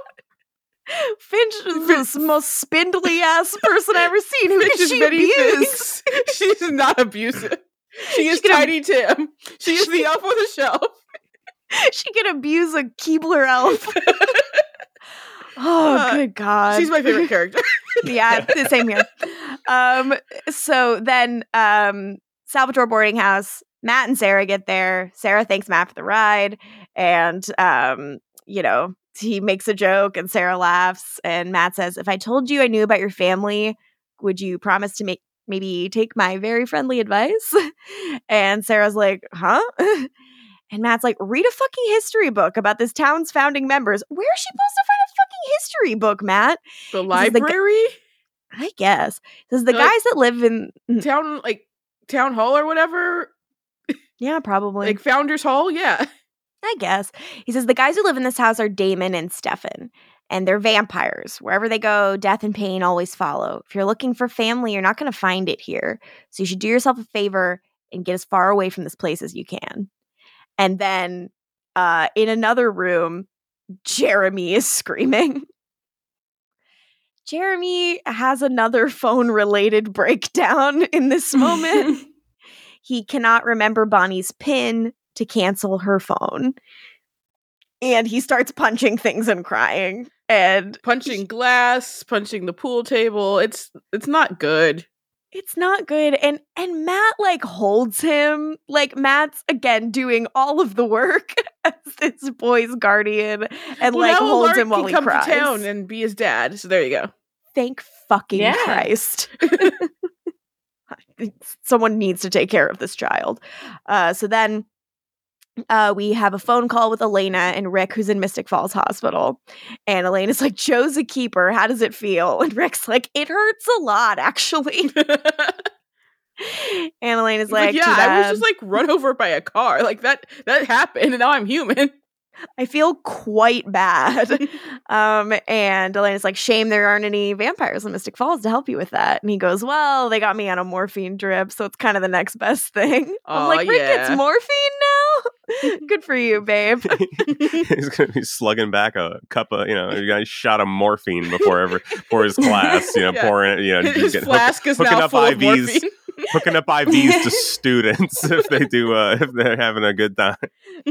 finch is the most spindly ass person i've ever seen who Finch is she many things. She's not abusive. She is ab- Tiny Tim. She is the elf with the shelf. she can abuse a keebler elf oh Uh, good god She's my favorite character. yeah, the same here. Um, so then um Salvatore boarding house, Matt and Sarah get there. Sarah thanks Matt for the ride, and um, you know, he makes a joke and Sarah laughs, and Matt says, If I told you I knew about your family, would you promise to make maybe take my very friendly advice? and Sarah's like, Huh? And Matt's like, read a fucking history book about this town's founding members. Where is she supposed to find a fucking history book, Matt? The is the g- library, I guess. Says the like- guys that live in town, like town hall or whatever, Yeah, probably. like Founders Hall. Yeah, I guess. He says the guys who live in this house are Damon and Stefan. And they're vampires. Wherever they go, death and pain always follow. If you're looking for family, you're not going to find it here. So you should do yourself a favor and get as far away from this place as you can. And then uh, in another room, Jeremy is screaming. Jeremy has another phone related breakdown in this moment. he cannot remember Bonnie's pin to cancel her phone. And he starts punching things and crying. And punching glass, punching the pool table. It's it's not good. It's not good. And and Matt like holds him. Like Matt's again doing all of the work as this boy's guardian and Well, like holds Alaric him while he come cries. to town and be his dad. So there you go. Thank fucking Yeah. Christ. Someone needs to take care of this child. Uh, so then uh, we have a phone call with Elena and Rick, who's in Mystic Falls Hospital. And Elena's like, Jo's a keeper. How does it feel? And Rick's like, it hurts a lot, actually. and Elena's like, like, yeah, I was just like run over by a car. Like that that happened, and now I'm human. I feel quite bad. um, and Elena's like, shame there aren't any vampires in Mystic Falls to help you with that. And he goes, well, they got me on a morphine drip, so it's kind of the next best thing. I'm Aw, like, Rick yeah. gets morphine now? Good for you, babe. He's gonna be slugging back a cup of, you know, guy shot of morphine before ever for his class. You know, Yeah. pouring, you know, His get- hook- flask is hooking now up full of IVs. morphine. Hooking up IVs to students if they do, uh, if they're having a good time.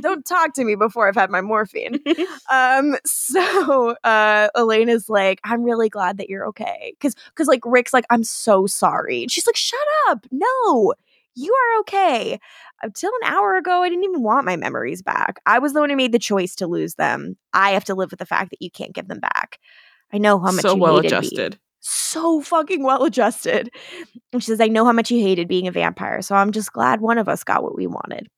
Don't talk to me before I've had my morphine. um, so uh Elena's like, I'm really glad that you're okay. Cause cause like Rick's like, I'm so sorry. And she's like, shut up. No, you are okay. Until an hour ago, I didn't even want my memories back. I was the one who made the choice to lose them. I have to live with the fact that you can't give them back. I know how much so you well hated me adjusted. So fucking well adjusted. And she says, I know how much you hated being a vampire, so I'm just glad one of us got what we wanted.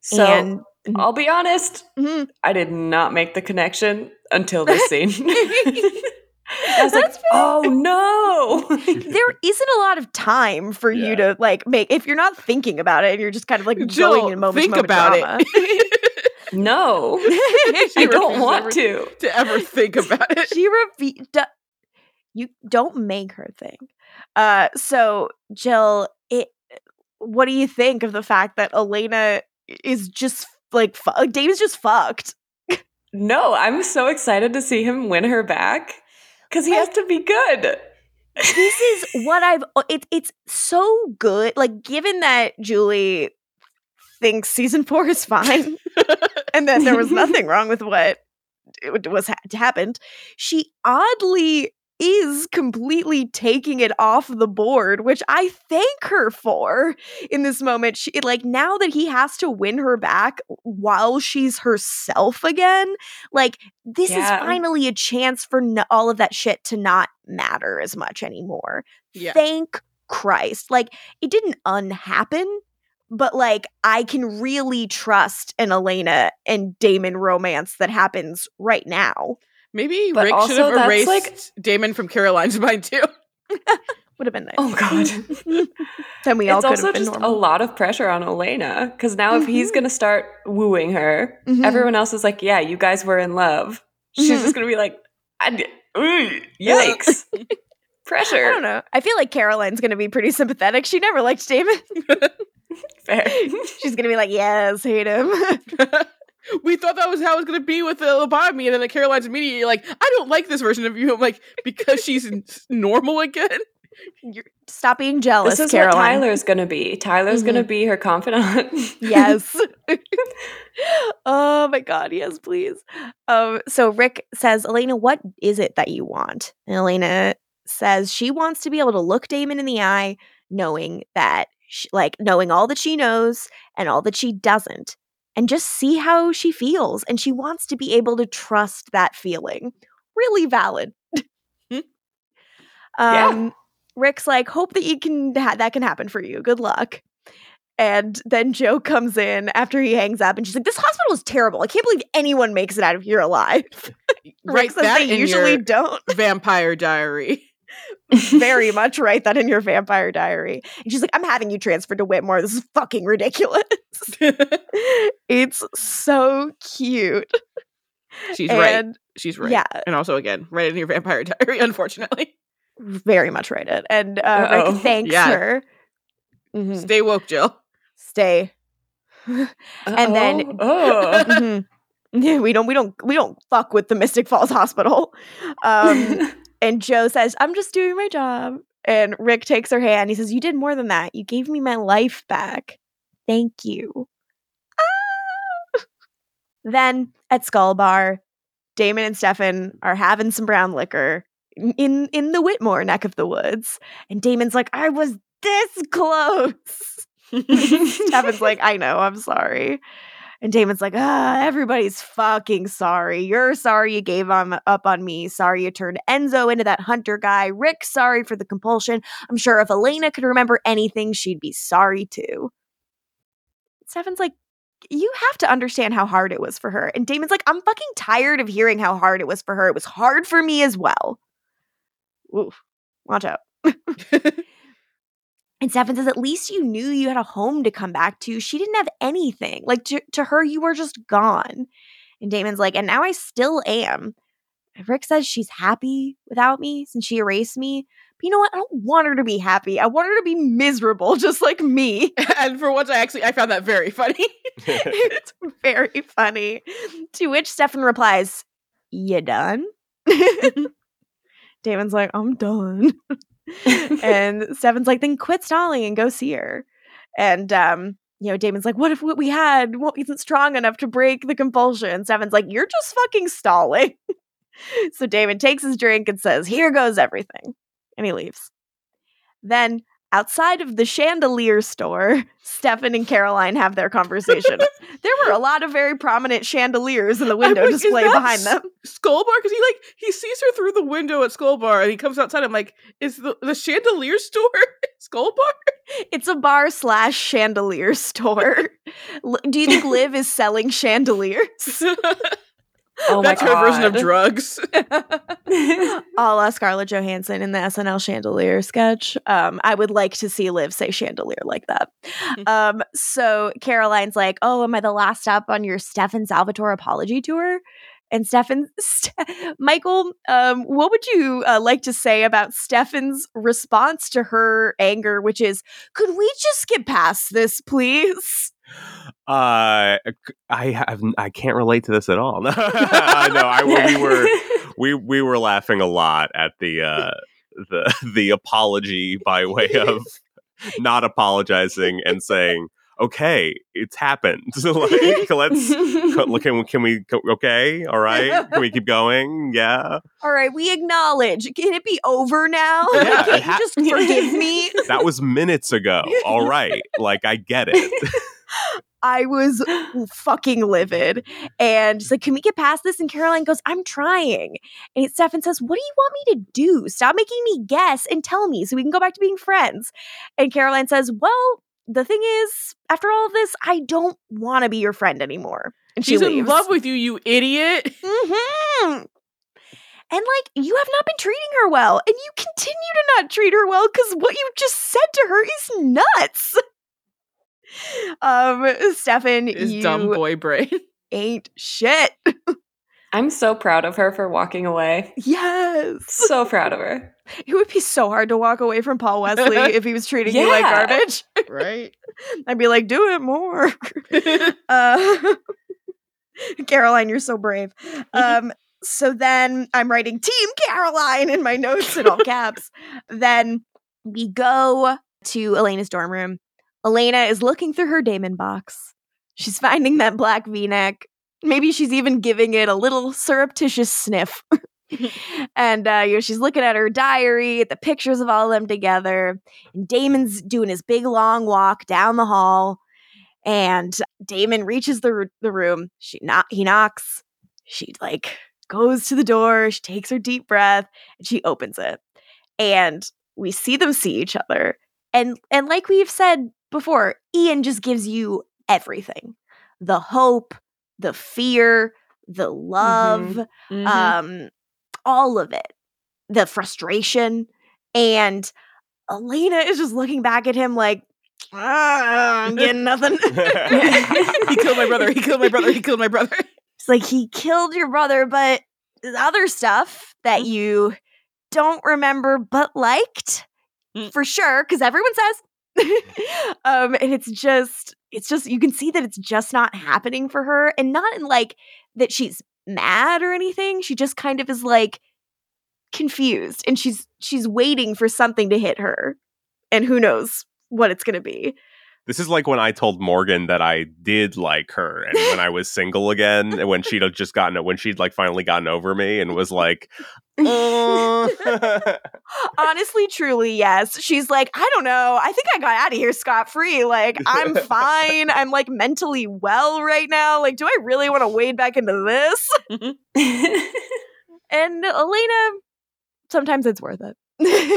So and I'll be honest, Mhm. I did not make the connection until this scene. I was like, That's fair. oh no. there isn't a lot of time for Yeah. you to like make if you're not thinking about it and you're just kind of like Jill, going in moment think moment about drama. it. no. I don't want to. to ever think about it. she refe- d- you don't make her think. Uh so Jill, it what do you think of the fact that Elena is just like fu- Dave's just fucked? No, I'm so excited to see him win her back because he has to be good. this is what I've it, it's so good. Like given that Julie thinks season 4 is fine and that there was nothing wrong with what it was ha- happened, she oddly is completely taking it off the board, which I thank her for in this moment. She like now that he has to win her back while she's herself again, like this Yeah. is finally a chance for n- all of that shit to not matter as much anymore. Yeah. Thank Christ. Like it didn't unhappen, but like I can really trust an Elena and Damon romance that happens right now. Maybe But Rick should have erased like- Damon from Caroline's mind too. Would have been nice. Oh god. then we all it's could also have been just normal. a lot of pressure on Elena because now if he's Mhm. gonna start wooing her, Mhm. everyone else is like, "Yeah, you guys were in love." She's Mhm. just gonna be like, I d- "Ugh, "Yikes, pressure." I don't know. I feel like Caroline's going to be pretty sympathetic. She never liked Damon. Fair. She's going to be like, yes, hate him. We thought that was how it was going to be with the lobotomy, and then the Caroline's immediately like, I don't like this version of you. I'm like, because she's normal again. You're, stop being jealous, this is Caroline. what Tyler's gonna be. Tyler's gonna be her confidant. yes. oh my god, yes, please. Um so Rick says, "Elena, what is it that you want?" And Elena says she wants to be able to look Damon in the eye knowing that sh like knowing all that she knows and all that she doesn't and just see how she feels and she wants to be able to trust that feeling. Really valid. Hmm. Yeah. um Rick's like, "Hope that you can ha- that can happen for you. Good luck." And then Jo comes in after he hangs up and she's like, This hospital is terrible. I can't believe anyone makes it out of here alive. Rick Write says that they usually don't. Vampire Diary. Very much write that in your vampire diary. And she's like, I'm having you transferred to Whitmore. This is fucking ridiculous. it's so cute. She's right. She's right. yeah, And also, again, write it in your Vampire Diary. Unfortunately, very much write it. And uh, Uh-oh. Rick thanks Yeah. her. Mhm. stay woke, Jill. Stay. And then- oh, Mhm. Yeah, we don't we don't we don't fuck with the Mystic Falls Hospital. Um and Jo says, "I'm just doing my job." And Rick takes her hand. He says, "You did more than that. You gave me my life back. Thank you." Ah! Then at Skull Bar, Damon and Stefan are having some brown liquor in in the Whitmore neck of the woods, and Damon's like, "I was this close." Stefan's like, I know, I'm sorry. And Damon's like, ah, everybody's fucking sorry. You're sorry you gave on, up on me. Sorry you turned Enzo into that hunter guy. Rick, sorry for the compulsion. I'm sure if Elena could remember anything, she'd be sorry too. Stefan's like, you have to understand how hard it was for her. And Damon's like, I'm fucking tired of hearing how hard it was for her. It was hard for me as well. Oof. Watch out. And Stefan says, at least you knew you had a home to come back to. She didn't have anything. Like to, to her, you were just gone. And Damon's like, and now I still am. And Rick says she's happy without me since she erased me. But you know what? I don't want her to be happy. I want her to be miserable, just like me. and for once, I actually I found that very funny. it's very funny. To which Stefan replies, You done? Damon's like, I'm done. and Stefan's like, then quit stalling and go see her. And um, you know, Damon's like, what if what we had isn't strong enough to break the compulsion? Stefan's like, you're just fucking stalling. so Damon takes his drink and says, here goes everything. And he leaves. Then outside of the chandelier store, Stefan and Caroline have their conversation. there were a lot of very prominent chandeliers in the window like, display behind them. Skull Bar because he like he sees her through the window at Skull Bar and he comes outside. I'm like, is the the chandelier store Skull Bar? It's a bar slash chandelier store. Do you think Liv is selling chandeliers? Oh my That's her version of drugs. a la Scarlett Johansson in the SNL chandelier sketch. Um, I would like to see Liv say chandelier like that. Um, so Caroline's like, "Oh, am I the last stop on your Stefan Salvatore apology tour?" And Stefan, St- Michael, um, what would you uh, like to say about Stefan's response to her anger, which is, "Could we just get past this, please?" Uh, I have I can't relate to this at all. no, I we were we we were laughing a lot at the uh the the apology by way of not apologizing and saying okay it's happened like let's look can, can we okay all right can we keep going yeah All right, we acknowledge. Can it be over now? Yeah, Can't ha- you just forgive me? that was minutes ago all right like i get it I was fucking livid. And she's like, Can we get past this? And Caroline goes, I'm trying. And Stefan says, What do you want me to do? Stop making me guess and tell me so we can go back to being friends. And Caroline says, Well, the thing is, after all of this, I don't want to be your friend anymore. And she She's in love with you, you idiot. hmm And like, you have not been treating her well, and you continue to not treat her well because what you just said to her is nuts. Um, Stefan, His you dumb boy brain. ain't shit. I'm so proud of her for walking away. Yes, So proud of her. it would be so hard to walk away from Paul Wesley if he was treating you like garbage. right? I'd be like, do it more. uh, Caroline, you're so brave. Um, so then I'm writing Team Caroline in my notes in all caps. then we go to Elena's dorm room. Elena is looking through her Damon box. She's finding that black v neck. Maybe she's even giving it a little surreptitious sniff. and uh, you know, she's looking at her diary, at the pictures of all of them together. And Damon's doing his big long walk down the hall. And Damon reaches the the room. She not he knocks. She like goes to the door. She takes her deep breath and she opens it. And we see them see each other. And and like we've said before, Ian just gives you everything. The hope, the fear, the love, Mhm. um all of it the frustration and elena is just looking back at him like "Ah, i'm getting nothing he killed my brother. He killed my brother. He killed my brother. it's like he killed your brother but the other stuff that you don't remember but liked Mm. for sure because everyone says um and it's just it's just you can see that it's just not happening for her and not in like that she's mad or anything she just kind of is like confused and she's she's waiting for something to hit her and who knows what it's going to be. This is like when I told Morgan that I did like her, and when I was single again, and when she'd just gotten it when she'd like finally gotten over me, and was like, "Uh." honestly truly yes. She's like i don't know. I think i got out of here scot-free. Like i'm fine. I'm like mentally well right now. Like do i really want to wade back into this? And elena sometimes it's worth it.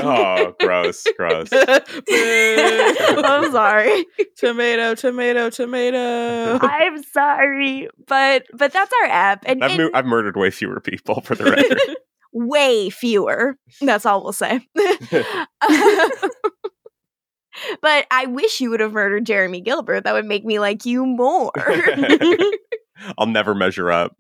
Oh, gross, gross. i'm sorry. Tomato, tomato, tomato. i'm sorry but but that's our app and, I've, and mu- I've murdered way fewer people for the record. Way fewer that's all we'll say but i wish you would have murdered jeremy gilbert that would make me like you more I'll never measure up.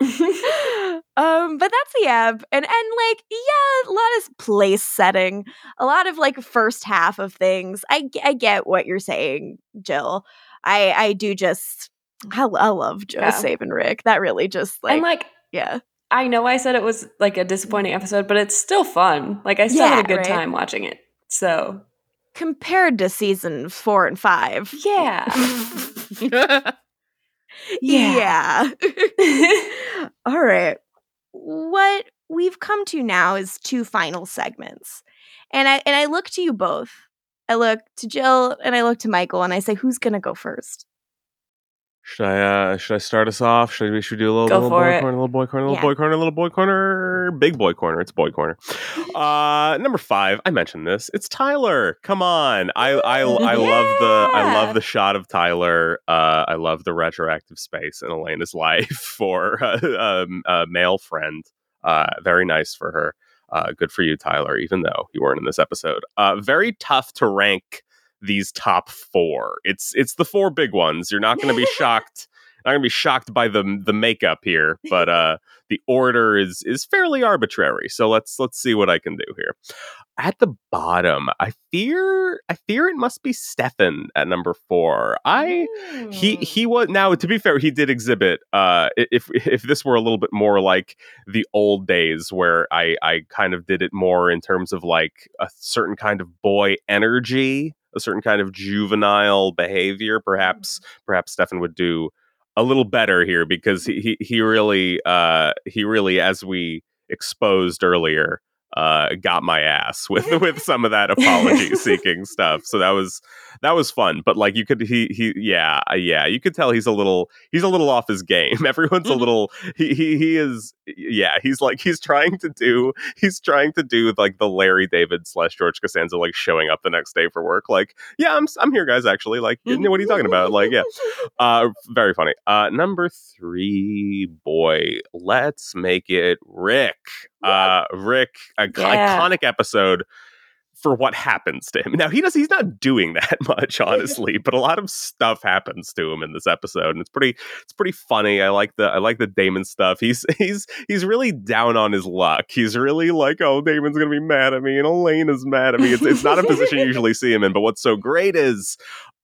um but that's the app and and like yeah a lot of place setting a lot of like first half of things I I get what you're saying jill I I do just I, I love Jo Yeah. saving Rick. That really just like, and like yeah. I know I said it was like a disappointing episode, but it's still fun. Like I still had a good right? time watching it. So Compared to season four and five. Yeah. yeah. Yeah. All right. What we've come to now is two final segments. And I and I look to you both. I look to Jill and I look to Michael and I say, who's gonna go first? Should I uh should I start us off? Should we should we do a little, Go little boy it. corner, little boy corner, little Yeah. boy corner, little boy corner, big boy corner. It's boy corner. Uh number five, I mentioned this. It's Tyler. Come on. I I I love the I love the shot of Tyler. Uh I love the retroactive space in Elena's life for uh, um, a male friend. Uh very nice for her. Uh good for you, Tyler, even though you weren't in this episode. Uh very tough to rank these top four. It's it's the four big ones. You're not going to be shocked. Not going to be shocked by the the makeup here, but uh, the order is is fairly arbitrary. So let's let's see what I can do here. At the bottom, I fear I fear it must be Stefan at number four. I he he was now to be fair he did exhibit uh if if this were a little bit more like the old days where i i kind of did it more in terms of like a certain kind of boy energy a certain kind of juvenile behavior perhaps perhaps stefan would do a little better here because he he, he really uh he really as we exposed earlier uh got my ass with with some of that apology seeking stuff. So that was that was fun. But like you could he he yeah uh, yeah you could tell he's a little he's a little off his game. Everyone's a Mhm. little he, he he is yeah he's like he's trying to do he's trying to do like the larry david slash george costanza like showing up the next day for work. Like yeah i'm i'm here guys actually. Like you know what are you talking about? Like yeah. Uh very funny. Uh number three boy let's make it rick uh rick a Yeah. iconic episode for what happens to him. Now he does he's not doing that much, honestly, but a lot of stuff happens to him in this episode, and it's pretty it's pretty funny. I like the I like the Damon stuff. He's he's he's really down on his luck. He's really like, oh, Damon's gonna be mad at me, and Elaine is mad at me. It's it's not a position you usually see him in, but what's so great is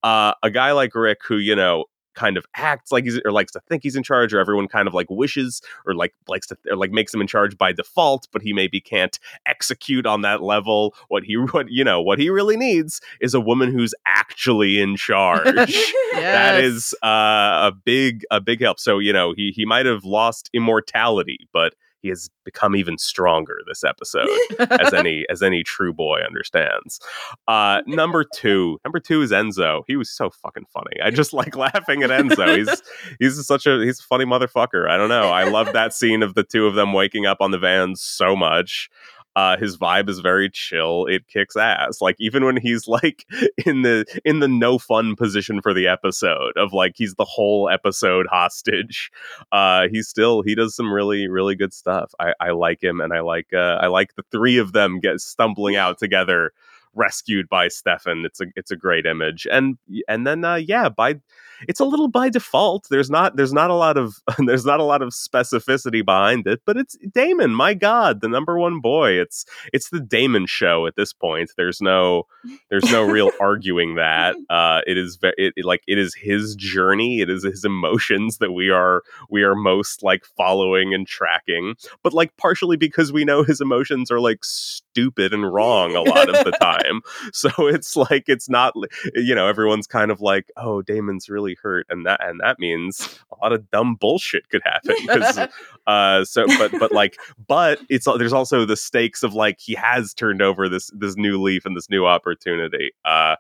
uh, a guy like Rick who, you know, kind of acts like he's or likes to think he's in charge, or everyone kind of like wishes or like likes to or like makes him in charge by default, but he maybe can't execute on that level. What he what you know what he really needs is a woman who's actually in charge. That Yes. is uh, a big a big help. So you know he he might have lost immortality, but he has become even stronger this episode as any as any true boy understands. Uh, number two, number two is Enzo. He was so fucking funny. I just like laughing at Enzo. He's he's such a he's a funny motherfucker. I don't know. I love that scene of the two of them waking up on the van so much. Uh, his vibe is very chill. It kicks ass. Like even when he's like in the in the no fun position for the episode of like he's the whole episode hostage. Uh, he still he does some really really good stuff. I, I like him and I like uh, I like the three of them get stumbling out together, rescued by Stefan. It's a it's a great image. And and then uh, yeah, by it's a little by default. There's not there's not a lot of there's not a lot of specificity behind it, but it's Damon. My God, the number one boy. It's it's the Damon show at this point. There's no there's no real arguing that. Uh, it is it, it- like it is his journey. It is his emotions that we are we are most like following and tracking. But like partially because we know his emotions are like stupid and wrong a lot of the time. So it's like it's not you know everyone's kind of like oh Damon's really hurt and that and that means a lot of dumb bullshit could happen uh so but but like but it's there's also the stakes of like he has turned over this this new leaf and this new opportunity uh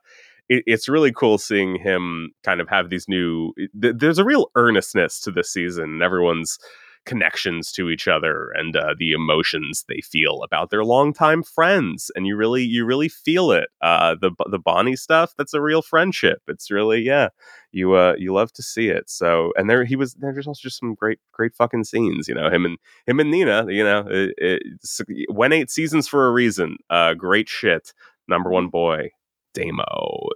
it, it's really cool seeing him kind of have these new th- there's a real earnestness to this season and everyone's connections to each other and uh, the emotions they feel about their longtime friends and you really you really feel it uh the the bonnie stuff that's a real friendship. It's really yeah you uh you love to see it. So and there he was there's also just some great great fucking scenes you know him and him and nina you know it, it went eight seasons for a reason uh great shit number one boy damo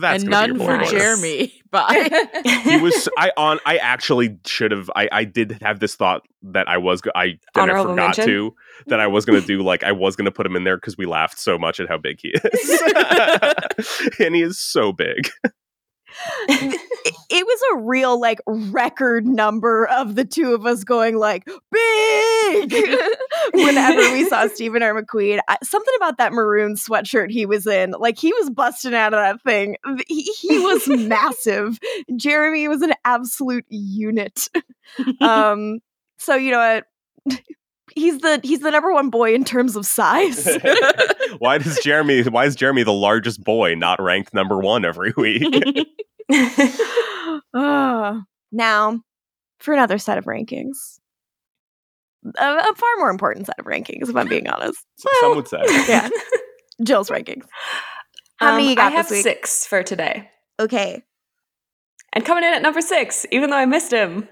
that's and gonna be none for boy Jeremy. Bye. he was i on i actually should have i i did have this thought that i was i then i forgot mention? to that i was gonna do like i was gonna put him in there because we laughed so much at how big he is and he is so big it, it was a real like record number of the two of us going like big whenever we saw Steven R. McQueen. I, something about that maroon sweatshirt he was in, like he was busting out of that thing. He, he was massive. Jeremy was an absolute unit. Um, so you know what? He's the he's the number one boy in terms of size. why does Jeremy? Why is Jeremy the largest boy not ranked number one every week? Ah. now, for another set of rankings, a, a far more important set of rankings, if I'm being honest. Some would say. Yeah, Jill's rankings. How many Um, you got I have this week? six for today. Okay, And coming in at number six, even though I missed him,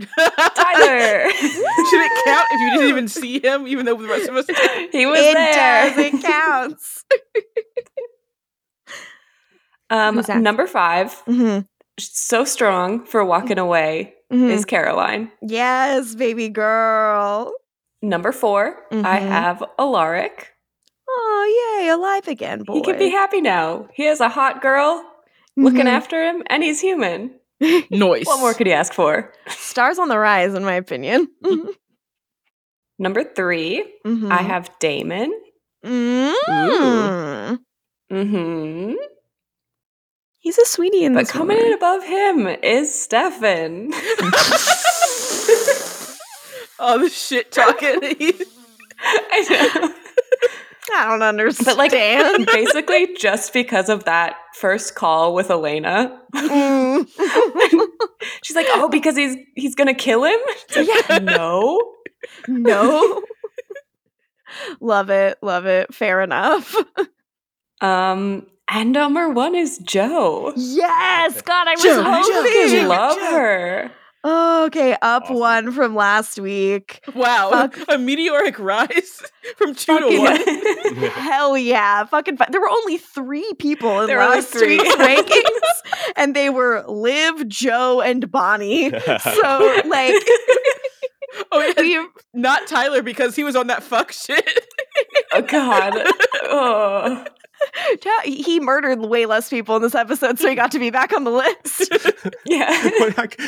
Tyler. Should it count if you didn't even see him, even though the rest of us did? he was it there. does. It counts. Um, Who's number five, Mhm, so strong for walking away, mhm. is Caroline. yes, baby girl. Number 4 I Mhm. have Alaric. Oh yay, alive again, boy. He can be happy now. He has a hot girl looking Mhm. after him, and he's human. Noise. What more could he ask for? Stars on the rise, in my opinion. Number 3 Mhm. I have Damon. Mm. hmm He's a sweetie in But this coming one. in above him is Stefan. All the shit talking. I know. I don't understand. But like basically just because of that first call with Elena, Mm. she's like, "Oh, because he's he's gonna kill him." It's like, No, no. love it, love it. Fair enough. um, and number one is Jo. Yes, God, I was Jo, hoping. Jo, Jo. Love her. Oh, okay, up Awesome. one from last week. wow. Fuck. A meteoric rise from two to one. Hell yeah, fucking! Fi- there were only three people in There last three. week's rankings, and they were Liv, Jo, and Bonnie. So, like, Oh, yeah. we Not Tyler because he was on that fuck shit. oh God. Oh. Ta- he murdered way less people in this episode, so he got to be back on the list. Yeah.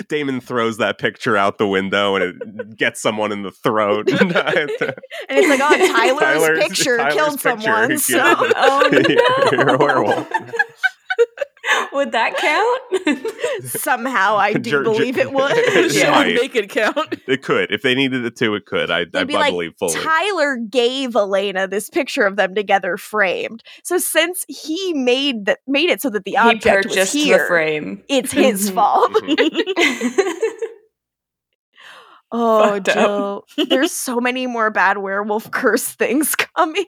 Damon throws that picture out the window and it gets someone in the throat. And it's like, oh, Tyler's, Tyler's- picture Tyler's killed picture, someone. he So, killed. Oh You're a werewolf. Would that count? somehow I do Jer- jer- believe it would. It yeah. might. Make it count. It could. If they needed it to, it could. I, I, They'd be like, believe fully. Tyler gave Elena this picture of them together framed. So since he made that made it so that the he object was purchased here, the frame. it's his fault. Mhm. Oh, Fucked up. Jill, there's so many more bad werewolf curse things coming.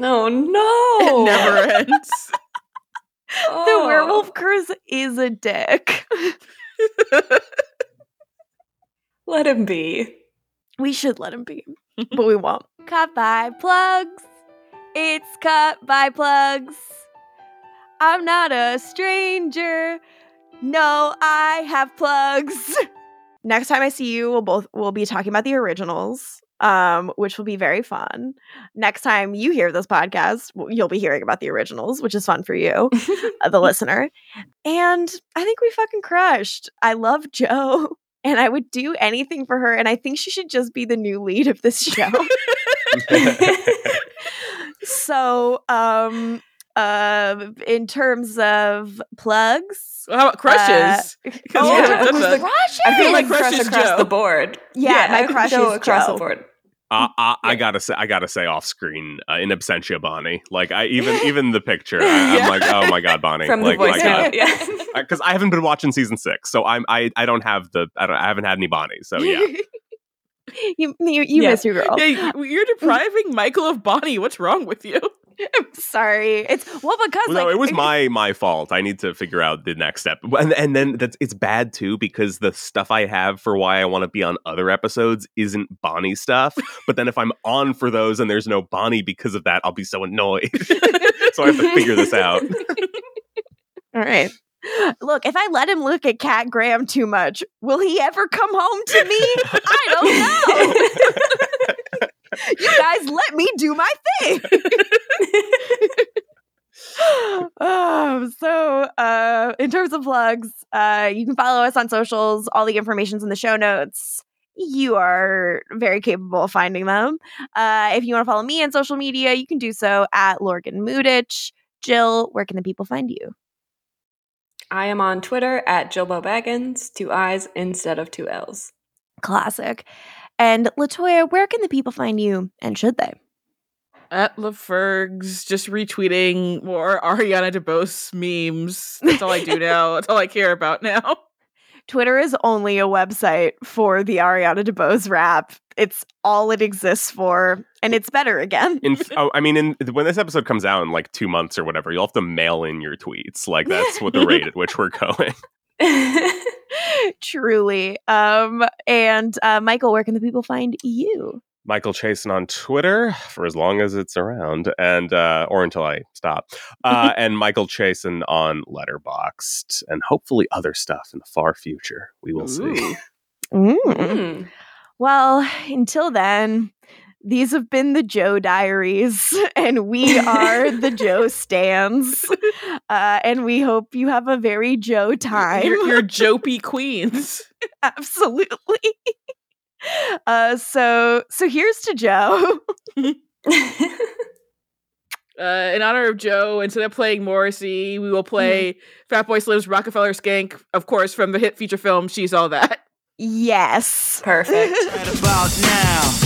oh no. It never ends. The Oh. werewolf curse is a dick. Let him be. We should let him be, but we won't. Cut by plugs. It's cut by plugs. I'm not a stranger. No, I have plugs. Next time I see you, we'll both we'll be talking about the originals, um, which will be very fun. Next time you hear this podcast, you'll be hearing about the originals, which is fun for you, uh, the listener. And I think we fucking crushed. I love Jo and I would do anything for her. And I think she should just be the new lead of this show. so, um, uh, in terms of plugs, How about crushes? uh, 'Cause oh, we haven't done who's that. the- crushes. I feel like Crush crush across Jo. the board. Yeah, my crush Jo is across Jo. the board. Uh, uh, I gotta say, I gotta say, off screen, uh, in absentia, Bonnie. Like, I even even the picture, I, Yeah. I'm like, oh my god, Bonnie. From like, the voice my God. note. Yeah. because I haven't been watching season six, so I'm I I don't have the I don't I haven't had any Bonnie, so yeah. you you, you Yeah. miss your girl. Yeah, you're depriving Michael of Bonnie. What's wrong with you? I'm sorry. It's well because Well, no, it was my my fault. I need to figure out the next step, and and then that's it's bad too because the stuff I have for why I want to be on other episodes isn't Bonnie stuff. but then if I'm on for those and there's no Bonnie because of that, I'll be so annoyed. so I have to figure this out. All right. Look, if I let him look at Kat Graham too much, will he ever come home to me? I don't know. You guys let me do my thing. um, so, uh, in terms of plugs, uh, you can follow us on socials. All the information's in the show notes. You are very capable of finding them. Uh, if you want to follow me on social media, you can do so at Lorgan Mutich. Jill, where can the people find you? I am on Twitter at Jilbo Baggins, two I's instead of two L's. Classic. And LaToya, where can the people find you and should they? At LaFergs, just retweeting more Ariana DeBose memes. That's all I do now. That's all I care about now. Twitter is only a website for the Ariana DeBose rap. It's all it exists for, and it's better again. In, oh, I mean, in, when this episode comes out in like two months or whatever, you'll have to mail in your tweets. Like that's what the rate at which we're going. Truly. Um, and uh, Michael, where can the people find you? Michael Chasin on Twitter for as long as it's around, and uh, or until I stop, uh, and Michael Chasin on Letterboxd, and hopefully other stuff in the far future. We will see. Mm. Mm. Well, until then, these have been the Jo Diaries, and we are the Jo Stands. Uh, and we hope you have a very Jo time. You're, you're Jopey queens. Absolutely. Uh, so, so here's to Jo. Uh, in honor of Jo, instead of playing Morrissey, we will play Fatboy Slim's Rockefeller Skank, of course, from the hit feature film She's All That. yes. Perfect. Right about now, the